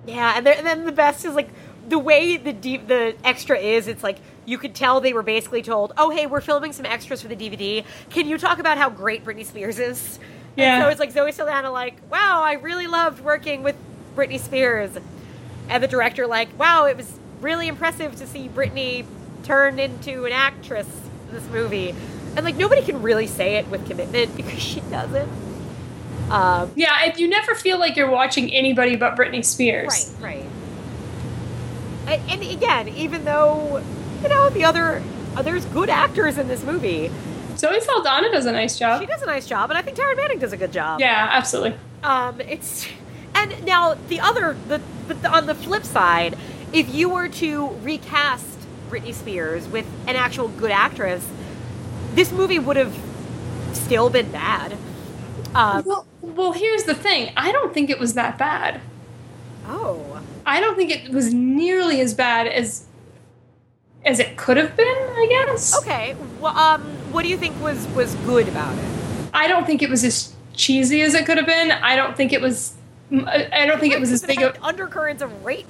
yeah, and, and then the best is like the way the deep the extra is. It's like you could tell they were basically told, "Oh, hey, we're filming some extras for the DVD. Can you talk about how great Britney Spears is?" And Yeah. so it's like Zoe Saldana, like, "Wow, I really loved working with Britney Spears," and the director, like, "Wow, it was really impressive to see Britney turn into an actress in this movie." And like nobody can really say it with commitment <laughs> because she doesn't. Um, Yeah, if you never feel like you're watching anybody but Britney Spears. Right, right. And, and again, even though you know the other uh, there's good actors in this movie, Zoe Saldana does a nice job. she does a nice job, and I think Taryn Manning does a good job. Yeah, absolutely. Um, it's and now the other the, the on the flip side, if you were to recast Britney Spears with an actual good actress, this movie would have still been bad. Um, Well, well, here's the thing. I don't think it was that bad. oh, I don't think it was nearly as bad as as it could have been. I guess. okay. Well, um, what do you think was was good about it? I don't think it was as cheesy as it could have been. I don't think it was. I don't think it was as big of. undercurrents of rape.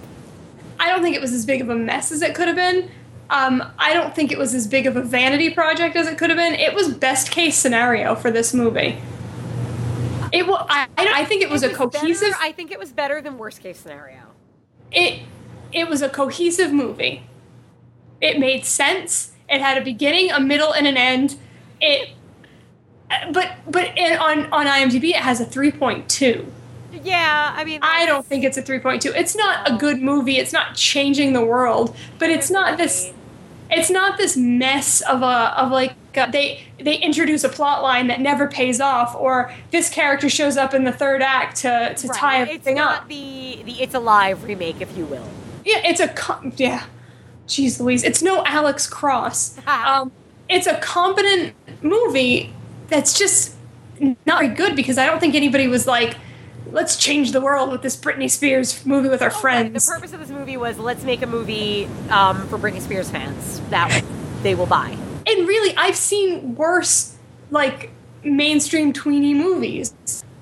I don't think it was as big of a mess as it could have been. Um, I don't think it was as big of a vanity project as it could have been. It was best case scenario for this movie. It will. I, I think it was a cohesive. Better, I think it was better than worst case scenario. it it was a cohesive movie. It made sense. It had a beginning, a middle, and an end. It, but but in, on on IMDb it has a three point two. Yeah, I mean, I don't think it's a three point two. It's not a good movie. It's not changing the world, but it's not this. It's not this mess of a of like they they introduce a plot line that never pays off, or this character shows up in the third act to to Right, tie It's everything not up. the the It's Alive remake, if you will. Yeah, it's a com- yeah. Jeez Louise, it's no Alex Cross. <laughs> um, it's a competent movie that's just not very good because I don't think anybody was like, let's change the world with this Britney Spears movie with our friends. The purpose of this movie was let's make a movie um, for Britney Spears fans that they will buy. And really, I've seen worse like mainstream tweeny movies.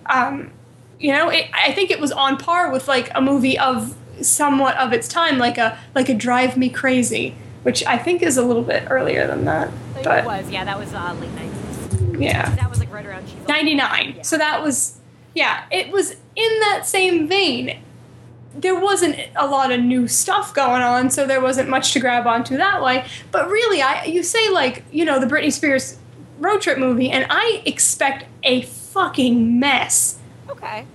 Um, you know, it, I think it was on par with like a movie of somewhat of its time, like a like a Drive Me Crazy, which I think is a little bit earlier than that. But it was, yeah, that was uh, late nineties. yeah. That was like right around 99. Yeah. So that was, yeah, it was in that same vein. There wasn't a lot of new stuff going on, so there wasn't much to grab onto that way. But really, I you say like you know the Britney Spears road trip movie, and I expect a fucking mess. Okay.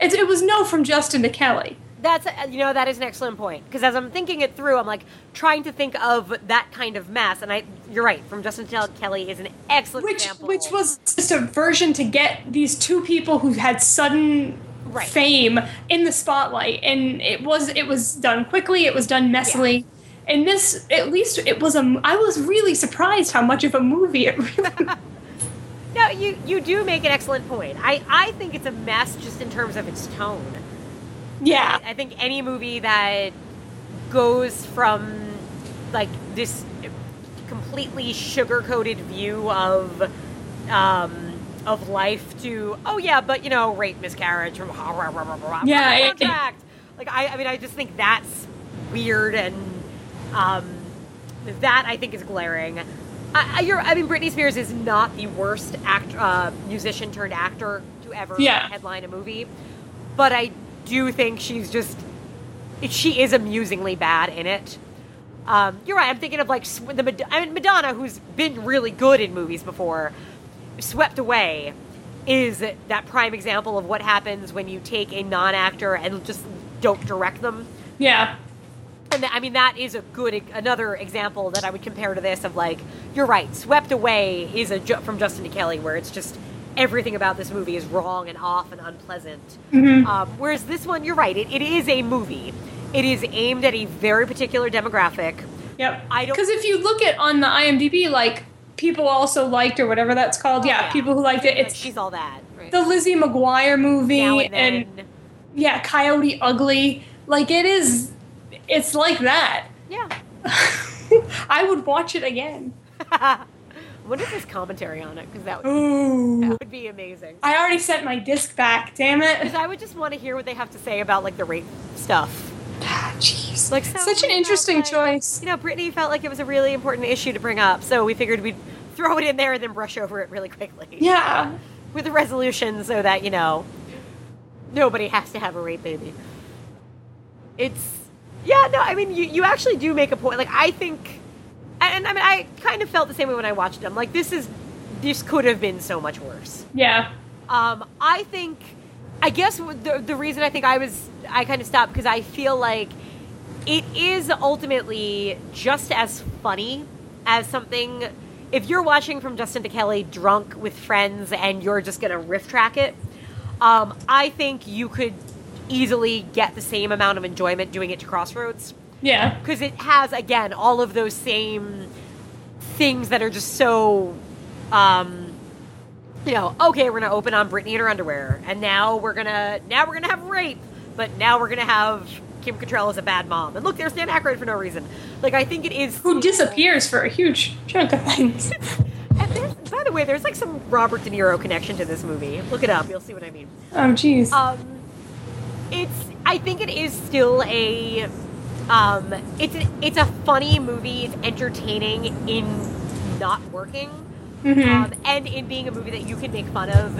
It, it was no from Justin to Kelly. That's uh, you know that is an excellent point because as I'm thinking it through, I'm like trying to think of that kind of mess, and I you're right. From Justin to Kelly is an excellent which example. which was just a version to get these two people who had sudden Right. fame in the spotlight and it was it was done quickly it was done messily and this at least it was a i was really surprised how much of a movie it <laughs> really <laughs> no, you you do make an excellent point. I I think it's a mess just in terms of its tone. yeah I think any movie that goes from like this completely sugar coated view of um, of life to oh yeah, but you know rape miscarriage from Yeah, contract. like I I mean I just think that's weird and um, that I think is glaring. I, I- you're, I mean, Britney Spears is not the worst act, uh, musician turned actor to ever Yeah. headline a movie, but I do think she's just she is amusingly bad in it. Um, you're right. I'm thinking of like the I mean Madonna, who's been really good in movies before. Swept Away is that prime example of what happens when you take a non-actor and just don't direct them. yeah And th- I mean, that is a good another example that I would compare to this of like, you're right. Swept Away is a ju- from Justin to Kelly, where it's just everything about this movie is wrong and off and unpleasant. Um, whereas this one, you're right. It, it is a movie. It is aimed at a very particular demographic. yep I don't- because if you look at on the imdb like people also liked or whatever that's called yeah, Oh, yeah. people who liked it it's she's all that. Right? the lizzie mcguire movie and and yeah coyote ugly like it is it's like that yeah. <laughs> I would watch it again. <laughs> What is this commentary on it? Because that, would- that would be amazing. I already sent my disc back, damn it! Because. I would just want to hear what they have to say about like the rape stuff. Ah, Jeez. Like so Such an interesting like- choice. You know, Britney felt like it was a really important issue to bring up, so we figured we'd throw it in there and then brush over it really quickly. Yeah. With a resolution so that, you know, nobody has to have a rape baby. It's yeah, no, I mean you, you actually do make a point. Like I think and I mean I kind of felt the same way when I watched them. Like this is this could have been so much worse. Yeah. Um, I think, I guess the, the reason I think I was, I kind of stopped because I feel like it is ultimately just as funny as something. If you're watching from Justin to Kelly drunk with friends and you're just gonna riff track it, um, I think you could easily get the same amount of enjoyment doing it to Crossroads Yeah. because it has again all of those same things that are just so um you know okay we're gonna open on Britney in her underwear and now we're gonna now we're gonna have rape but now we're gonna have Kim Cattrall as a bad mom and look there's Dan Aykroyd for no reason like I think it is Who disappears for a huge chunk of things. <laughs> and by the way there's like some Robert De Niro connection to this movie look it up you'll see what I mean Oh, jeez. um, it's. I think it is still a. Um, it's a, it's a funny movie. It's entertaining in not working, um, and in being a movie that you can make fun of.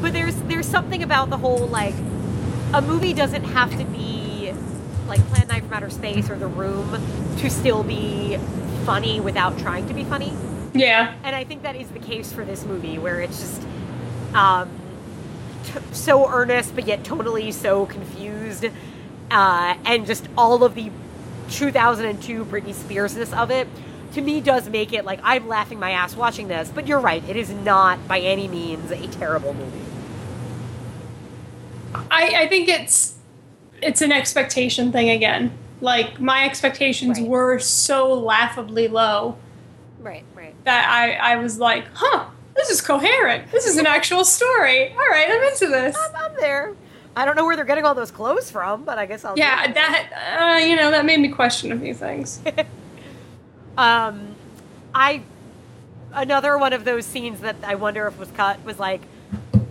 But there's there's something about the whole like a movie doesn't have to be like Plan 9 from Outer Space or The Room to still be funny without trying to be funny yeah. and I think that is the case for this movie, where it's just um, t- so earnest, but yet totally so confused, uh, and just all of the 2002 Britney Spearsness of it. To me, does make it like I'm laughing my ass watching this. But you're right; it is not by any means a terrible movie. I, I think it's it's an expectation thing again. Like my expectations Right. were so laughably low Right, right. that I, I was like, huh, this is coherent. This is an actual story. All right, I'm into this. I'm, I'm there. I don't know where they're getting all those clothes from, but I guess I'll. Yeah, that uh, you know that made me question a few things. <laughs> Um, I another one of those scenes that I wonder if was cut was like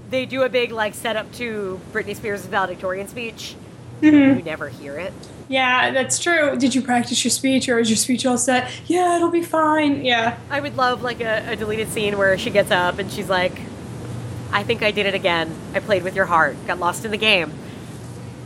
they do a big like setup to Britney Spears' valedictorian speech. You never hear it. Yeah, that's true. Did you practice your speech or is your speech all set? Yeah, it'll be fine. Yeah. I would love like a, a deleted scene where she gets up and she's like, I think I did it again. I played with your heart, got lost in the game.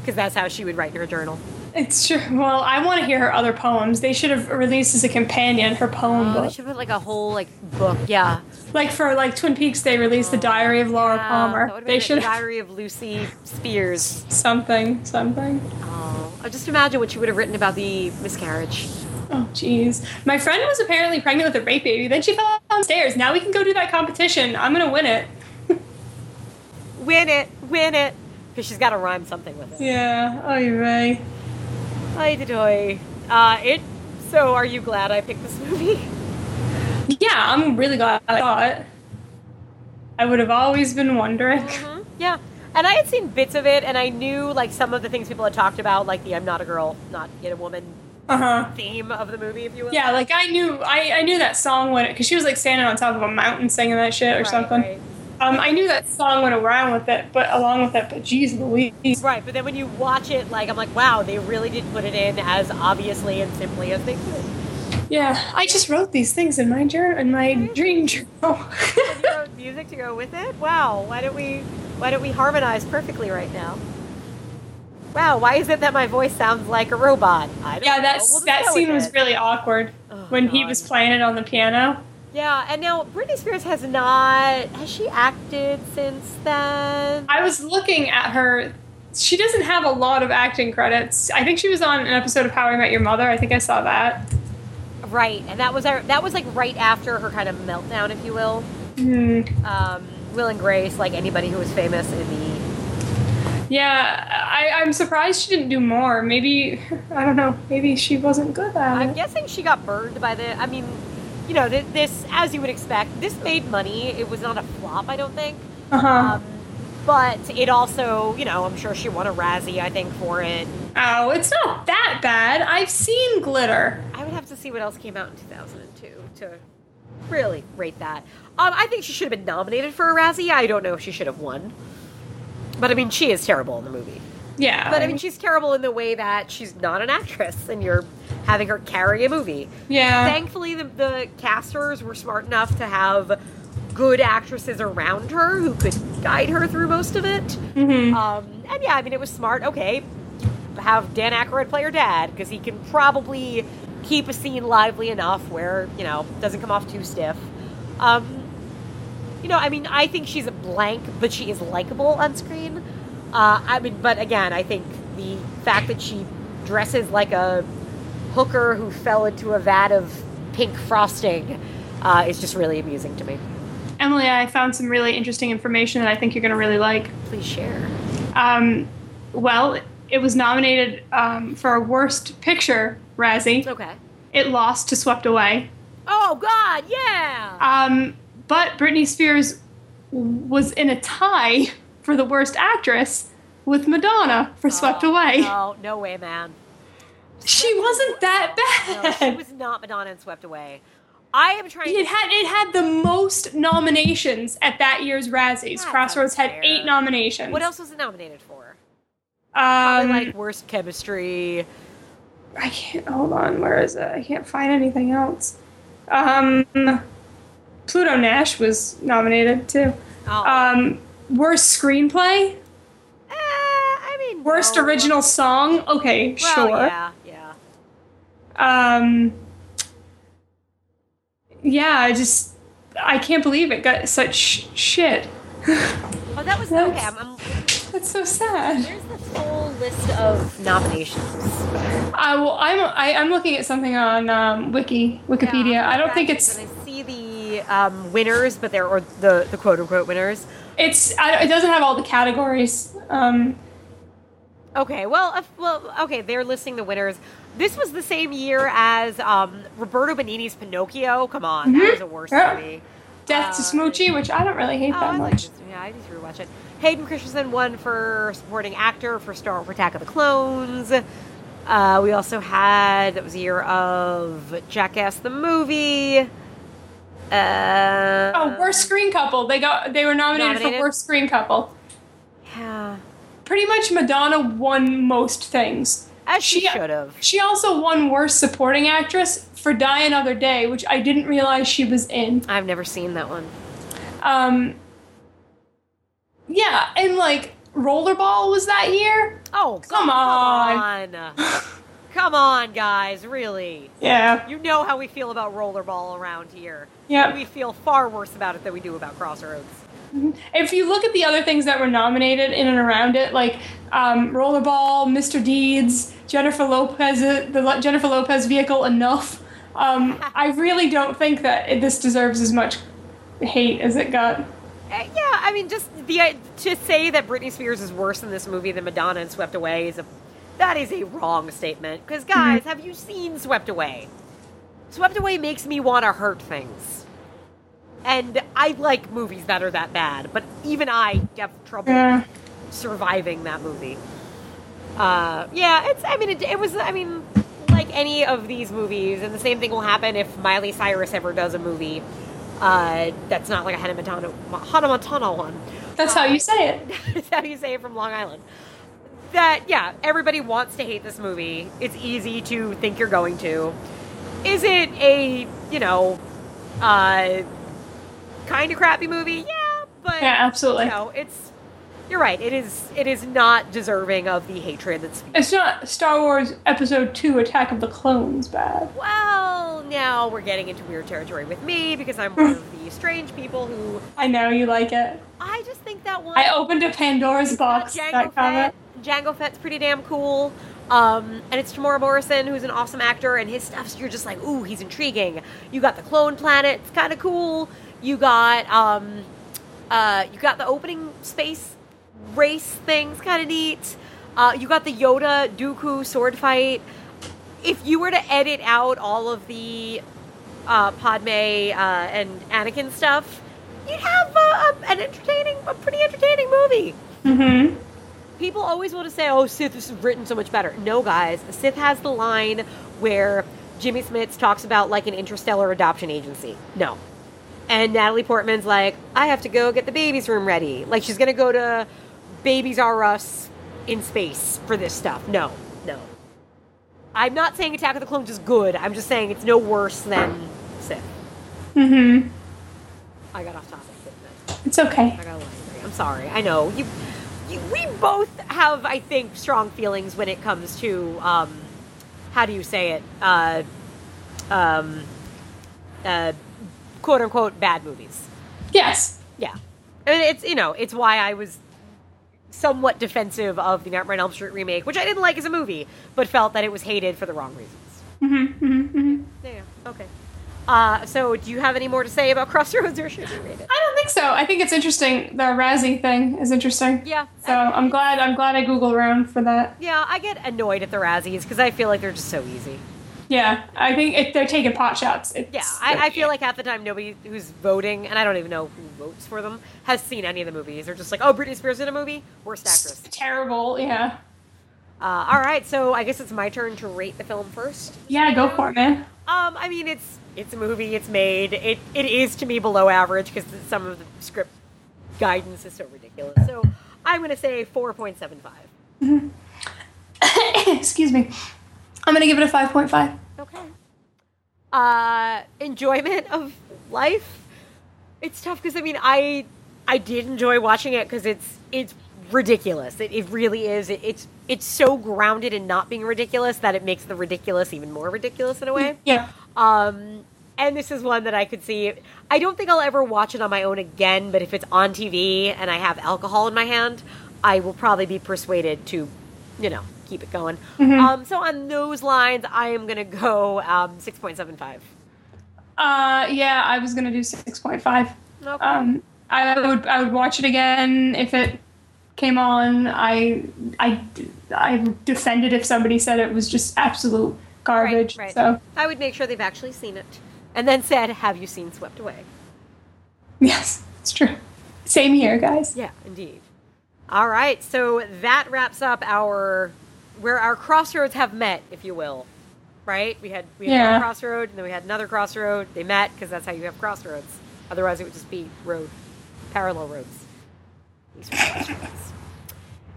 Because that's how she would write in her journal. It's true. Well, I want to hear her other poems. They should have released as a companion her poem Oh, they book. should put like a whole like book. Yeah. Like for like Twin Peaks, they released the Diary of Laura Yeah, Palmer. They should the Diary of Lucy Spears. something, something. Oh, I just imagine what she would have written about the miscarriage. Oh, jeez. My friend was apparently pregnant with a rape baby. Then she fell downstairs. Now we can go do that competition. I'm gonna win it. Win it, win it, because she's got to rhyme something with it. Yeah. Oh, you're right. Doy. Uh, it. So, are you glad I picked this movie? <laughs> Yeah, I'm really glad I saw it. I would have always been wondering. Mhm, Yeah. And I had seen bits of it, and I knew like some of the things people had talked about, like the "I'm not a girl, not yet a woman" Uh huh. theme of the movie, if you will. Yeah, like I knew, I, I knew that song when because she was like standing on top of a mountain singing that shit or Right, something. Right. Um, I knew that song went around with it, but along with it, but geez Louise. Right, but then when you watch it, like I'm like, wow, they really did put it in as obviously and simply as they could. Yeah, I just wrote these things in my journal, in my dream journal. <laughs> And you wrote music to go with it. Wow, why don't we why don't we harmonize perfectly right now? Wow, why is it that my voice sounds like a robot? I don't yeah, know. that's We'll that scene was really awkward Oh, when he was playing it on the piano. Yeah, and now Britney Spears has not has she acted since then? I was looking at her. She doesn't have a lot of acting credits. I think she was on an episode of How I Met Your Mother. I think I saw that. Right, and that was our, that was like right after her kind of meltdown, if you will. Hmm. Um, Will and Grace, like anybody who was famous in the Yeah, I, I'm surprised she didn't do more. Maybe <laughs> I don't know. Maybe she wasn't good at it. I'm it. guessing she got burned by the. I mean, you know, th- this as you would expect. This made money. It was not a flop, I don't think. Uh huh. Um, but it also, you know, I'm sure she won a Razzie, I think, for it. oh, it's not that bad. I've seen glitter. I would have to see what else came out in 2002 to really rate that. Um, I think she should have been nominated for a Razzie. I don't know if she should have won. But I mean, she is terrible in the movie. Yeah. But I mean, she's terrible in the way that she's not an actress, and you're having her carry a movie. yeah. Thankfully, the, the casters were smart enough to have good actresses around her who could guide her through most of it. Mhm. Um, and yeah, I mean, it was smart. Okay, have Dan Aykroyd play her dad because he can probably keep a scene lively enough where you know doesn't come off too stiff. Um, you know, I mean, I think she's a blank, but she is likable on screen. Uh, I mean, but again, I think the fact that she dresses like a hooker who fell into a vat of pink frosting uh, is just really amusing to me. Emily, I found some really interesting information that I think you're going to really like. Please share. Um, well, it was nominated um, for a Worst Picture Razzie. Okay. It lost to Swept Away. Oh God, yeah. Um, but Britney Spears was in a tie for the Worst Actress with Madonna for Swept Oh, Away. No, no way, man. She wasn't that bad. No, she was not Madonna and swept away. I am trying. It had it had the most nominations at that year's Razzies. That's Crossroads had eight nominations. what else was it nominated for? Um, like worst chemistry. I can't hold on. Where is it? I can't find anything else. Um, Pluto Nash was nominated too. Oh, Um, worst screenplay, eh, I mean, worst no. original song. Okay, Well, sure. yeah, yeah. Um, yeah, I just I can't believe it got such shit. Oh, that was <laughs> That's- okay. I'm, I'm, That's so sad. there's this whole list of nominations. I well, I'm I, I'm looking at something on um, Wiki Wikipedia. Yeah, I don't think it's I see the um, winners, but they're or the the quote unquote winners. It's I, it doesn't have all the categories. Um, Okay, well, if, well, okay, they're listing the winners. This was the same year as um, Roberto Benigni's Pinocchio. Come on, that Mhm. was a worse Yeah. movie. Death to Uh, Smoochy, which I don't really hate Oh, that I much. this. Yeah, I just rewatch it. Hayden Christensen won for supporting actor for Star for Attack of the Clones. Uh, we also had that was a year of Jackass the movie. Uh, Oh, worst screen couple. They got they were nominated, Nominated? for worst screen couple. Yeah. Pretty much Madonna won most things. as she, She- should have. She also won Worst Supporting Actress for Die Another Day, which I didn't realize she was in. I've never seen that one. Um, yeah, and like Rollerball was that year. Oh, Come on. come on. on. <laughs> Come on, guys, really. Yeah, You know how we feel about rollerball around here. Yeah. We feel far worse about it than we do about Crossroads. if you look at the other things that were nominated in and around it, like um, Rollerball, Mr. Deeds, Jennifer Lopez, the Le- Jennifer Lopez vehicle, enough. Um, <laughs> I really don't think that it, this deserves as much hate as it got. Uh, yeah, I mean, just the uh, to say that Britney Spears is worse in this movie than Madonna and Swept Away is a that is a wrong statement. Because guys, have you seen Swept Away? Swept Away makes me want to hurt things, and I like movies that are that bad. But even I have trouble Yeah. surviving that movie. Uh, yeah, it's. I mean, it, it was. I mean, like any of these movies, and the same thing will happen if Miley Cyrus ever does a movie. Uh, that's not like a Hannah Montana, Hannah Montana one. That's how you say it. <laughs> That's how you say it from Long Island. That yeah, everybody wants to hate this movie. It's easy to think you're going to. Is it a you know, uh, kind of crappy movie? Yeah, but Yeah, absolutely. You know, it's you're right. It is it is not deserving of the hatred that's. It's not Star Wars Episode 2 Attack of the Clones bad. Well, now we're getting into weird territory with me because I'm one of the strange people who I know you like it. I just think that one. I opened a Pandora's box. That comment. Fett. Jango Fett's pretty damn cool. Um, and it's Temuera Morrison, who's an awesome actor, and his stuff's you're just like, ooh, he's intriguing. You got the clone planet, it's kind of cool. You got um, uh, you got the opening space race things, kind of neat. Uh, you got the Yoda Dooku sword fight. If you were to edit out all of the uh, Padme uh, and Anakin stuff, you'd have uh, a, an entertaining, a pretty entertaining movie Mm-hmm. People always want to say, "Oh, Sith is written so much better." No, guys, Sith has the line where Jimmy Smits talks about like an interstellar adoption agency. No, and Natalie Portman's like, "I have to go get the baby's room ready." Like she's gonna go to Babies R Us in space for this stuff. No, no. I'm not saying Attack of the Clones is good. I'm just saying it's no worse than Sith. Mm-hmm. I got off topic. It's okay. I got a line for you. I'm sorry. I know you. We both have, I think, strong feelings when it comes to um, how do you say it? Uh, um, uh, quote unquote bad movies. Yes. Yeah, I mean, it's you know it's why I was somewhat defensive of the Nightmare on Elm Street remake, which I didn't like as a movie, but felt that it was hated for the wrong reasons. Mm-hmm. Mm-hmm. Yeah. yeah. Okay. Uh, so, do you have any more to say about <laughs> Crossroads, or should we rate it? I don't think so. I think it's interesting. The Razzie thing is interesting. Yeah. So I'm glad. I'm glad I Googled around for that. Yeah, I get annoyed at the Razzies because I feel like they're just so easy. Yeah, I think if they're taking pot shots. It's, Yeah, I, I feel like half the time nobody who's voting, and I don't even know who votes for them, has seen any of the movies. They're just like, oh, Britney Spears in a movie? Worst actress. terrible. Yeah. Uh, all right, so I guess it's my turn to rate the film first. Yeah, go for it, man. Um, I mean, it's it's a movie. It's made. It it is to me below average because some of the script guidance is so ridiculous. So I'm gonna say four point seven five. <coughs> Excuse me. I'm gonna give it a five point five. Okay. Uh, enjoyment of life. It's tough because I mean, I I did enjoy watching it because it's it's ridiculous. It, it really is. It, it's it's so grounded in not being ridiculous that it makes the ridiculous even more ridiculous in a way. Yeah. Um, and this is one that I could see. I don't think I'll ever watch it on my own again, but if it's on TV and I have alcohol in my hand, I will probably be persuaded to, you know, keep it going. Um, so on those lines, I am gonna go um, six point seven five. Uh, yeah, I was gonna do six point five. Okay. Um, I would I would watch it again if it came on. I I I defended if somebody said it was just absolute garbage. Right, right. So I would make sure they've actually seen it, and then said, "Have you seen Swept Away?" yes, it's true. Same here, guys. Yeah, indeed. All right, so that wraps up our where our crossroads have met, if you will. Right? We had we had Yeah. one crossroad, and then we had another crossroad. They met because that's how you have crossroads. Otherwise, it would just be road, parallel roads. These.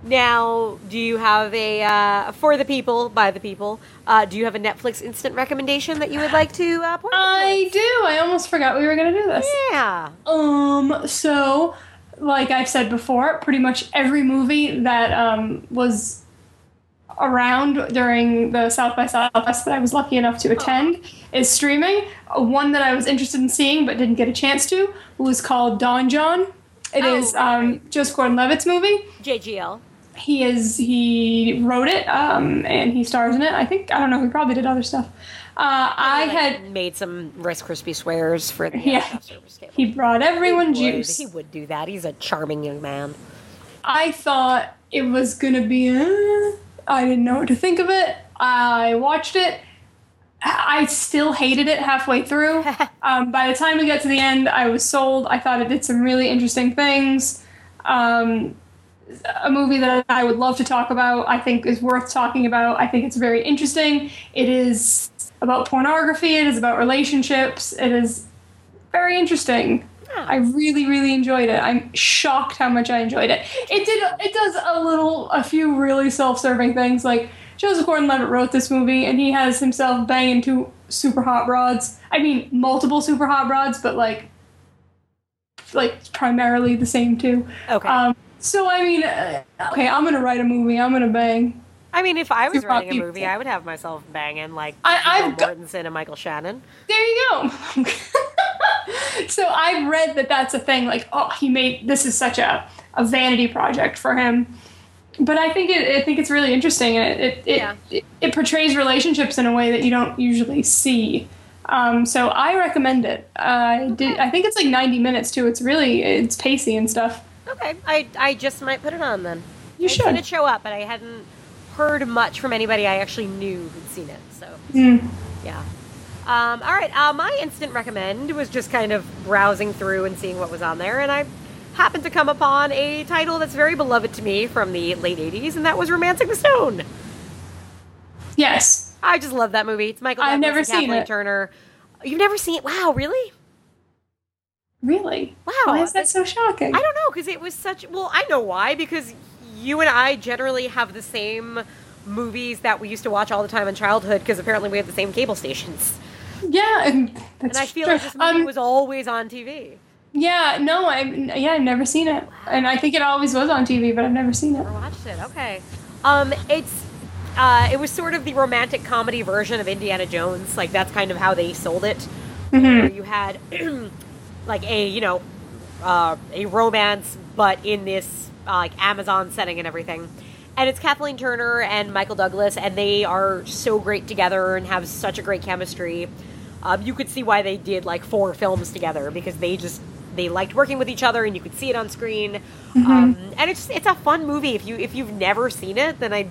Now, do you have a uh, for the people by the people? Uh, do you have a Netflix instant recommendation that you would like to uh, point? I do. I almost forgot we were gonna do this. Yeah. Um. So, like I've said before, pretty much every movie that um was around during the South by Southwest that I was lucky enough to attend is streaming. One that I was interested in seeing but didn't get a chance to was called Don Jon. It Oh, is um, right. Joseph Gordon-Levitt's movie. JGL. He is he wrote it um, and he stars in it. I think I don't know. He probably did other stuff. Uh, I Like, had made some Rice Krispie swears for the Yeah. service table. he brought everyone He would. juice. He would do that. He's a charming young man. I thought it was gonna be. Uh, I didn't know what to think of it. I watched it. I still hated it halfway through. <laughs> um, by the time we got to the end, I was sold. I thought it did some really interesting things. Um, a movie that I would love to talk about. I think is worth talking about. I think it's very interesting. It is about pornography. It is about relationships. It is very interesting. I really, really enjoyed it. I'm shocked how much I enjoyed it. It did. It does a little, a few really self-serving things. Like Joseph Gordon-Levitt wrote this movie, and he has himself banging two super hot broads. I mean, multiple super hot broads, but like, like primarily the same two. Okay. Um, so I mean, uh, okay, I'm gonna write a movie. I'm gonna bang. I mean, if I was Super writing a people. movie, I would have myself banging like I- Viggo Mortensen and Michael Shannon. There you go. <laughs> so I've read that that's a thing. Like, oh, he made this is such a, a vanity project for him. But I think it, I think it's really interesting, and it it, it, Yeah. it it portrays relationships in a way that you don't usually see. Um, so I recommend it. I did. I think it's like 90 minutes too. It's really it's pacey and stuff. Okay, I I just might put it on then. You seen should. it show up, but I hadn't heard much from anybody I actually knew who'd seen it. So Mm. yeah. Um, all right, uh, my instant recommend was just kind of browsing through and seeing what was on there, and I happened to come upon a title that's very beloved to me from the late '80s, and that was *Romancing the Stone*. Yes. I just love that movie. It's Michael. I've Douglas never and seen Kathleen it. Turner. You've never seen it? Wow, really? Really? Wow, Why is that so shocking? I don't know because it was such. Well, I know why because you and I generally have the same movies that we used to watch all the time in childhood because apparently we have the same cable stations. Yeah, and that's And I feel true. like this movie Um, was always on TV. Yeah, no, I yeah, I've never seen it, and I think it always was on TV, but I've never seen it. Never watched it. Okay. Um, it's uh, it was sort of the romantic comedy version of Indiana Jones. Like that's kind of how they sold it. Where you had <clears throat> like a you know uh, a romance, but in this uh, like Amazon setting and everything. And it's Kathleen Turner and Michael Douglas, and they are so great together and have such a great chemistry. Um, you could see why they did like four films together because they just they liked working with each other, and you could see it on screen. Um, and it's it's a fun movie. If you if you've never seen it, then I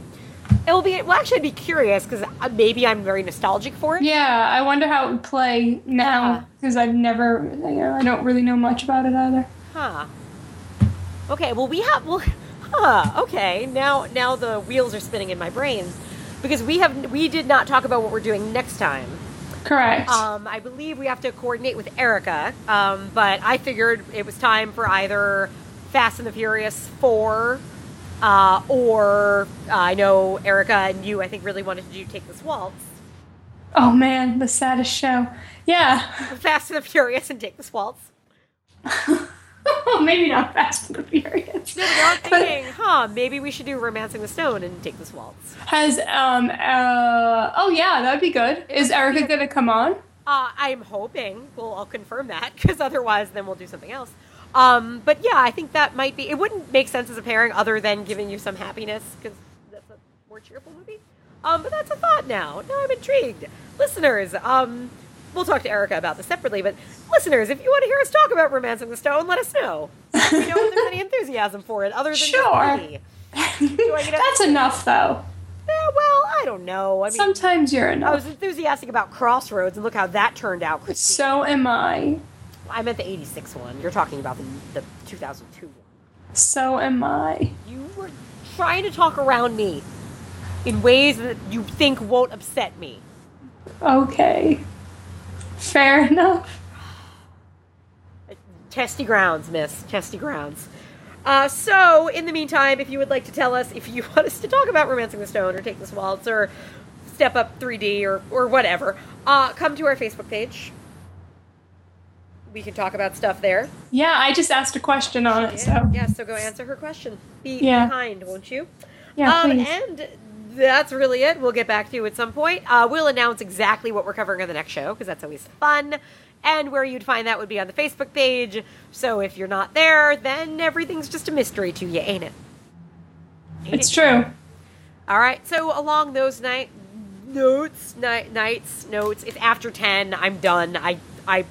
it will be well. Actually, I'd be curious because maybe I'm very nostalgic for it. Yeah, I wonder how it would play now because I've never, you know, I don't really know much about it either. Huh. Okay, well we have well huh, okay. Now now the wheels are spinning in my brain because we have we did not talk about what we're doing next time. Correct. Um, I believe we have to coordinate with Erica, um, but I figured it was time for either Fast and the Furious 4 uh, or uh, I know Erica and you I think really wanted to do Take This Waltz. oh man, the saddest show. Yeah. Fast and the Furious and Take This Waltz. <laughs> <laughs> Maybe not Fast and the Furious. No, but are thinking, huh, maybe we should do Romancing the Stone and Take This Waltz. Has um uh oh yeah, that'd be good. Is Erica gonna come on? Uh, I'm hoping. Well, I'll confirm that because otherwise, then we'll do something else. Um, but yeah, I think that might be. It wouldn't make sense as a pairing other than giving you some happiness because that's a more cheerful movie. Um, but that's a thought now. Now I'm intrigued. Listeners, um, we'll talk to Erica about this separately. But listeners, if you want to hear us talk about *Romancing the Stone*, let us know. We know if there's any <laughs> enthusiasm for it other than Sure. me. Do I get a- That's enough though. Yeah, well, I don't know. I mean, Sometimes you're enough. I was enthusiastic about Crossroads, and look how that turned out. Christine. So am I. I meant the 86 one. You're talking about the, the 2002 one. So am I. You were trying to talk around me in ways that you think won't upset me. Okay. Fair enough. Testy grounds, miss. Testy grounds. Uh, so, in the meantime, if you would like to tell us if you <laughs> want us to talk about Romancing the Stone or Take This Waltz or Step Up 3D or, or whatever, uh, come to our Facebook page. We can talk about stuff there. Yeah, I just asked a question on it, so Yeah, so go answer her question. Be Yeah. kind, won't you? yeah, um, please. and that's really it. We'll get back to you at some point. Uh, we'll announce exactly what we're covering on the next show because that's always fun. And where you'd find that would be on the Facebook page. So if you're not there, then everything's just a mystery to you, ain't it? Ain't it's it? true. All right. So along those night notes, night nights notes. It's after ten. I'm done. I I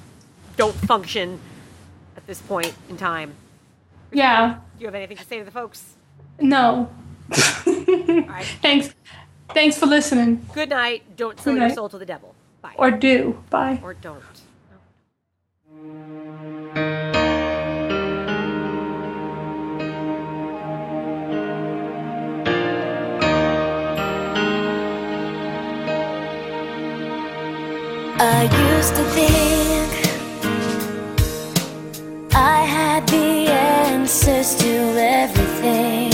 don't function at this point in time. Yeah. Do you have anything to say to the folks? No. All right. <laughs> Thanks. Thanks for listening. Good night. Don't sell Good your soul to the devil. Bye. Or do. Bye. or don't. I used to think I had the answers to everything.